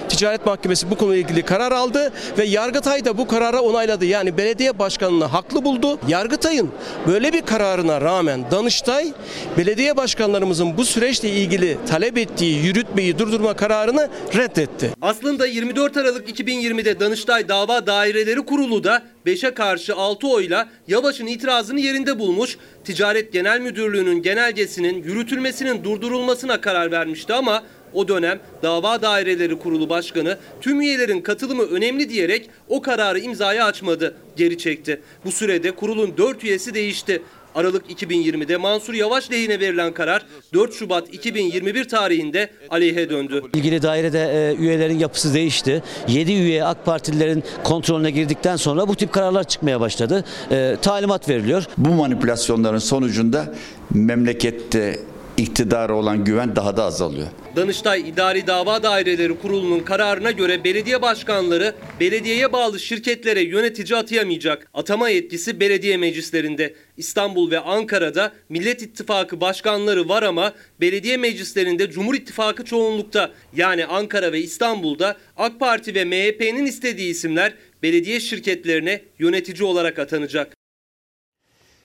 Ticaret Mahkemesi bu konuyla ilgili karar aldı ve Yargıtay da bu karara onayladı. Yani belediye başkanını haklı buldu. Yargıtay'ın böyle bir kararına rağmen Danıştay belediye başkanlarımızın bu süreçle ilgili talep ettiği yürütmeyi durdurma kararını reddetti. Aslında 24 Aralık 2020'de Danıştay Dava Daireleri Kurulu da 5'e karşı 6 oyla Yavaş'ın itirazını yerinde bulmuş. Ticaret Genel Müdürlüğü'nün genelgesinin yürütülmesinin durdurulmasına karar vermişti ama o dönem Dava Daireleri Kurulu Başkanı tüm üyelerin katılımı önemli diyerek o kararı imzaya açmadı, geri çekti. Bu sürede kurulun 4 üyesi değişti. Aralık 2020'de Mansur Yavaş lehine verilen karar 4 Şubat 2021 tarihinde aleyhe döndü. İlgili dairede e, üyelerin yapısı değişti. 7 üye AK Partililerin kontrolüne girdikten sonra bu tip kararlar çıkmaya başladı. E, talimat veriliyor. Bu manipülasyonların sonucunda memlekette iktidara olan güven daha da azalıyor. Danıştay İdari Dava Daireleri Kurulu'nun kararına göre belediye başkanları belediyeye bağlı şirketlere yönetici atayamayacak. Atama yetkisi belediye meclislerinde. İstanbul ve Ankara'da Millet İttifakı başkanları var ama belediye meclislerinde Cumhur İttifakı çoğunlukta. Yani Ankara ve İstanbul'da AK Parti ve MHP'nin istediği isimler belediye şirketlerine yönetici olarak atanacak.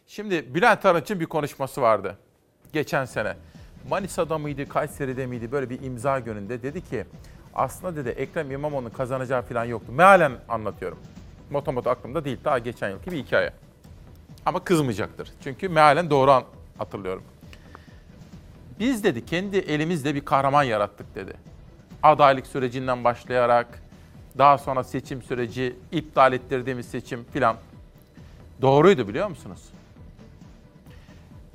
Şimdi Bülent Arınç'ın bir konuşması vardı geçen sene. Manisa'da mıydı, Kayseri'de miydi böyle bir imza gününde dedi ki aslında dedi Ekrem İmamoğlu'nun kazanacağı falan yoktu. Mealen anlatıyorum. Motomot aklımda değil. Daha geçen yılki bir hikaye. Ama kızmayacaktır. Çünkü mealen doğru hatırlıyorum. Biz dedi kendi elimizle bir kahraman yarattık dedi. Adaylık sürecinden başlayarak daha sonra seçim süreci, iptal ettirdiğimiz seçim filan. Doğruydu biliyor musunuz?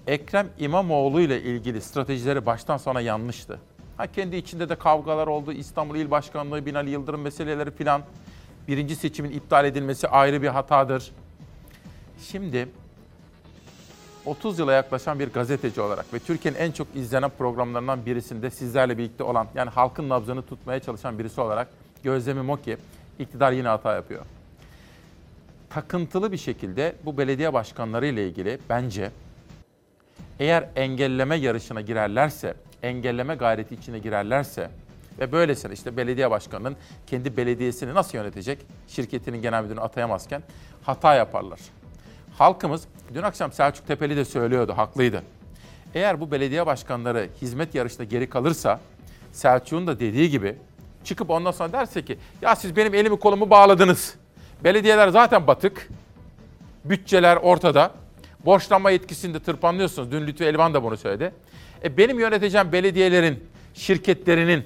Ekrem İmamoğlu ile ilgili stratejileri baştan sona yanlıştı. Ha kendi içinde de kavgalar oldu. İstanbul İl Başkanlığı, Binali Yıldırım meseleleri filan. Birinci seçimin iptal edilmesi ayrı bir hatadır. Şimdi 30 yıla yaklaşan bir gazeteci olarak ve Türkiye'nin en çok izlenen programlarından birisinde sizlerle birlikte olan yani halkın nabzını tutmaya çalışan birisi olarak gözlemim o ki iktidar yine hata yapıyor. Takıntılı bir şekilde bu belediye başkanları ile ilgili bence eğer engelleme yarışına girerlerse, engelleme gayreti içine girerlerse ve böylesine işte belediye başkanının kendi belediyesini nasıl yönetecek? Şirketinin genel müdürünü atayamazken hata yaparlar. Halkımız, dün akşam Selçuk Tepeli de söylüyordu, haklıydı. Eğer bu belediye başkanları hizmet yarışında geri kalırsa, Selçuk'un da dediği gibi çıkıp ondan sonra derse ki ya siz benim elimi kolumu bağladınız. Belediyeler zaten batık. Bütçeler ortada. Borçlanma yetkisini de tırpanlıyorsunuz. Dün Lütfü Elvan da bunu söyledi. E benim yöneteceğim belediyelerin, şirketlerinin,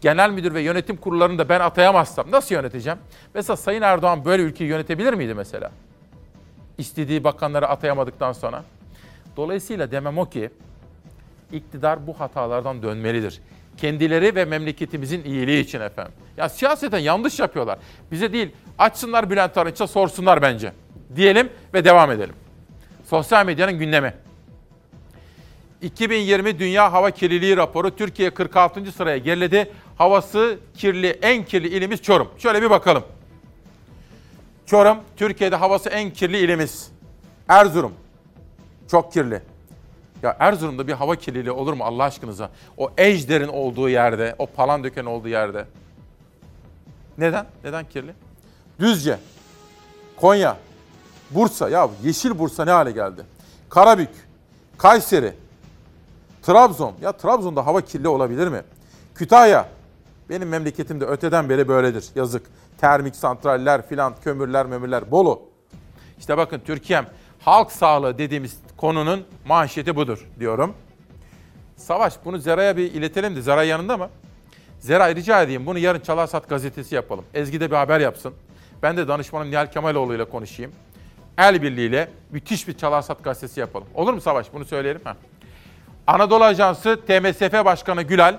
genel müdür ve yönetim kurullarını da ben atayamazsam nasıl yöneteceğim? Mesela Sayın Erdoğan böyle ülkeyi yönetebilir miydi mesela? İstediği bakanları atayamadıktan sonra. Dolayısıyla demem o ki iktidar bu hatalardan dönmelidir. Kendileri ve memleketimizin iyiliği için efendim. Ya siyaseten yanlış yapıyorlar. Bize değil açsınlar Bülent Arınç'a sorsunlar bence. Diyelim ve devam edelim. Sosyal medyanın gündemi. 2020 Dünya Hava Kirliliği raporu Türkiye 46. sıraya geriledi. Havası kirli, en kirli ilimiz Çorum. Şöyle bir bakalım. Çorum, Türkiye'de havası en kirli ilimiz. Erzurum, çok kirli. Ya Erzurum'da bir hava kirliliği olur mu Allah aşkınıza? O Ejder'in olduğu yerde, o Palandöken olduğu yerde. Neden? Neden kirli? Düzce, Konya, Bursa. Ya yeşil Bursa ne hale geldi? Karabük, Kayseri, Trabzon. Ya Trabzon'da hava kirli olabilir mi? Kütahya. Benim memleketimde öteden beri böyledir. Yazık. Termik santraller filan, kömürler, mömürler. Bolu. İşte bakın Türkiye'm halk sağlığı dediğimiz konunun manşeti budur diyorum. Savaş bunu Zera'ya bir iletelim de Zera yanında mı? Zera rica edeyim bunu yarın Çalarsat gazetesi yapalım. Ezgi de bir haber yapsın. Ben de danışmanım Nihal Kemaloğlu ile konuşayım. El birliğiyle müthiş bir Çalarsat gazetesi yapalım. Olur mu Savaş? Bunu söyleyelim. Ha. Anadolu Ajansı TMSF Başkanı Gülal,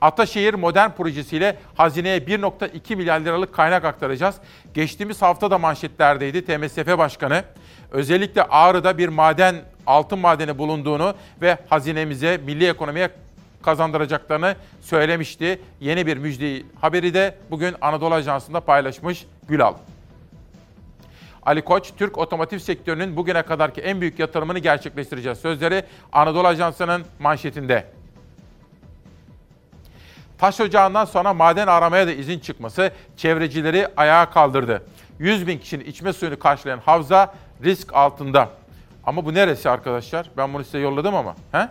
Ataşehir Modern Projesi'yle hazineye 1.2 milyar liralık kaynak aktaracağız. Geçtiğimiz hafta da manşetlerdeydi TMSF Başkanı. Özellikle Ağrı'da bir maden, altın madeni bulunduğunu ve hazinemize, milli ekonomiye kazandıracaklarını söylemişti. Yeni bir müjde haberi de bugün Anadolu Ajansı'nda paylaşmış Gülal. Ali Koç, Türk otomotiv sektörünün bugüne kadarki en büyük yatırımını gerçekleştireceğiz. Sözleri Anadolu Ajansı'nın manşetinde. Taş ocağından sonra maden aramaya da izin çıkması çevrecileri ayağa kaldırdı. 100 bin kişinin içme suyunu karşılayan havza risk altında. Ama bu neresi arkadaşlar? Ben bunu size yolladım ama. He?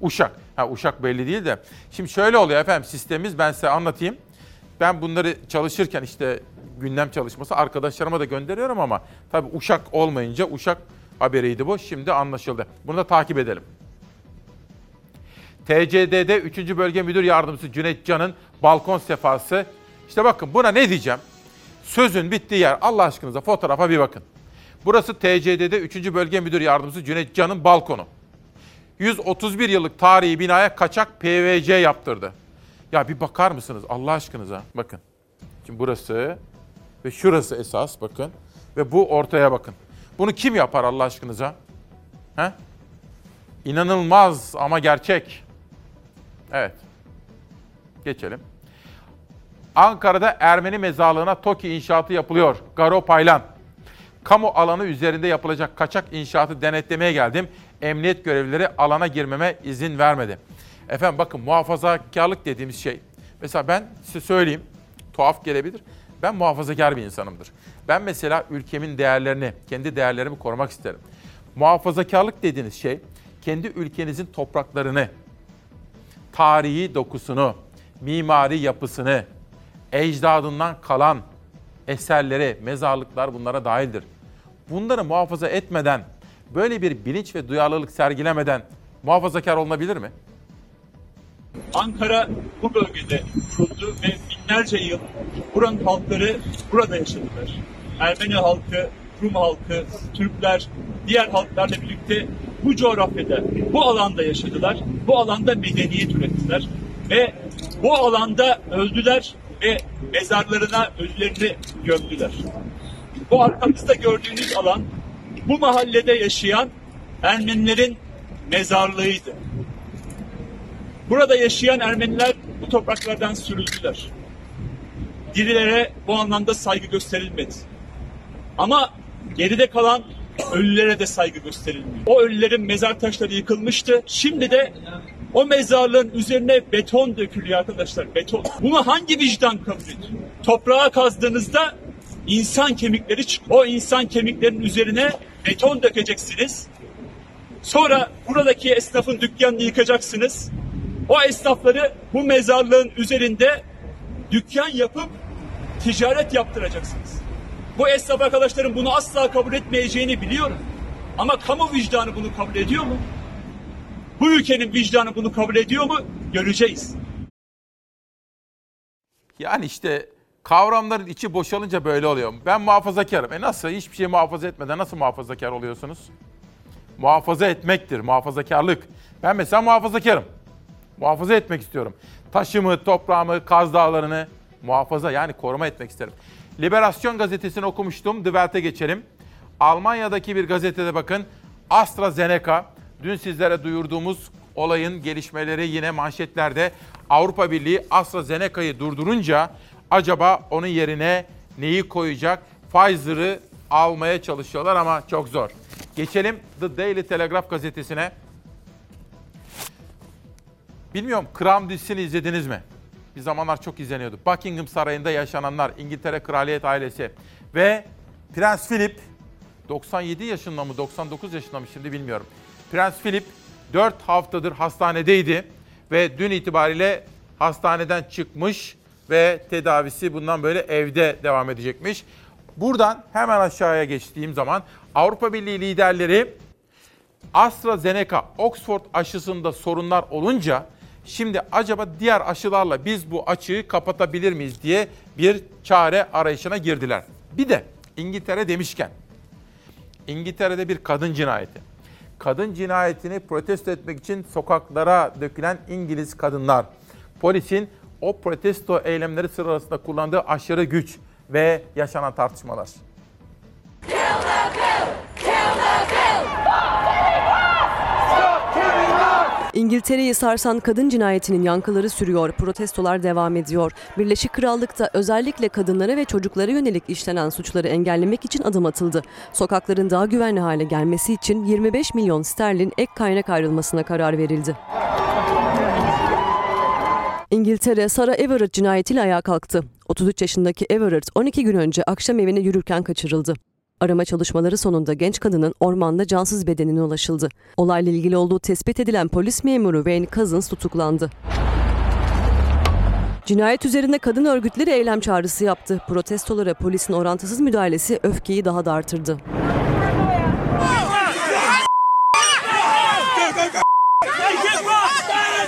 Uşak. Ha, Uşak belli değil de. Şimdi şöyle oluyor efendim sistemimiz ben size anlatayım. Ben bunları çalışırken işte gündem çalışması arkadaşlarıma da gönderiyorum ama tabii Uşak olmayınca Uşak haberiydi bu. Şimdi anlaşıldı. Bunu da takip edelim. TCD'de 3. Bölge Müdür Yardımcısı Cüneyt Can'ın balkon sefası. İşte bakın buna ne diyeceğim? Sözün bittiği yer. Allah aşkınıza fotoğrafa bir bakın. Burası TCD'de 3. Bölge Müdür Yardımcısı Cüneyt Can'ın balkonu. 131 yıllık tarihi binaya kaçak PVC yaptırdı. Ya bir bakar mısınız Allah aşkınıza? Bakın. Şimdi burası ve şurası esas bakın. Ve bu ortaya bakın. Bunu kim yapar Allah aşkınıza? He? İnanılmaz ama gerçek. Evet. Geçelim. Ankara'da Ermeni mezarlığına TOKİ inşaatı yapılıyor. Garo Paylan. Kamu alanı üzerinde yapılacak kaçak inşaatı denetlemeye geldim. Emniyet görevlileri alana girmeme izin vermedi. Efendim bakın muhafazakarlık dediğimiz şey. Mesela ben size söyleyeyim. Tuhaf gelebilir. Ben muhafazakar bir insanımdır. Ben mesela ülkemin değerlerini, kendi değerlerimi korumak isterim. Muhafazakarlık dediğiniz şey kendi ülkenizin topraklarını, tarihi dokusunu, mimari yapısını, ecdadından kalan eserleri, mezarlıklar bunlara dahildir. Bunları muhafaza etmeden, böyle bir bilinç ve duyarlılık sergilemeden muhafazakar olunabilir mi? Ankara bu bölgede kuruldu ve binlerce yıl buranın halkları burada yaşadılar. Ermeni halkı, Rum halkı, Türkler, diğer halklarla birlikte bu coğrafyada, bu alanda yaşadılar. Bu alanda medeniyet ürettiler ve bu alanda öldüler ve mezarlarına ölülerini gömdüler. Bu arkamızda gördüğünüz alan bu mahallede yaşayan Ermenilerin mezarlığıydı. Burada yaşayan Ermeniler bu topraklardan sürüldüler. Dirilere bu anlamda saygı gösterilmedi. Ama geride kalan ölülere de saygı gösterilmiyor. O ölülerin mezar taşları yıkılmıştı. Şimdi de o mezarlığın üzerine beton dökülüyor arkadaşlar. Beton. Bunu hangi vicdan kabul ediyor? Toprağa kazdığınızda insan kemikleri çıkıyor. O insan kemiklerinin üzerine beton dökeceksiniz. Sonra buradaki esnafın dükkanını yıkacaksınız. O esnafları bu mezarlığın üzerinde dükkan yapıp ticaret yaptıracaksınız. Bu esnaf arkadaşlarım bunu asla kabul etmeyeceğini biliyorum. Ama kamu vicdanı bunu kabul ediyor mu? Bu ülkenin vicdanı bunu kabul ediyor mu? Göreceğiz. Yani işte kavramların içi boşalınca böyle oluyor. Ben muhafazakarım. E nasıl? Hiçbir şey muhafaza etmeden nasıl muhafazakar oluyorsunuz? Muhafaza etmektir, muhafazakarlık. Ben mesela muhafazakarım. Muhafaza etmek istiyorum. Taşımı, toprağımı, Kaz Dağları'nı muhafaza yani koruma etmek isterim. Liberasyon gazetesini okumuştum. The Welt'e geçelim. Almanya'daki bir gazetede bakın AstraZeneca dün sizlere duyurduğumuz olayın gelişmeleri yine manşetlerde Avrupa Birliği AstraZeneca'yı durdurunca acaba onun yerine neyi koyacak? Pfizer'ı almaya çalışıyorlar ama çok zor. Geçelim The Daily Telegraph gazetesine. Bilmiyorum Kram dizisini izlediniz mi? Bir zamanlar çok izleniyordu. Buckingham Sarayı'nda yaşananlar, İngiltere Kraliyet ailesi ve Prens Philip 97 yaşında mı 99 yaşında mı şimdi bilmiyorum. Prens Philip 4 haftadır hastanedeydi ve dün itibariyle hastaneden çıkmış ve tedavisi bundan böyle evde devam edecekmiş. Buradan hemen aşağıya geçtiğim zaman Avrupa Birliği liderleri AstraZeneca Oxford aşısında sorunlar olunca şimdi acaba diğer aşılarla biz bu açığı kapatabilir miyiz diye bir çare arayışına girdiler. Bir de İngiltere demişken İngiltere'de bir kadın cinayeti. Kadın cinayetini protesto etmek için sokaklara dökülen İngiliz kadınlar. Polisin o protesto eylemleri sırasında kullandığı aşırı güç ve yaşanan tartışmalar. İngiltere'yi sarsan kadın cinayetinin yankıları sürüyor, protestolar devam ediyor. Birleşik Krallık'ta özellikle kadınlara ve çocuklara yönelik işlenen suçları engellemek için adım atıldı. Sokakların daha güvenli hale gelmesi için 25 milyon sterlin ek kaynak ayrılmasına karar verildi. İngiltere, Sarah Everard cinayetiyle ayağa kalktı. 33 yaşındaki Everard 12 gün önce akşam evine yürürken kaçırıldı. Arama çalışmaları sonunda genç kadının ormanda cansız bedenine ulaşıldı. Olayla ilgili olduğu tespit edilen polis memuru Wayne Cousins tutuklandı. Cinayet üzerinde kadın örgütleri eylem çağrısı yaptı. Protestolara polisin orantısız müdahalesi öfkeyi daha da artırdı.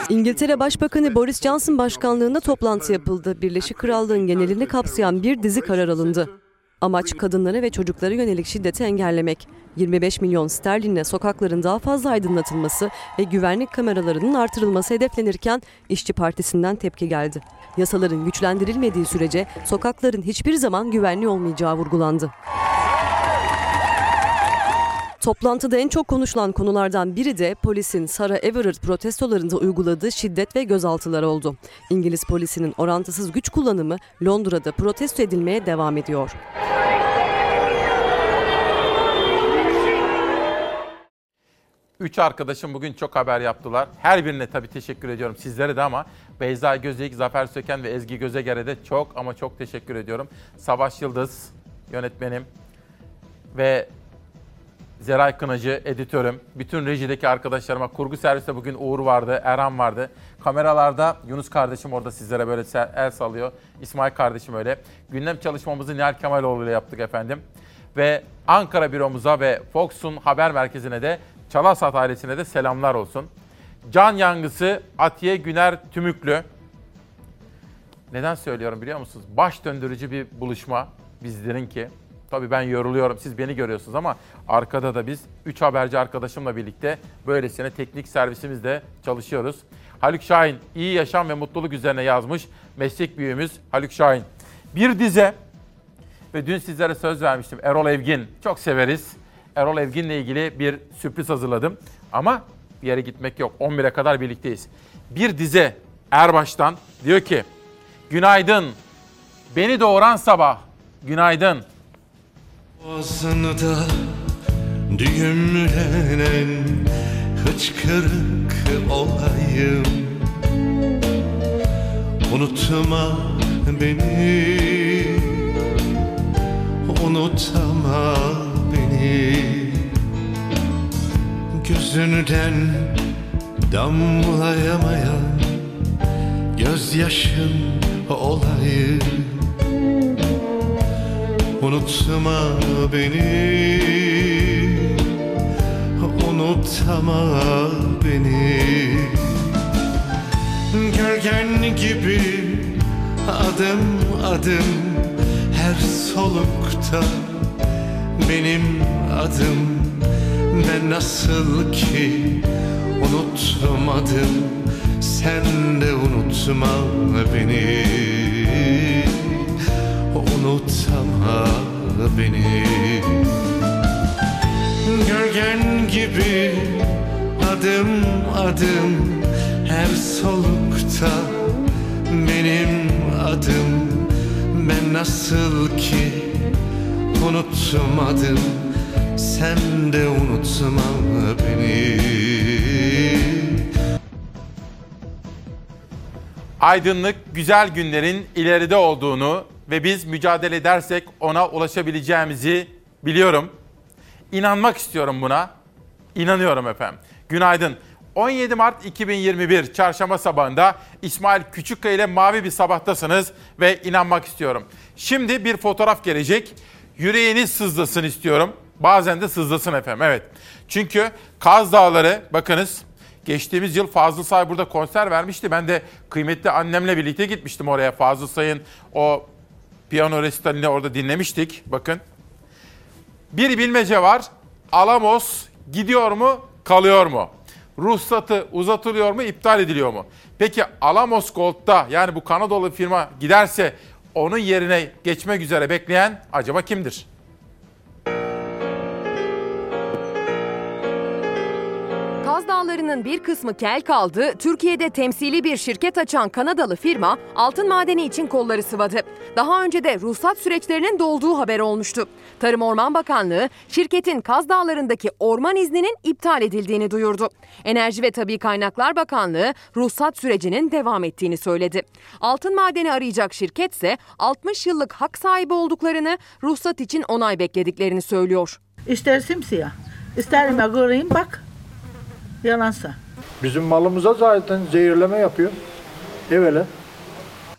İngiltere Başbakanı Boris Johnson başkanlığında toplantı yapıldı. Birleşik Krallığın genelini kapsayan bir dizi karar alındı. Amaç kadınlara ve çocuklara yönelik şiddeti engellemek. 25 milyon sterlinle sokakların daha fazla aydınlatılması ve güvenlik kameralarının artırılması hedeflenirken İşçi Partisi'nden tepki geldi. Yasaların güçlendirilmediği sürece sokakların hiçbir zaman güvenli olmayacağı vurgulandı. Toplantıda en çok konuşulan konulardan biri de polisin Sarah Everard protestolarında uyguladığı şiddet ve gözaltılar oldu. İngiliz polisinin orantısız güç kullanımı Londra'da protesto edilmeye devam ediyor. Üç arkadaşım bugün çok haber yaptılar. Her birine tabii teşekkür ediyorum sizlere de ama Beyza Gözeyik, Zafer Söken ve Ezgi Gözeger'e de çok ama çok teşekkür ediyorum. Savaş Yıldız yönetmenim ve Zeray Kınacı editörüm. Bütün rejideki arkadaşlarıma, kurgu serviste bugün Uğur vardı, Erhan vardı. Kameralarda Yunus kardeşim orada sizlere böyle el sallıyor. İsmail kardeşim öyle. Gündem çalışmamızı Nihal Kemaloğlu ile yaptık efendim. Ve Ankara büromuza ve Fox'un haber merkezine de Çalasat ailesine de selamlar olsun. Can yangısı Atiye Güner Tümüklü. Neden söylüyorum biliyor musunuz? Baş döndürücü bir buluşma bizlerin ki. Tabii ben yoruluyorum, siz beni görüyorsunuz ama arkada da biz 3 haberci arkadaşımla birlikte böylesine teknik servisimizde çalışıyoruz. Haluk Şahin iyi yaşam ve mutluluk üzerine yazmış meslek büyüğümüz Haluk Şahin. Bir dize ve dün sizlere söz vermiştim Erol Evgin çok severiz. Erol Evgin'le ilgili bir sürpriz hazırladım. Ama bir yere gitmek yok. 11'e kadar birlikteyiz. Bir dize Erbaş'tan diyor ki Günaydın. Beni doğuran sabah. Günaydın. Boğazında düğümlenen hıçkırık olayım. Unutma beni Unutma beni. Gözünden damlayamayan Gözyaşın olayım Unutma beni. Unutma beni. Gölgen gibi adım adım her solukta benim adım. Ben nasıl ki unutmadım sen de unutma beni beni. Gölgen gibi adım adım her solukta benim adım. Ben nasıl ki unutmadım sen de unutma beni. Aydınlık güzel günlerin ileride olduğunu ve biz mücadele edersek ona ulaşabileceğimizi biliyorum. İnanmak istiyorum buna. İnanıyorum efendim. Günaydın. 17 Mart 2021 Çarşamba sabahında İsmail Küçükkaya ile mavi bir sabahtasınız ve inanmak istiyorum. Şimdi bir fotoğraf gelecek. Yüreğiniz sızlasın istiyorum. Bazen de sızlasın efendim. Evet. Çünkü Kaz Dağları bakınız geçtiğimiz yıl Fazıl Say burada konser vermişti. Ben de kıymetli annemle birlikte gitmiştim oraya. Fazıl Say'ın o piyano resitalini orada dinlemiştik. Bakın. Bir bilmece var. Alamos gidiyor mu, kalıyor mu? Ruhsatı uzatılıyor mu, iptal ediliyor mu? Peki Alamos Gold'da yani bu Kanadalı firma giderse onun yerine geçmek üzere bekleyen acaba kimdir? Kaz Dağları'nın bir kısmı kel kaldı. Türkiye'de temsili bir şirket açan Kanadalı firma altın madeni için kolları sıvadı. Daha önce de ruhsat süreçlerinin dolduğu haber olmuştu. Tarım Orman Bakanlığı şirketin Kaz Dağları'ndaki orman izninin iptal edildiğini duyurdu. Enerji ve Tabi Kaynaklar Bakanlığı ruhsat sürecinin devam ettiğini söyledi. Altın madeni arayacak şirketse 60 yıllık hak sahibi olduklarını, ruhsat için onay beklediklerini söylüyor. İster simsiyah, ister göreyim bak. Yalansa. Bizim malımıza zaten zehirleme yapıyor. Evvela.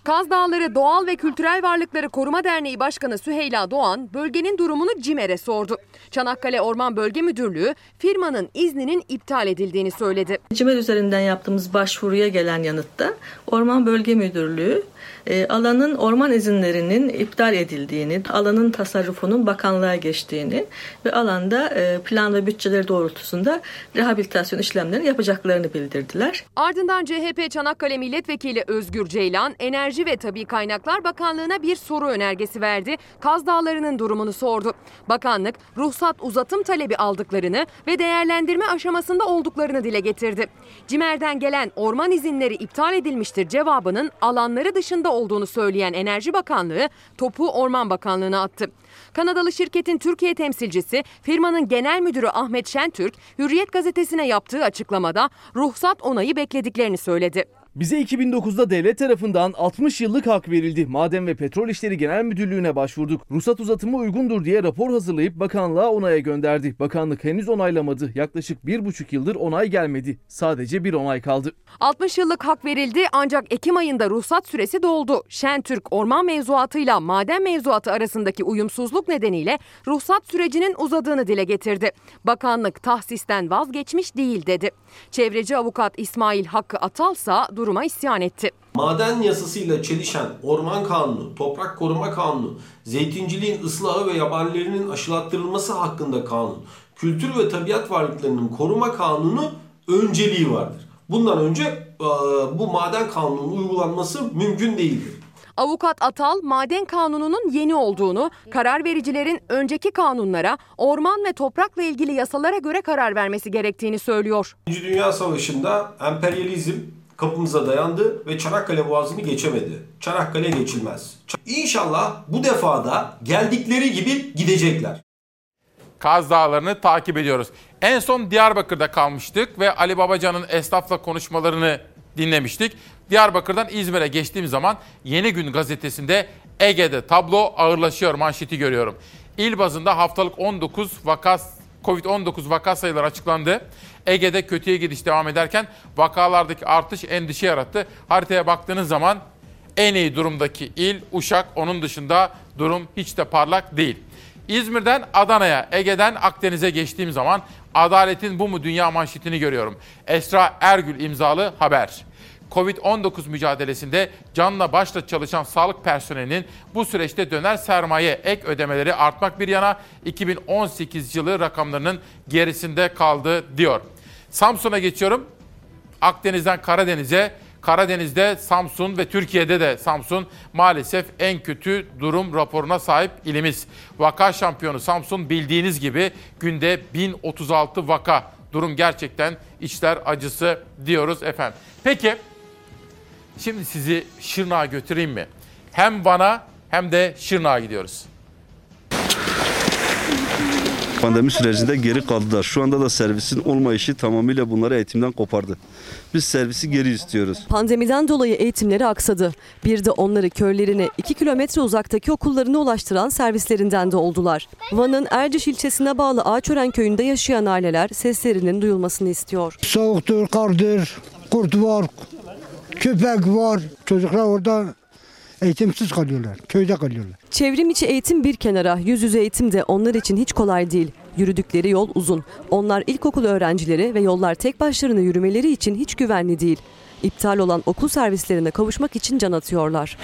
Kaz Dağları Doğal ve Kültürel Varlıkları Koruma Derneği Başkanı Süheyla Doğan bölgenin durumunu CİMER'e sordu. Çanakkale Orman Bölge Müdürlüğü firmanın izninin iptal edildiğini söyledi. CİMER üzerinden yaptığımız başvuruya gelen yanıtta Orman Bölge Müdürlüğü e, alanın orman izinlerinin iptal edildiğini, alanın tasarrufunun bakanlığa geçtiğini ve alanda e, plan ve bütçeleri doğrultusunda rehabilitasyon işlemlerini yapacaklarını bildirdiler. Ardından CHP Çanakkale Milletvekili Özgür Ceylan, Enerji ve Tabi Kaynaklar Bakanlığı'na bir soru önergesi verdi. Kaz Dağları'nın durumunu sordu. Bakanlık, ruhsat uzatım talebi aldıklarını ve değerlendirme aşamasında olduklarını dile getirdi. CİMER'den gelen orman izinleri iptal edilmiştir cevabının alanları dışında olduğunu söyleyen Enerji Bakanlığı topu Orman Bakanlığı'na attı. Kanadalı şirketin Türkiye temsilcisi firmanın genel müdürü Ahmet Şentürk, Hürriyet gazetesine yaptığı açıklamada ruhsat onayı beklediklerini söyledi. Bize 2009'da devlet tarafından 60 yıllık hak verildi. Maden ve Petrol İşleri Genel Müdürlüğü'ne başvurduk. Ruhsat uzatımı uygundur diye rapor hazırlayıp bakanlığa onaya gönderdi. Bakanlık henüz onaylamadı. Yaklaşık 1,5 yıldır onay gelmedi. Sadece bir onay kaldı. 60 yıllık hak verildi ancak Ekim ayında ruhsat süresi doldu. Şentürk orman mevzuatıyla maden mevzuatı arasındaki uyumsuzluk nedeniyle ruhsat sürecinin uzadığını dile getirdi. Bakanlık tahsisten vazgeçmiş değil dedi. Çevreci avukat İsmail Hakkı Atalsa duruma isyan etti. Maden yasasıyla çelişen Orman Kanunu, Toprak Koruma Kanunu, zeytinciliğin ıslahı ve yabanilerinin aşılattırılması hakkında kanun, kültür ve tabiat varlıklarının koruma kanunu önceliği vardır. Bundan önce bu maden kanununun uygulanması mümkün değildir. Avukat Atal, maden kanununun yeni olduğunu, karar vericilerin önceki kanunlara, orman ve toprakla ilgili yasalara göre karar vermesi gerektiğini söylüyor. İkinci Dünya Savaşı'nda emperyalizm kapımıza dayandı ve Çanakkale Boğazı'nı geçemedi. Çanakkale geçilmez. İnşallah bu defada geldikleri gibi gidecekler. Kaz Dağları'nı takip ediyoruz. En son Diyarbakır'da kalmıştık ve Ali Babacan'ın esnafla konuşmalarını dinlemiştik. Diyarbakır'dan İzmir'e geçtiğim zaman Yeni Gün gazetesinde Ege'de tablo ağırlaşıyor manşeti görüyorum. İl bazında haftalık 19 vakas Covid-19 vaka sayıları açıklandı. Ege'de kötüye gidiş devam ederken vakalardaki artış endişe yarattı. Haritaya baktığınız zaman en iyi durumdaki il Uşak. Onun dışında durum hiç de parlak değil. İzmir'den Adana'ya, Ege'den Akdeniz'e geçtiğim zaman adaletin bu mu dünya manşetini görüyorum. Esra Ergül imzalı haber. Covid-19 mücadelesinde canla başla çalışan sağlık personelinin bu süreçte döner sermaye ek ödemeleri artmak bir yana 2018 yılı rakamlarının gerisinde kaldı diyor. Samsun'a geçiyorum. Akdeniz'den Karadeniz'e, Karadeniz'de Samsun ve Türkiye'de de Samsun maalesef en kötü durum raporuna sahip ilimiz. Vaka şampiyonu Samsun bildiğiniz gibi günde 1036 vaka. Durum gerçekten içler acısı diyoruz efendim. Peki Şimdi sizi Şırnak'a götüreyim mi? Hem bana hem de Şırnak'a gidiyoruz. pandemi sürecinde geri kaldılar. Şu anda da servisin olmayışı tamamıyla bunları eğitimden kopardı. Biz servisi geri istiyoruz. Pandemiden dolayı eğitimleri aksadı. Bir de onları köylerine 2 kilometre uzaktaki okullarına ulaştıran servislerinden de oldular. Van'ın Erciş ilçesine bağlı Ağaçören köyünde yaşayan aileler seslerinin duyulmasını istiyor. Soğuktur, kardır, kurt var, köpek var. Çocuklar orada eğitimsiz kalıyorlar, köyde kalıyorlar. Çevrim içi eğitim bir kenara, yüz yüze eğitim de onlar için hiç kolay değil. Yürüdükleri yol uzun. Onlar ilkokul öğrencileri ve yollar tek başlarına yürümeleri için hiç güvenli değil. İptal olan okul servislerine kavuşmak için can atıyorlar.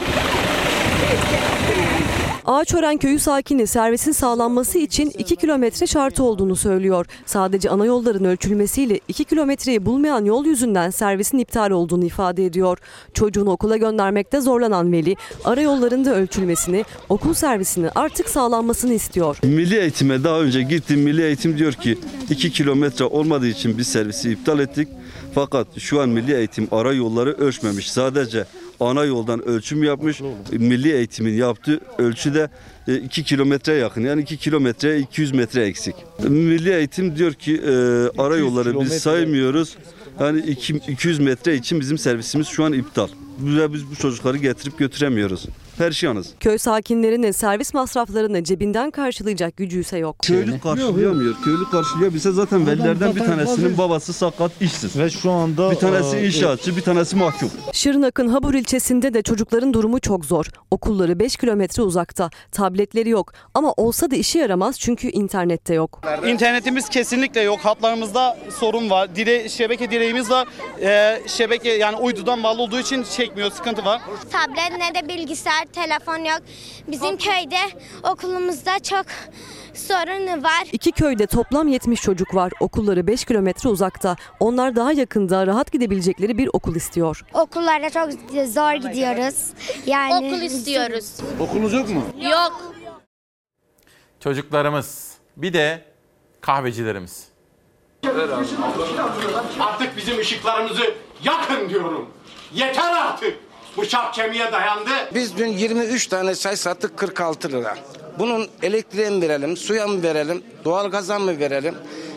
Ağaçören köyü sakini servisin sağlanması için 2 kilometre şartı olduğunu söylüyor. Sadece ana yolların ölçülmesiyle 2 kilometreyi bulmayan yol yüzünden servisin iptal olduğunu ifade ediyor. Çocuğunu okula göndermekte zorlanan veli, ara yollarında ölçülmesini, okul servisini artık sağlanmasını istiyor. Milli eğitime daha önce gittim. Milli eğitim diyor ki 2 kilometre olmadığı için biz servisi iptal ettik. Fakat şu an milli eğitim ara yolları ölçmemiş. Sadece ana yoldan ölçüm yapmış. Milli eğitimin yaptığı ölçü de 2 kilometre yakın. Yani 2 kilometre 200 metre eksik. Milli eğitim diyor ki e, ara yolları biz saymıyoruz. Yani iki- 200 metre için bizim servisimiz şu an iptal. Biz bu çocukları getirip götüremiyoruz. Perşiyanız. Köy sakinlerinin servis masraflarını cebinden karşılayacak gücü ise yok. Köylü karşılayamıyor. Köylü karşılayabilse zaten velilerden bir tanesinin babası sakat işsiz. Ve şu anda bir tanesi e, inşaatçı, bir tanesi mahkum. Şırnak'ın Habur ilçesinde de çocukların durumu çok zor. Okulları 5 kilometre uzakta. Tabletleri yok ama olsa da işe yaramaz çünkü internette yok. İnternetimiz kesinlikle yok. Hatlarımızda sorun var. Dire, şebeke direğimiz var. Ee, şebeke yani uydudan bağlı olduğu için çekmiyor. Sıkıntı var. Tablet ne de bilgisayar, telefon yok. Bizim köyde okulumuzda çok sorunu var. İki köyde toplam 70 çocuk var. Okulları 5 kilometre uzakta. Onlar daha yakında rahat gidebilecekleri bir okul istiyor. Okullara çok zor gidiyoruz. Yani okul istiyoruz. Okulunuz yok mu? Yok. Çocuklarımız. Bir de kahvecilerimiz. Artık bizim ışıklarımızı yakın diyorum. Yeter artık. Bıçak kemiğe dayandı. Biz dün 23 tane çay sattık 46 lira. Bunun elektriğe mi verelim, suya mı verelim, doğalgaza mı verelim,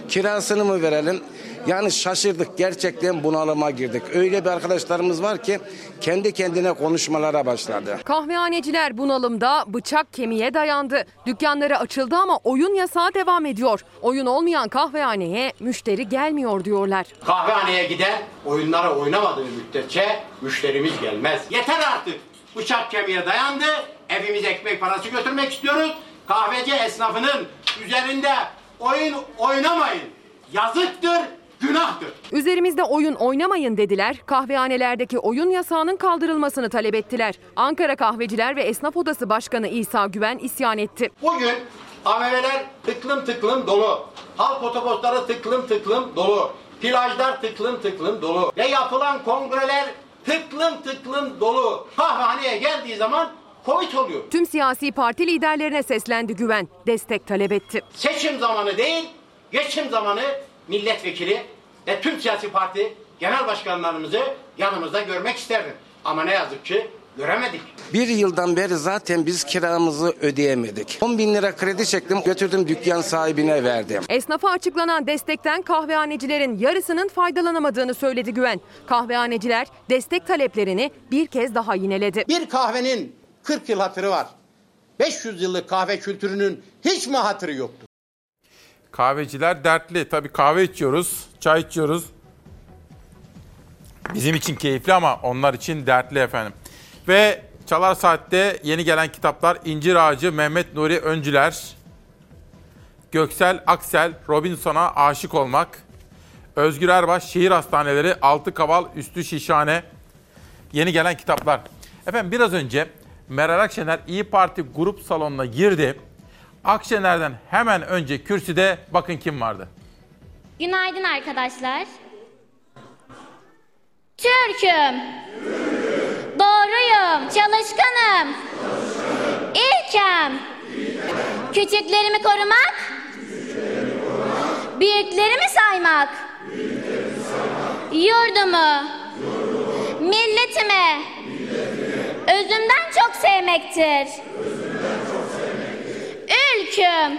kirasını mı verelim? Yani şaşırdık gerçekten bunalıma girdik. Öyle bir arkadaşlarımız var ki kendi kendine konuşmalara başladı. Kahvehaneciler bunalımda bıçak kemiğe dayandı. Dükkanları açıldı ama oyun yasağı devam ediyor. Oyun olmayan kahvehaneye müşteri gelmiyor diyorlar. Kahvehaneye giden oyunlara oynamadığı müddetçe müşterimiz gelmez. Yeter artık. Bıçak kemiğe dayandı. Evimize ekmek parası götürmek istiyoruz. Kahveci esnafının üzerinde oyun oynamayın. Yazıktır, günahtır. Üzerimizde oyun oynamayın dediler. Kahvehanelerdeki oyun yasağının kaldırılmasını talep ettiler. Ankara Kahveciler ve Esnaf Odası Başkanı İsa Güven isyan etti. Bugün AVM'ler tıklım tıklım dolu. Halk otobüsleri tıklım tıklım dolu. Plajlar tıklım tıklım dolu. Ve yapılan kongreler tıklım tıklım dolu. Kahvehaneye geldiği zaman Covid oluyor. Tüm siyasi parti liderlerine seslendi Güven. Destek talep etti. Seçim zamanı değil, geçim zamanı milletvekili ve tüm siyasi parti genel başkanlarımızı yanımızda görmek isterdim. Ama ne yazık ki göremedik. Bir yıldan beri zaten biz kiramızı ödeyemedik. 10 bin lira kredi çektim götürdüm dükkan sahibine verdim. Esnafa açıklanan destekten kahvehanecilerin yarısının faydalanamadığını söyledi Güven. Kahvehaneciler destek taleplerini bir kez daha yineledi. Bir kahvenin 40 yıl hatırı var. 500 yıllık kahve kültürünün hiç mi hatırı yoktu? Kahveciler dertli. Tabii kahve içiyoruz, çay içiyoruz. Bizim için keyifli ama onlar için dertli efendim. Ve Çalar Saat'te yeni gelen kitaplar İncir Ağacı, Mehmet Nuri Öncüler, Göksel Aksel, Robinson'a aşık olmak, Özgür Erbaş, Şehir Hastaneleri, Altı Kaval, Üstü Şişhane. Yeni gelen kitaplar. Efendim biraz önce Meral Akşener İyi Parti grup salonuna girdi. Akşener'den hemen önce kürsüde bakın kim vardı. Günaydın arkadaşlar. Türk'üm. Doğruyum. Çalışkanım. İlkem. Küçüklerimi korumak. Büyüklerimi saymak. Yurdumu. Milletimi. Özümden çok sevmektir. Ülküm.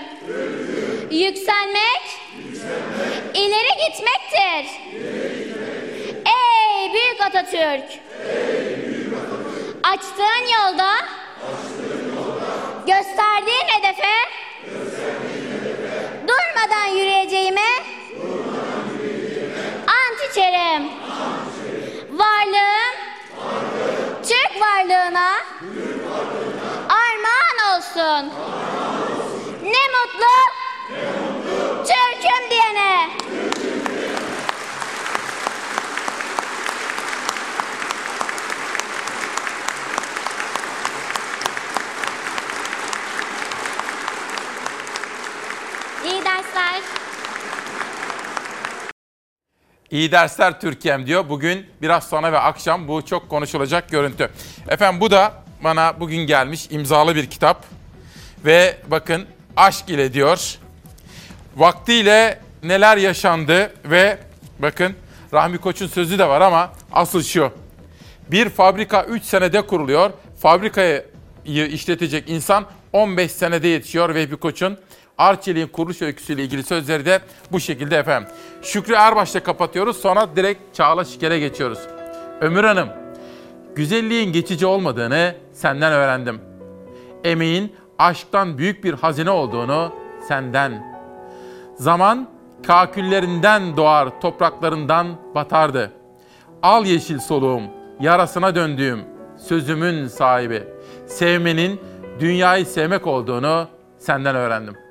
Yükselmek, ileri gitmektir. Ey büyük Atatürk! Açtığın yolda, gösterdiğin hedefe, durmadan yürüyeceğime, ant içerim. Varlığım, Türk varlığına, armağan olsun. Ne mutlu, Türk'üm diyene. İyi dersler. İyi dersler Türkiye'm diyor. Bugün biraz sonra ve akşam bu çok konuşulacak görüntü. Efendim bu da bana bugün gelmiş imzalı bir kitap. Ve bakın aşk ile diyor. Vaktiyle neler yaşandı ve bakın Rahmi Koç'un sözü de var ama asıl şu. Bir fabrika 3 senede kuruluyor. Fabrikayı işletecek insan 15 senede yetişiyor Vehbi Koç'un. Arçelik'in kuruluş öyküsüyle ilgili sözleri de bu şekilde efendim. Şükrü Erbaş'la kapatıyoruz sonra direkt Çağla Şiker'e geçiyoruz. Ömür Hanım, güzelliğin geçici olmadığını senden öğrendim. Emeğin aşktan büyük bir hazine olduğunu senden. Zaman kaküllerinden doğar, topraklarından batardı. Al yeşil soluğum, yarasına döndüğüm, sözümün sahibi. Sevmenin dünyayı sevmek olduğunu senden öğrendim.